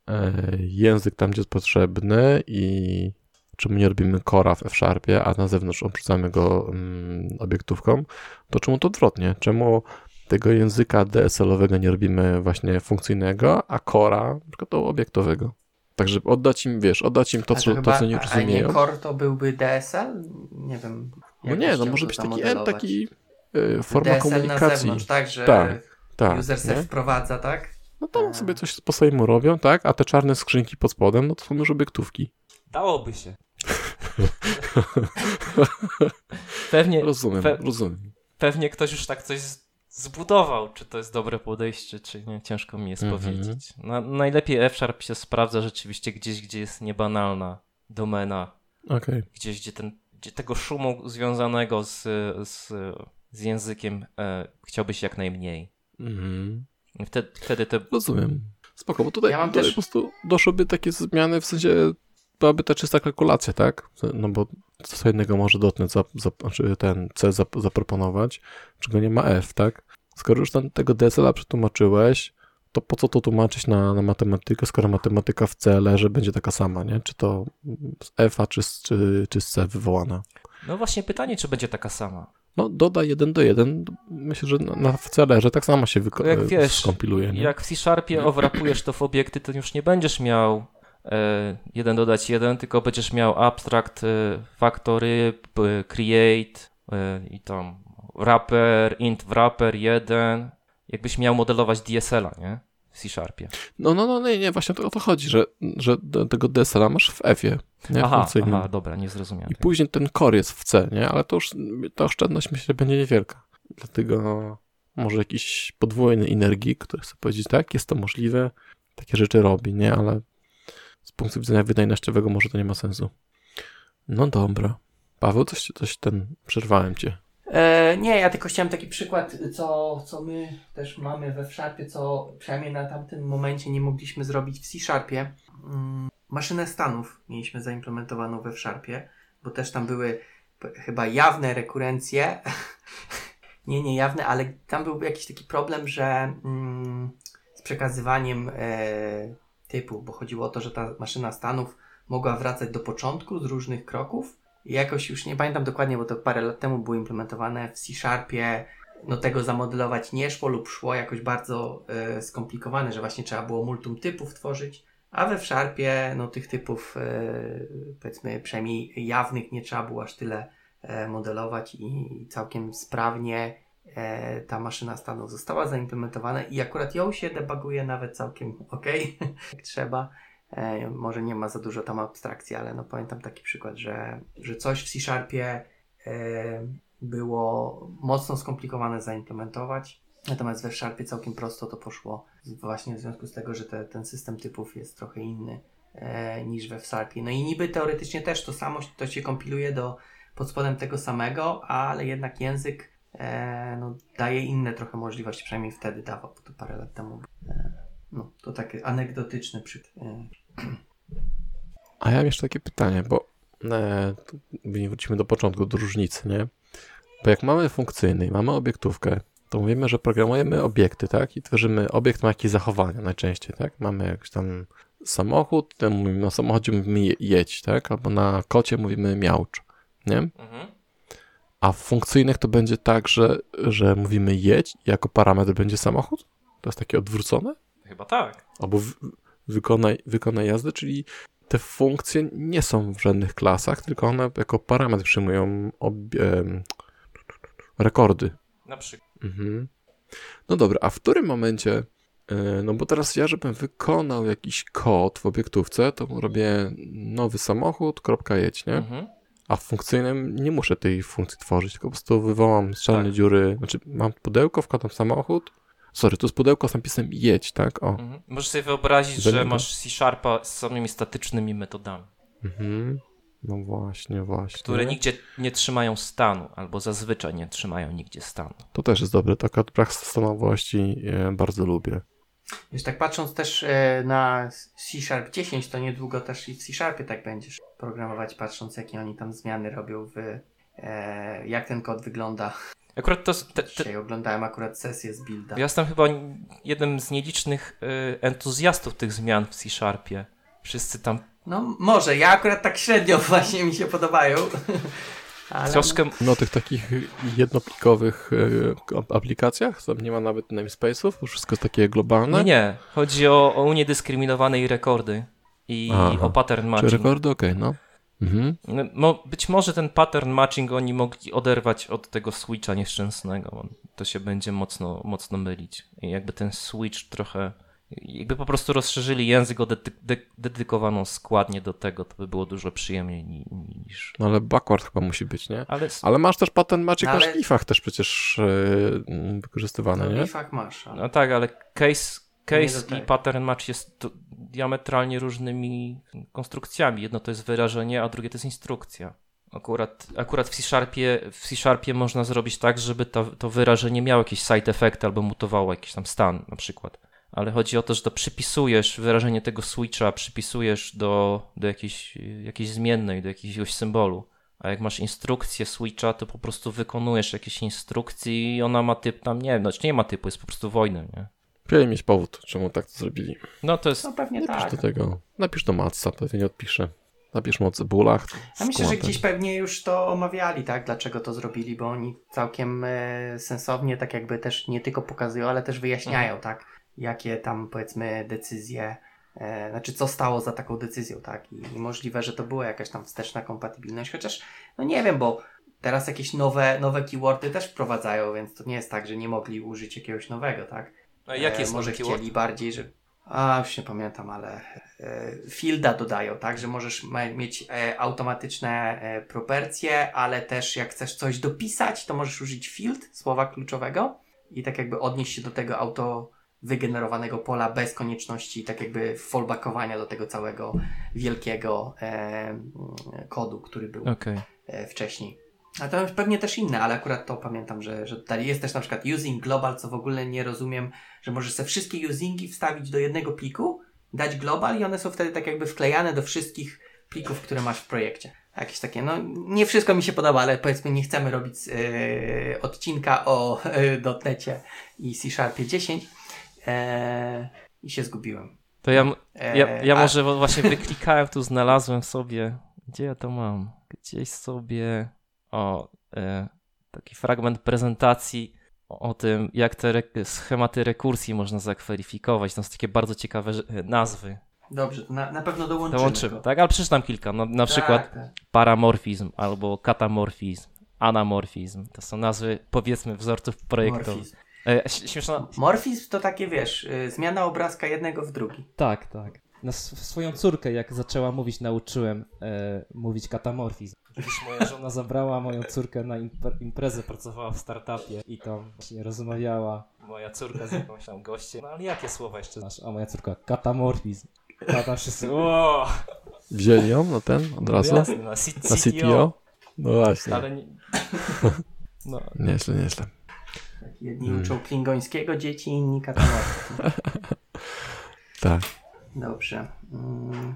e, język tam, gdzie jest potrzebny i czemu nie robimy kora w F-Sharpie, a na zewnątrz obrzucamy go ym, obiektówką, to czemu to odwrotnie? Czemu tego języka DSL-owego nie robimy właśnie funkcyjnego, a kora przykład to obiektowego? Tak, żeby oddać im, wiesz, oddać im to, co, to, co nie A nie rozumieją. core to byłby DSL? Nie wiem. No nie, no może być taki, zamodelować. taki e, forma DSL na komunikacji. zewnątrz, tak? Że Tak, tak, user nie? se wprowadza, tak? No to sobie coś po swojemu robią, tak? A te czarne skrzynki pod spodem, no to są już obiektówki. Dałoby się. Pewnie, Rozumiem, Pe- rozumiem. pewnie ktoś już tak coś zbudował. Czy to jest dobre podejście, czy nie, ciężko mi jest Mhm. powiedzieć. Na, najlepiej F-Sharp się sprawdza rzeczywiście gdzieś, gdzie jest niebanalna domena. Okej. Gdzieś, gdzie, ten, gdzie tego szumu związanego z, z, z językiem e, chciałbyś jak najmniej. Mhm. I Wtedy, wtedy te Rozumiem. Spoko, bo tutaj, Ja mam tutaj też- po prostu doszłyby takie zmiany, w sensie byłaby ta czysta kalkulacja, tak? No bo co innego może dotnet, za, za, znaczy ten C zap, zaproponować, czego nie ma F, tak? Skoro już tam tego DSL-a przetłumaczyłeś, to po co to tłumaczyć na, na matematykę, skoro matematyka w C leży będzie taka sama, nie? Czy to z F-a, czy, z- czy, czy z C wywołana? No właśnie pytanie, czy będzie taka sama. No, doda jeden do jeden. Myślę, że na, w celerze tak samo się wyko- Jak wiesz, skompiluje. Nie? Jak w C-Sharpie owrapujesz to w obiekty, to już nie będziesz miał jeden dodać jeden, tylko będziesz miał abstract, e, factory, create e, i tam wrapper, int wrapper 1. Jakbyś miał modelować DSL-a, nie? W C-Sharpie. No, no, no, nie, nie, właśnie o to chodzi, że, że tego DSL-a masz w F-ie, nie? Aha, aha, dobra, nie zrozumiałem. I później ten core jest w C, nie? Ale to już, ta oszczędność myślę będzie niewielka. Dlatego może jakiś podwójny energii, który chce powiedzieć, tak, jest to możliwe, takie rzeczy robi, nie? Ale z punktu widzenia wydajnościowego może to nie ma sensu. No dobra. Paweł, coś, coś ten, przerwałem cię. E, nie, ja tylko chciałem taki przykład, co, co my też mamy we F-Sharpie, co przynajmniej na tamtym momencie nie mogliśmy zrobić w C-Sharpie. Mm, maszynę stanów mieliśmy zaimplementowaną we F-Sharpie, bo też tam były chyba jawne rekurencje. nie, nie jawne, ale tam był jakiś taki problem, że mm, z przekazywaniem e, typu, bo chodziło o to, że ta maszyna stanów mogła wracać do początku z różnych kroków. I jakoś już nie pamiętam dokładnie, bo to parę lat temu było implementowane w C-Sharpie. No tego zamodelować nie szło lub szło jakoś bardzo e, skomplikowane, że właśnie trzeba było multum typów tworzyć. A we Sharpie no tych typów e, powiedzmy przynajmniej jawnych nie trzeba było aż tyle e, modelować i całkiem sprawnie ta maszyna stanów została zaimplementowana i akurat ją się debuguje nawet całkiem ok, jak trzeba. E, może nie ma za dużo tam abstrakcji, ale no pamiętam taki przykład, że, że coś w C-Sharpie e, było mocno skomplikowane zaimplementować, natomiast we Sharpie całkiem prosto to poszło właśnie w związku z tego, że te, ten system typów jest trochę inny e, niż we Sharpie. No i niby teoretycznie też to samo, to się kompiluje do pod spodem tego samego, ale jednak język e, no, daje inne trochę możliwości, przynajmniej wtedy dawał, bo to parę lat temu. E, no, to taki anegdotyczny przykład. E, A ja mam jeszcze takie pytanie, bo e, wrócimy do początku, do różnicy, nie? Bo jak mamy funkcyjny i mamy obiektówkę, to mówimy, że programujemy obiekty, tak? I tworzymy, obiekt ma jakieś zachowania najczęściej, tak? Mamy jakiś tam samochód, to mówimy, na samochodzie mówimy je- jedź, tak? Albo na kocie mówimy miaucz, nie? Mhm. A w funkcyjnych to będzie tak, że, że mówimy jedź jako parametr będzie samochód? To jest takie odwrócone? Chyba tak. albo w, wykonaj, wykonaj jazdę, czyli te funkcje nie są w żadnych klasach, tylko one jako parametr przyjmują obie, rekordy. Na przykład. Mhm. No dobra, a w którym momencie, e, no bo teraz ja, żebym wykonał jakiś kod w obiektówce, to robię nowy samochód, kropka jedź, nie? Mhm. A w funkcyjnym nie muszę tej funkcji tworzyć, tylko po prostu wywołam z czarnej Tak. dziury, znaczy mam pudełko, wkładam samochód, sorry, to jest pudełko z napisem jedź, tak? O. Mhm. Możesz sobie wyobrazić, że masz C-Sharpa z samymi statycznymi metodami, Mhm. No właśnie, właśnie. które nigdzie nie trzymają stanu, albo zazwyczaj nie trzymają nigdzie stanu. To też jest dobre, taka brak stanowości e, bardzo lubię. Wiesz, tak patrząc też e, na C Sharp 10, to niedługo też i w C Sharpie tak będziesz programować, patrząc jakie oni tam zmiany robią w e, jak ten kod wygląda. Akurat to, te, te, Dzisiaj oglądałem akurat sesję z builda. ja jestem chyba jednym z nielicznych y, entuzjastów tych zmian w C-Sharpie. Wszyscy tam No może, ja akurat tak średnio właśnie mi się podobają. Ale troszkę No tych takich jednoplikowych e, ap- aplikacjach, tam nie ma nawet namespace'ów, to wszystko jest takie globalne. Nie, nie. Chodzi o, o uniedyskryminowane i rekordy. i Aha. o pattern Czy matching. rekordy? Okej, no. Mhm. No, być może ten pattern matching oni mogli oderwać od tego switcha nieszczęsnego. bo To się będzie mocno, mocno mylić. I jakby ten switch trochę. Jakby po prostu rozszerzyli język o dedy- de- dedykowaną składnię do tego, to by było dużo przyjemniej ni- ni- niż. No ale backward chyba musi być, nie? Ale Ale masz też patent Magic No, ale- na szlifach też przecież yy, wykorzystywany, No nie? fakt masz. ale- no tak, ale case, case tego. i pattern match jest diametralnie różnymi konstrukcjami. Jedno to jest wyrażenie, a drugie to jest instrukcja. Akurat, akurat w C-Sharpie, w C-Sharpie można zrobić tak, żeby to, to wyrażenie miało jakiś side effect albo mutowało jakiś tam stan na przykład. Ale chodzi o to, że to przypisujesz wyrażenie tego switcha, przypisujesz do, do jakiejś, jakiejś zmiennej, do jakiegoś symbolu. A jak masz instrukcję switcha, to po prostu wykonujesz jakieś instrukcje i ona ma typ tam, nie wiem, znaczy nie ma typu, jest po prostu wojna, nie? Chcieli mieć powód, czemu tak to zrobili. No to jest, No pewnie Napisz tak. do tego. Napisz do Matsa, pewnie nie odpiszę. Napisz mu o cebulach. A myślę, że gdzieś pewnie już to omawiali, tak? Dlaczego to zrobili, bo oni całkiem e, sensownie, tak jakby też nie tylko pokazują, ale też wyjaśniają, tak? Jakie tam powiedzmy decyzje, e, znaczy co stało za taką decyzją, tak? I, I możliwe, że to była jakaś tam wsteczna kompatybilność, chociaż no nie wiem, bo teraz jakieś nowe, nowe keywordy też wprowadzają, więc to nie jest tak, że nie mogli użyć jakiegoś nowego, tak? no jaki jest może nowy keyword? chcieli bardziej, że. A, już nie pamiętam, ale e, fielda dodają, tak, że możesz mieć e, automatyczne e, proporcje, ale też jak chcesz coś dopisać, to możesz użyć field, słowa kluczowego i tak jakby odnieść się do tego auto wygenerowanego pola bez konieczności tak jakby fallbackowania do tego całego wielkiego e, kodu, który był Okej. e, wcześniej. A to pewnie też inne, ale akurat to pamiętam, że, że tutaj jest też na przykład using global, co w ogóle nie rozumiem, że możesz sobie wszystkie usingi wstawić do jednego pliku, dać global i one są wtedy tak jakby wklejane do wszystkich plików, które masz w projekcie. Jakieś takie, no nie wszystko mi się podoba, ale powiedzmy nie chcemy robić e, odcinka o e, dotnecie i C Sharpie 10 e, i się zgubiłem. To ja, E, ja, ja a- może właśnie wyklikałem, tu znalazłem sobie, gdzie ja to mam? Gdzieś sobie, o, e, taki fragment prezentacji o, tym, jak te re schematy rekursji można zakweryfikować. Tam są takie bardzo ciekawe że- nazwy. Dobrze, to na, na pewno dołączymy. Dołączymy, go. tak? Ale przeczytam kilka. No, na przykład Tak, tak. paramorfizm albo katamorfizm, anamorfizm. To są nazwy, powiedzmy, wzorców projektowych. Morfizm. E, śmieszna, Morfizm to takie, wiesz, y, zmiana obrazka jednego w drugi. Tak, tak. Na sw- swoją córkę, jak zaczęła mówić, nauczyłem e, mówić katamorfizm. Kiedyś moja żona zabrała moją córkę na impre- imprezę, pracowała w startupie i tam właśnie rozmawiała moja córka z jakąś tam gościem. No ale jakie słowa jeszcze znasz? A moja córka, katamorfizm. A tam wszyscy, o, Wzięli ją na ten od razu? jasne, na, C- Na CTO? No właśnie. Ale nie... No, Nieźle, nieźle. Jedni Hmm. uczą klingońskiego dzieci, inni katamorfizm. Tak. Dobrze. Mm,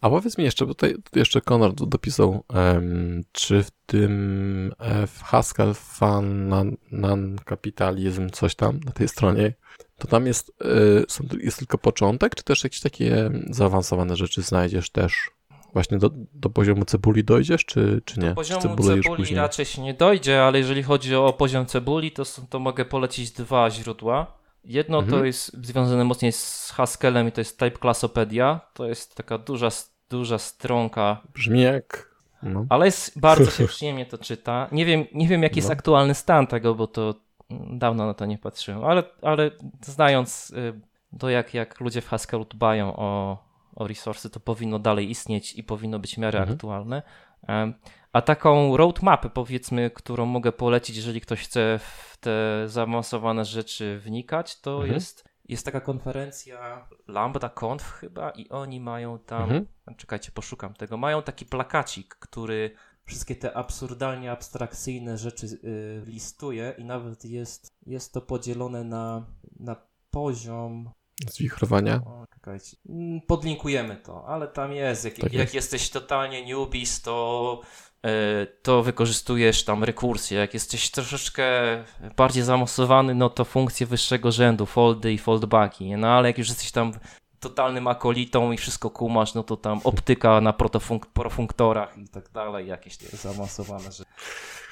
A powiedz mi jeszcze, bo tutaj tu jeszcze Konrad do- dopisał, em, czy w tym e, w Haskell Fan nan, nan Capitalism coś tam na tej stronie, to tam jest, e, są, jest tylko początek, czy też jakieś takie zaawansowane rzeczy znajdziesz też? Właśnie do, do poziomu cebuli dojdziesz, czy, czy nie? poziomu czy cebulę już cebuli później? raczej się nie dojdzie, ale jeżeli chodzi o poziom cebuli, to, to mogę polecić dwa źródła. Jedno to Mhm. jest związane mocniej z Haskellem i to jest Type Classopedia. To jest taka duża, duża stronka, Brzmi jak... No. ale jest bardzo się przyjemnie to czyta. Nie wiem, nie wiem jaki jest No. aktualny stan tego, bo to mm, dawno na to nie patrzyłem, ale, ale znając y, to, jak, jak ludzie w Haskellu dbają o, o resursy, to powinno dalej istnieć i powinno być w miarę Mhm. aktualne. A taką roadmapę, powiedzmy, którą mogę polecić, jeżeli ktoś chce w te zaawansowane rzeczy wnikać, to Mhm. jest, jest taka konferencja Lambda Conf chyba i oni mają tam, Mhm. czekajcie, poszukam tego, mają taki plakacik, który wszystkie te absurdalnie abstrakcyjne rzeczy y, listuje i nawet jest, jest to podzielone na, na poziom Zwichrowania. o, czekajcie. Mm, Podlinkujemy to, ale tam jest. Jak, Tak jak jest. jesteś totalnie newbies, to, e, to wykorzystujesz tam rekursję. Jak jesteś troszeczkę bardziej zaawansowany, no to funkcje wyższego rzędu, foldy i foldbacki. No ale jak już jesteś tam totalnym akolitą i wszystko kumasz, no to tam optyka na protofunk- profunktorach i tak dalej, jakieś te zaawansowane rzeczy.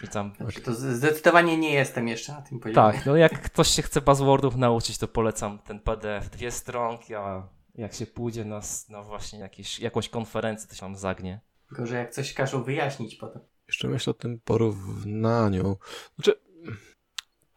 I tam To zdecydowanie nie jestem jeszcze na tym poziomie. tak, no jak ktoś się chce buzzwordów nauczyć, to polecam ten PDF. Dwie stronki, a jak się pójdzie na, na właśnie jakieś, jakąś konferencję, to się tam zagnie. Gorzej jak coś każą wyjaśnić potem. Jeszcze myślę o tym porównaniu. Znaczy,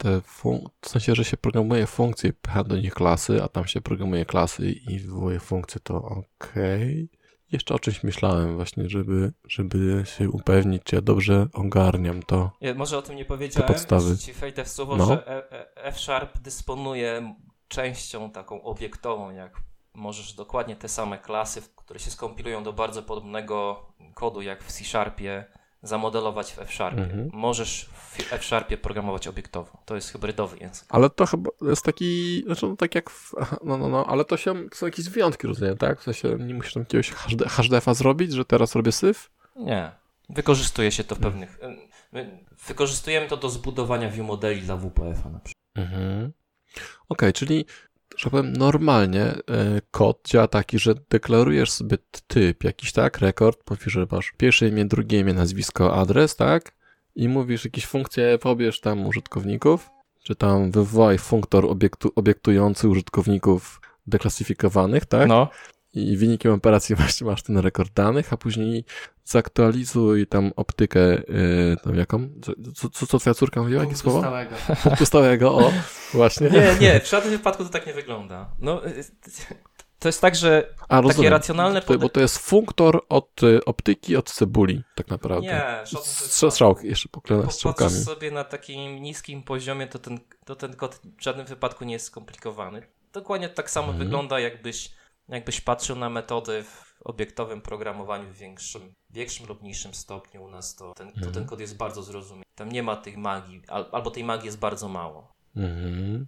te fun- w sensie, że się programuje funkcje, pcha do nich klasy, a tam się programuje klasy i wywołuje funkcje, to okej. Jeszcze o czymś myślałem właśnie, żeby, żeby się upewnić, czy ja dobrze ogarniam to. Ja może o tym nie powiedziałem. podstawy. Ci wejdę w słowo, No. że E- E- F-Sharp dysponuje częścią taką obiektową, jak możesz dokładnie te same klasy, które się skompilują do bardzo podobnego kodu jak w C-Sharpie, zamodelować w F-Sharpie. Mhm. Możesz w F-Sharpie programować obiektowo. To jest hybrydowy język. Ale to chyba jest taki, znaczy no tak jak w, no, no, no, ale to się, to są jakieś wyjątki, rozumiem, tak? W sensie nie musisz tam jakiegoś HD, HDF-a zrobić, że teraz robię syf? Nie. Wykorzystuje się to w pewnych... my Wykorzystujemy to do zbudowania view modeli dla WPF-a na przykład. Mhm. Okej, czyli, że powiem, normalnie e, kod działa taki, że deklarujesz sobie typ jakiś, tak, rekord, że masz pierwsze imię, drugie imię, nazwisko, adres, tak, i mówisz jakieś funkcje, pobierz tam użytkowników, czy tam wywołaj funktor obiektu, obiektujący użytkowników deklasyfikowanych, tak, No. I wynikiem operacji właśnie masz ten rekord danych, a później zaktualizuj tam optykę, yy, tam jaką, co, co, co twoja córka mówiła, jakie słowo? stałego. Punktu stałego, o, właśnie. Nie, nie, w żadnym wypadku to tak nie wygląda. No, y, to jest tak, że A, rozumiem. racjonalne To, bo to jest funktor od y, optyki, od cebuli, tak naprawdę. nie, Strza- Strzałki, jeszcze poklejone Popatrzysz strzałkami. sobie na takim niskim poziomie, to ten, to ten kod w żadnym wypadku nie jest skomplikowany. Dokładnie tak samo Mhm. wygląda, jakbyś, jakbyś patrzył na metody w obiektowym programowaniu w większym, większym lub mniejszym stopniu u nas, to ten, to Mhm. ten kod jest bardzo zrozumiały. Tam nie ma tej magii, al, albo tej magii jest bardzo mało. Mhm.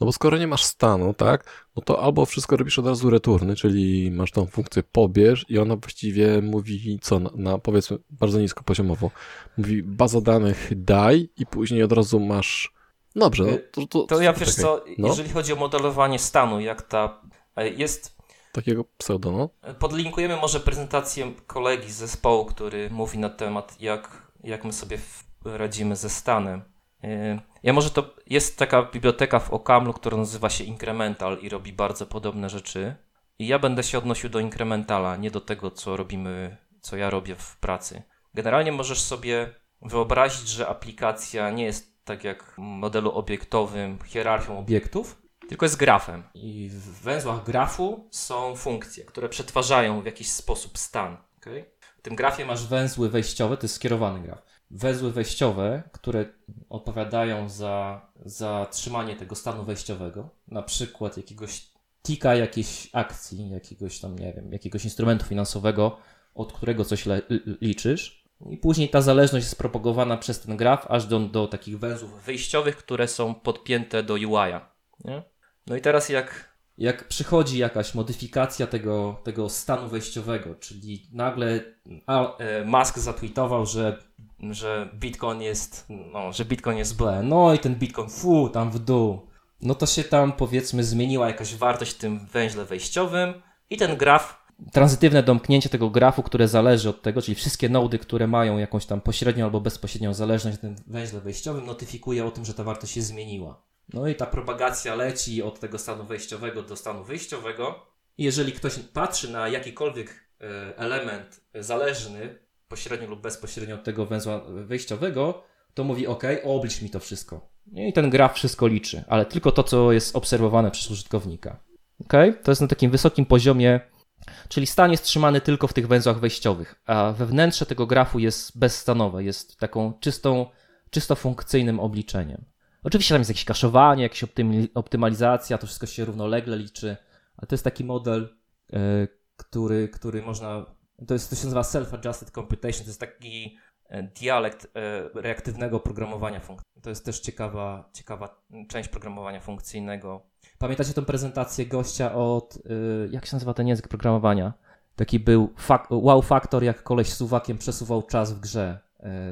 No bo skoro nie masz stanu, tak, no to albo wszystko robisz od razu returny, czyli masz tą funkcję pobierz i ona właściwie mówi co, na, na powiedzmy bardzo nisko poziomowo, mówi baza danych daj i później od razu masz, dobrze, no to, to, To ja wiesz czekaj. co, No. jeżeli chodzi o modelowanie stanu, jak ta e, jest takiego pseudo. Podlinkujemy może prezentację kolegi z zespołu, który mówi na temat, jak, jak my sobie radzimy ze stanem. Yy, Ja może to jest taka biblioteka w Okamlu, która nazywa się Incremental i robi bardzo podobne rzeczy. I ja będę się odnosił do Incrementala, nie do tego, co robimy, co ja robię w pracy. Generalnie możesz sobie wyobrazić, że aplikacja nie jest tak jak w modelu obiektowym hierarchią obiektów, tylko jest grafem. I w węzłach grafu są funkcje, które przetwarzają w jakiś sposób stan. Okay? W tym grafie masz węzły wejściowe, to jest skierowany graf. Węzły wejściowe, które odpowiadają za, za trzymanie tego stanu wejściowego, na przykład jakiegoś tika jakiejś akcji, jakiegoś tam, nie wiem, jakiegoś instrumentu finansowego, od którego coś le, li- liczysz. I później ta zależność jest propagowana przez ten graf aż do, do takich węzłów wyjściowych, które są podpięte do UI-a. Nie? No i teraz jak, jak przychodzi jakaś modyfikacja tego, tego stanu wejściowego, czyli nagle a, e, Musk zatweetował, że, że Bitcoin jest, no, że Bitcoin jest ble, no i ten Bitcoin fu, tam w dół. No to się tam powiedzmy zmieniła jakaś wartość w tym węźle wejściowym i ten graf tranzytywne domknięcie tego grafu, które zależy od tego, czyli wszystkie nody, które mają jakąś tam pośrednią albo bezpośrednią zależność w tym węźle wejściowym, notyfikuje o tym, że ta wartość się zmieniła. No i ta propagacja leci od tego stanu wejściowego do stanu wyjściowego. Jeżeli ktoś patrzy na jakikolwiek e, element zależny, pośrednio lub bezpośrednio od tego węzła wejściowego, to mówi OK, oblicz mi to wszystko. I ten graf wszystko liczy, ale tylko to, co jest obserwowane przez użytkownika. OK? To jest na takim wysokim poziomie Czyli stan jest trzymany tylko w tych węzłach wejściowych, a wewnętrze tego grafu jest bezstanowe, jest taką czystą, czysto funkcyjnym obliczeniem. Oczywiście tam jest jakieś kaszowanie, jakaś optymalizacja, to wszystko się równolegle liczy, ale to jest taki model, e, który, który można. To, jest, to się nazywa Self-Adjusted Computation, to jest taki e, dialekt e, reaktywnego programowania funkcji. To jest też ciekawa, ciekawa część programowania funkcyjnego. Pamiętacie tą prezentację gościa od. jak się nazywa ten język programowania? Taki był fak- wow factor, jak koleś z suwakiem przesuwał czas w grze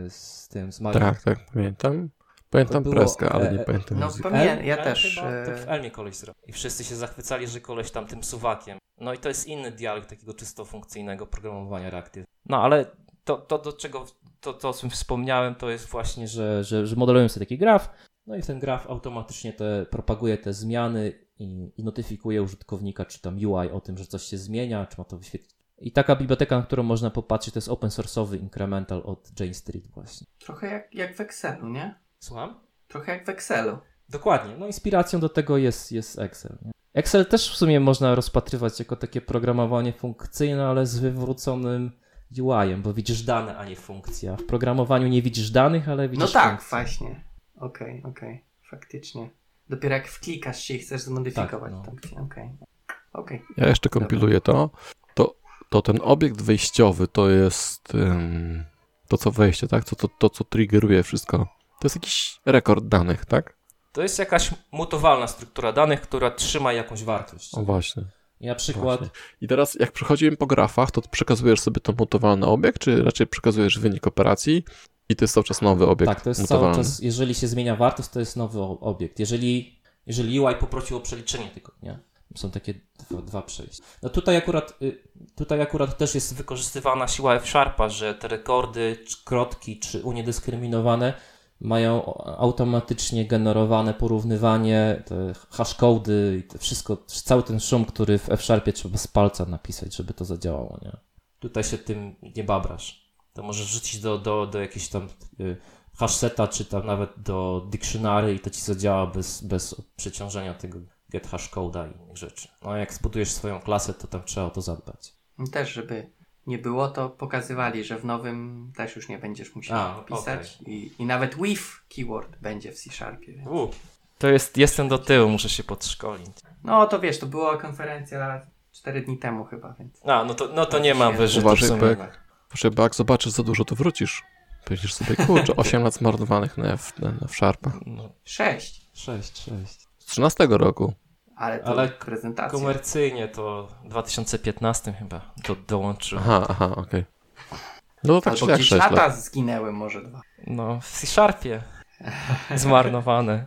z tym, z Mario. Tak, tak, pamiętam. Pamiętam było, preska, ale nie e, pamiętam no, języka. pamię- ja El też, Chyba, to e, w Elmie koleś zrobił. I wszyscy się zachwycali, że koleś tam tym suwakiem. No i to jest inny dialekt takiego czysto funkcyjnego programowania reaktyw. No ale to, to do czego, to, to o czym wspomniałem, to jest właśnie, że, że, że modelujemy sobie taki graf No i ten graf automatycznie te, propaguje te zmiany i, i notyfikuje użytkownika, czy tam UI o tym, że coś się zmienia, czy ma to wyświetlić. I taka biblioteka, na którą można popatrzeć, to jest open source'owy incremental od Jane Street właśnie. Trochę jak, jak w Excelu, nie? Słucham? Trochę jak w Excelu. Dokładnie. No inspiracją do tego jest, jest Excel. Nie? Excel też w sumie można rozpatrywać jako takie programowanie funkcyjne, ale z wywróconym UI-em, bo widzisz dane, a nie funkcja. W programowaniu nie widzisz danych, ale widzisz No tak, funkcje. właśnie. Okej, okej. Faktycznie. Dopiero jak wklikasz się i chcesz zmodyfikować Tak, no. funkcję. Okej. Okej. Ja jeszcze kompiluję to. To, to ten obiekt wejściowy to jest ym, to co wejście, tak? To, to, to co triggeruje wszystko. To jest jakiś rekord danych, tak? To jest jakaś mutowalna struktura danych, która trzyma jakąś wartość. O właśnie. I na przykład właśnie. I teraz jak przechodzimy po grafach, to przekazujesz sobie to mutowalny obiekt, czy raczej przekazujesz wynik operacji i to jest cały czas nowy obiekt Tak, to jest mutowalny. cały czas, jeżeli się zmienia wartość, to jest nowy obiekt. Jeżeli, jeżeli UI poprosił o przeliczenie tego, nie? Są takie dwa, dwa przejścia. No tutaj akurat, y, tutaj akurat też jest wykorzystywana siła F-Sharpa, że te rekordy, czy krotki, czy uniedyskryminowane mają automatycznie generowane porównywanie, te hashcody i to wszystko, cały ten szum, który w F-Sharpie trzeba z palca napisać, żeby to zadziałało, nie? Tutaj się tym nie babrasz. To możesz wrzucić do, do, do jakiejś tam y, hashseta, czy tam nawet do dictionary i to ci zadziała bez, bez przeciążenia tego get hashcode'a i innych rzeczy. No a jak zbudujesz swoją klasę, to tam trzeba o to zadbać. Też, żeby nie było, to pokazywali, że w nowym też już nie będziesz musiał A, pisać. I, I nawet with keyword będzie w C-Sharpie. Więc... U, to jest, jestem do tyłu, muszę się podszkolić. No to wiesz, to była konferencja 4 dni temu chyba, więc. A, no to, no to nie ma wyżytu w Uważaj, jak, proszę, bo jak zobaczysz za dużo, to wrócisz. Powiedziesz sobie, kurczę, 8 lat zmarnowanych na, F, na, na w Sharpa. No, 6, 6, 6. Z 13 roku. Ale to Ale prezentacja. Komercyjnie to w 2015 chyba do, dołączył. Aha, aha, okej. No to tak Albo gdzieś 6 lata lat. zginęły, może dwa. No, w C-Sharpie. Zmarnowane.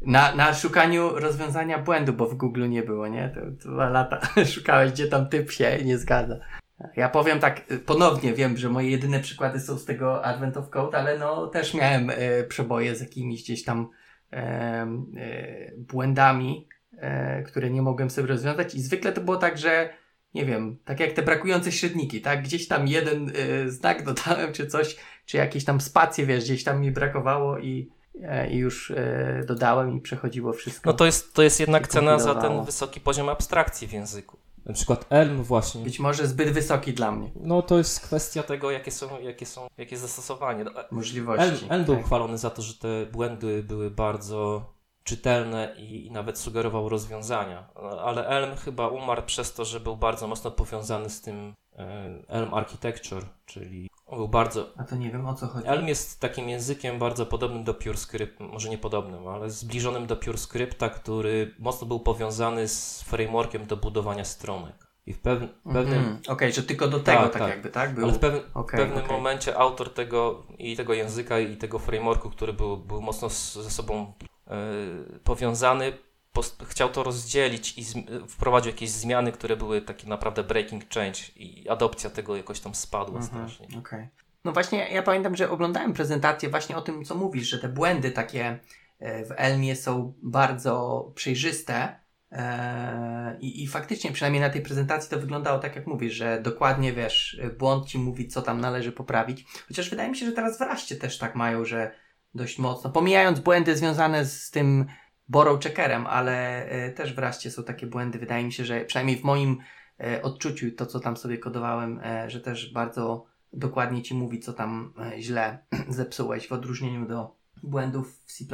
Na, na szukaniu rozwiązania błędu, bo w Google nie było, nie? To dwa lata szukałeś, gdzie tam typ się nie zgadza. Ja powiem tak, y, ponownie wiem, że moje jedyne przykłady są z tego Advent of Code, ale no też miałem e, przeboje z jakimiś gdzieś tam e, e, błędami, e, które nie mogłem sobie rozwiązać i zwykle to było tak, że nie wiem, tak jak te brakujące średniki, tak? Gdzieś tam jeden e, znak dodałem, czy coś, czy jakieś tam spacje, wiesz, gdzieś tam mi brakowało i, e, i już dodałem i przechodziło wszystko. No to jest, to jest jednak cena za ten wysoki poziom abstrakcji w języku. Na przykład Elm właśnie. Być może zbyt wysoki dla mnie. No to jest kwestia tego, jakie są, jakie są, jakie zastosowanie. No, Elm, Możliwości. Elm był Tak. chwalony za to, że te błędy były bardzo czytelne i, i nawet sugerował rozwiązania. Ale Elm chyba umarł przez to, że był bardzo mocno powiązany z tym e, Elm Architecture, czyli on był bardzo A to nie wiem o co chodzi. Elm jest takim językiem bardzo podobnym do PureScript, może nie podobnym, ale zbliżonym do PureScripta, który mocno był powiązany z frameworkiem do budowania stronek. I w pewn, pewnym, Mhm. Okej, że tylko do tego tak, Tak, tak. jakby, tak? Był... ale w, Okej, w pewnym okej. momencie autor tego i tego języka i tego frameworku, który był, był mocno z, ze sobą powiązany, post, chciał to rozdzielić i zm- wprowadził jakieś zmiany, które były takie naprawdę breaking change i adopcja tego jakoś tam spadła Mhm, strasznie. okej. No właśnie, ja pamiętam, że oglądałem prezentację właśnie o tym, co mówisz, że te błędy takie e, w Elmie są bardzo przejrzyste. e, I, I faktycznie, przynajmniej na tej prezentacji to wyglądało tak, jak mówisz, że dokładnie wiesz, błąd ci mówi, co tam należy poprawić. Chociaż wydaje mi się, że teraz w Raście też tak mają, że dość mocno, pomijając błędy związane z tym borrow checkerem, ale e, też w Raście są takie błędy. Wydaje mi się, że przynajmniej w moim e, odczuciu, to co tam sobie kodowałem, e, że też bardzo dokładnie ci mówi, co tam źle zepsułeś w odróżnieniu do błędów w C++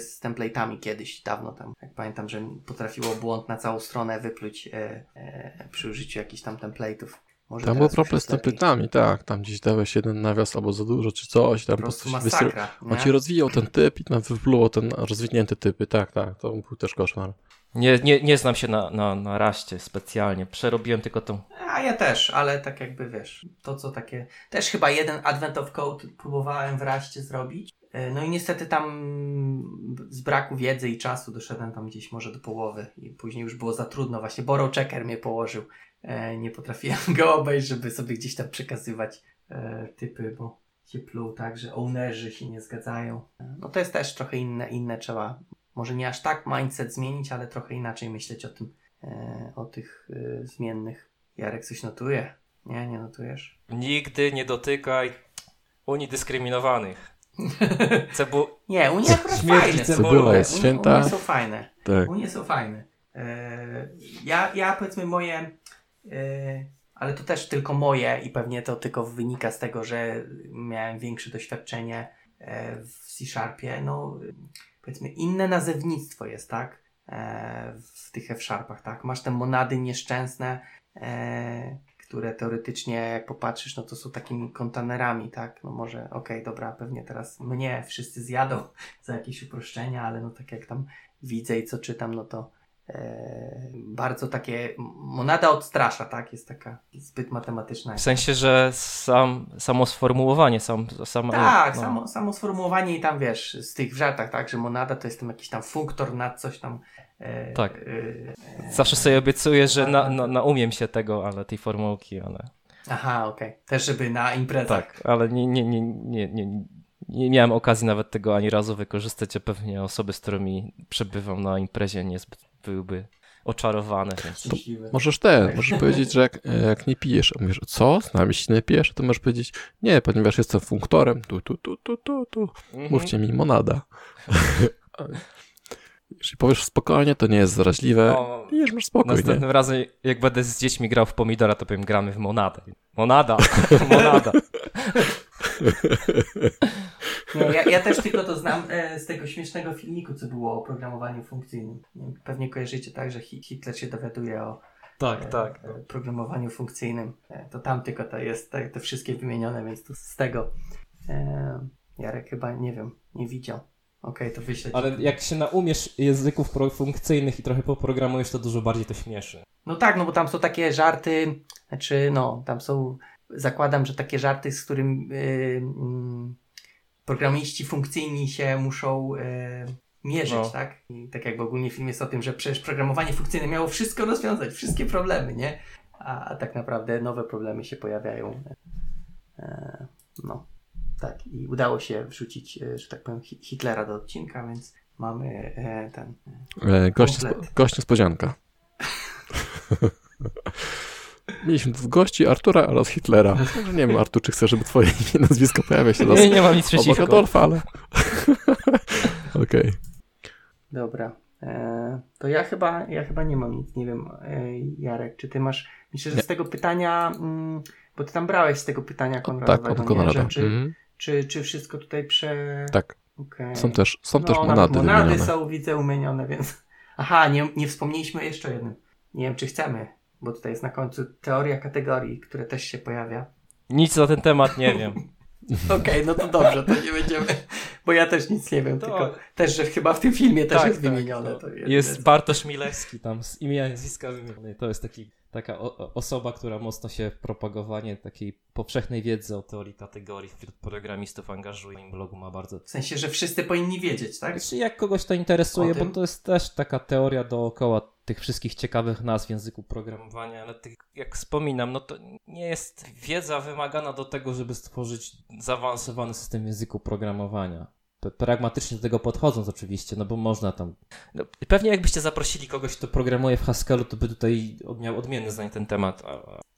z template'ami kiedyś, dawno tam. Jak pamiętam, że potrafiło błąd na całą stronę wypluć e, e, przy użyciu jakichś tam template'ów. Może Tam był problem z lepiej. template'ami, tak. Tam gdzieś dałeś jeden nawias albo za dużo, czy coś. Tam Po prostu się wysy- masakra. On ci rozwijał ten typ i tam wypluło ten rozwinięte typy. Tak, tak. To był też koszmar. Nie, nie, nie znam się na, na, na raście specjalnie. Przerobiłem tylko tą. A ja też, ale tak jakby wiesz, to co takie. Też chyba jeden Advent of Code próbowałem w raście zrobić. E, No i niestety tam z braku wiedzy i czasu doszedłem tam gdzieś może do połowy i później już było za trudno. Właśnie Borrow Checker mnie położył. E, Nie potrafiłem go obejść, żeby sobie gdzieś tam przekazywać e, typy, bo się pluł, tak, że ownerzy się nie zgadzają. No to jest też trochę inne, inne trzeba, może nie aż tak mindset zmienić, ale trochę inaczej myśleć o tym, e, o tych e, zmiennych. Jarek coś notuje? Nie, nie notujesz? Nigdy nie dotykaj Unii dyskryminowanych. Cebu... Nie, Unie akurat fajne. Cebuła jest Unie- święta. Unie są fajne. Tak. Unie są fajne. E, ja, ja powiedzmy moje, e, ale to też tylko moje i pewnie to tylko wynika z tego, że miałem większe doświadczenie e, w C-Sharpie. No, e, powiedzmy inne nazewnictwo jest, tak? W tych F-Sharpach, tak? Masz te monady nieszczęsne, które teoretycznie, jak popatrzysz, no to są takimi kontenerami, tak? No może, okej, dobra, pewnie teraz mnie wszyscy zjadą za jakieś uproszczenia, ale no tak jak tam widzę i co czytam, no to bardzo takie, monada odstrasza, tak? Jest taka zbyt matematyczna. W sensie, że sam, samo sformułowanie, sam, sama, Tak, no. samo, samo sformułowanie i tam wiesz, z tych żartach, tak, że monada to jest tam jakiś tam funktor nad coś tam. E, Tak. E, Zawsze sobie obiecuję, że na, na, naumiem się tego, ale tej formułki, ale aha, okej. Też żeby na imprezach. tak, ale nie, nie, nie, nie, nie, nie miałem okazji nawet tego ani razu wykorzystać, a pewnie osoby, z którymi przebywam na imprezie niezbyt byłyby oczarowane. Więc... Możesz ten, możesz powiedzieć, że jak, jak nie pijesz, a mówisz, co? Z nami się nie pijesz? To możesz powiedzieć, nie, ponieważ jestem funktorem, tu, tu, tu, tu, tu, tu. Mhm. Mówcie mi monada. Jeśli powiesz spokojnie, to nie jest zaraźliwe. O, Pijesz, masz spokój, nie? Następnym razem, jak będę z dziećmi grał w pomidora, to powiem, gramy w monadę. Monada, monada. Ja, ja też tylko to znam e, z tego śmiesznego filmiku, co było o programowaniu funkcyjnym. Pewnie kojarzycie tak, że Hi- Hitler się dowiaduje o Tak, e, tak. e, programowaniu funkcyjnym. E, to tam tylko to jest te, te wszystkie wymienione, więc to z tego. E, Jarek chyba, nie wiem, nie widział. Okej, to wyślę. ci. Ale jak się naumiesz języków funkcyjnych i trochę poprogramujesz, to dużo bardziej to śmieszy. No tak, no bo tam są takie żarty, znaczy no, tam są, zakładam, że takie żarty, z którym yy, programiści funkcyjni się muszą yy, mierzyć, No. tak? I tak jakby ogólnie film jest o tym, że przecież programowanie funkcyjne miało wszystko rozwiązać, wszystkie problemy, nie? A, a tak naprawdę nowe problemy się pojawiają. E, no, tak. I udało się wrzucić, e, że tak powiem, Hi- Hitlera do odcinka, więc mamy e, ten... E, gość, Komplet. spo, gość niespodzianka. Mieliśmy w gości Artura oraz Hitlera. Nie wiem, Artur, czy chcesz, żeby twoje imię, nazwisko pojawia się Nie, nie mam nic przeciwko. Adolfa, ale... Okej. Dobra. E, to ja chyba, ja chyba nie mam nic, nie wiem, e, Jarek, czy ty masz, myślę, że Nie. z tego pytania, mm, bo ty tam brałeś z tego pytania Tak, Konradowego, od nie? Konrada. Czy, Mhm. czy, czy wszystko tutaj prze... Tak, Okej. są też, są no, też monady monady wymienione. są, widzę, umienione, więc... Aha, nie, nie wspomnieliśmy jeszcze o jednym. Nie wiem, czy chcemy, bo tutaj jest na końcu teoria kategorii, które też się pojawia. Nic na ten temat nie wiem. Okej, no to dobrze, to nie będziemy, bo ja też nic nie wiem, To- tylko też, że chyba w tym filmie też Tak, jest tak, wymienione. to To Jest Bartosz Milewski tam z imienia nazwiska wymienione. To jest taki, taka o, osoba, która mocno się w propagowanie takiej powszechnej wiedzy o teorii kategorii wśród programistów angażuje. Im blogu ma bardzo... W sensie, że wszyscy powinni wiedzieć, tak? Znaczy, jak kogoś to interesuje, bo to jest też taka teoria dookoła tych wszystkich ciekawych nazw w języku programowania, ale tych, jak wspominam, no to nie jest wiedza wymagana do tego, żeby stworzyć zaawansowany system w języku programowania. Pragmatycznie do tego podchodząc oczywiście, no bo można tam... No, pewnie jakbyście zaprosili kogoś, kto programuje w Haskellu, to by tutaj miał odmienny zdań na ten temat,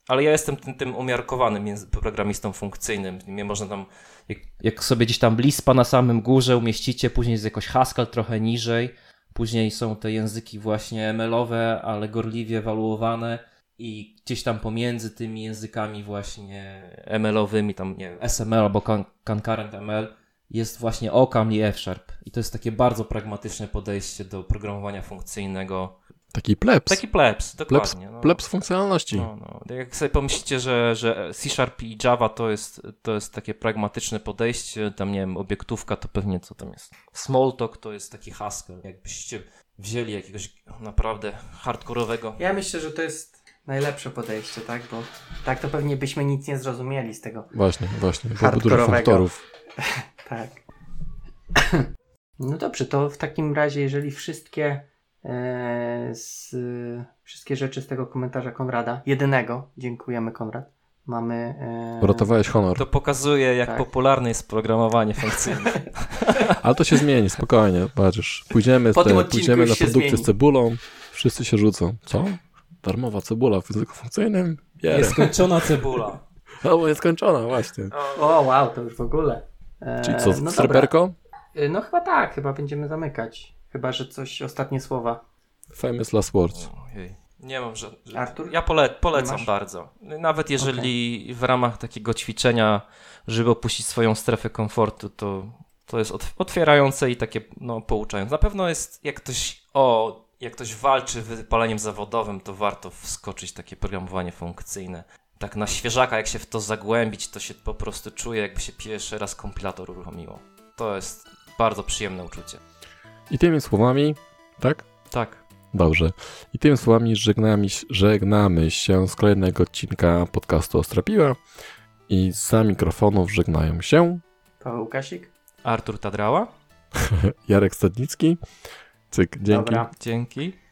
ale ja jestem tym, tym umiarkowanym programistą funkcyjnym. Nie można tam, jak, jak sobie gdzieś tam Lispa na samym górze umieścicie, później jest jakoś Haskell trochę niżej, później są te języki właśnie ML-owe, ale gorliwie ewaluowane i gdzieś tam pomiędzy tymi językami właśnie ML-owymi, tam nie wiem, SML albo con- Concurrent ML jest właśnie OCaml i F-Sharp. I to jest takie bardzo pragmatyczne podejście do programowania funkcyjnego. Taki plebs. Taki plebs, plebs, dokładnie. no. plebs funkcjonalności. No, no. Tak Jak sobie pomyślicie, że, że C Sharp i Java to jest, to jest takie pragmatyczne podejście, tam nie wiem, obiektówka to pewnie co tam jest. Smalltalk to jest taki Haskell. Jakbyście wzięli jakiegoś naprawdę hardkorowego. Ja myślę, że to jest najlepsze podejście, tak? Bo tak to pewnie byśmy nic nie zrozumieli z tego. Właśnie, właśnie. Byłoby dużo faktorów. Tak. No dobrze, to w takim razie, jeżeli wszystkie z, wszystkie rzeczy z tego komentarza Konrada, jedynego, dziękujemy Konrad, mamy... E... Uratowałeś honor. To pokazuje, jak Tak. popularne jest programowanie funkcyjne. Ale to się zmieni, spokojnie. Patrzysz, pójdziemy, Po te, pójdziemy na produkcję z cebulą, wszyscy się rzucą. Co? Darmowa cebula w języku funkcyjnym? Bierę. Nieskończona cebula. Albo nieskończona, właśnie. O, wow, to już w ogóle. E, Czyli co, no? E, No chyba tak, chyba będziemy zamykać. Chyba, że coś, ostatnie słowa. Famous last words. Ojej. Nie mam żadnych. Artur? Ja pole, polecam bardzo. Nawet jeżeli w ramach takiego ćwiczenia, żeby opuścić swoją strefę komfortu, to, to jest otw- otwierające i takie no, pouczające. Na pewno jest, jak ktoś, o, jak ktoś walczy wypaleniem zawodowym, to warto wskoczyć w takie programowanie funkcyjne. Tak na świeżaka, jak się w to zagłębić, to się po prostu czuje, jakby się pierwszy raz kompilator uruchomiło. To jest bardzo przyjemne uczucie. I tymi słowami, tak? Tak. Dobrze. I tymi słowami żegnamy, żegnamy się z kolejnego odcinka podcastu Ostrapiła. I za mikrofonów żegnają się Paweł Łukasik? Artur Tadrała. Jarek Stadnicki. Cyk, dzięki. Dobra. Dzięki.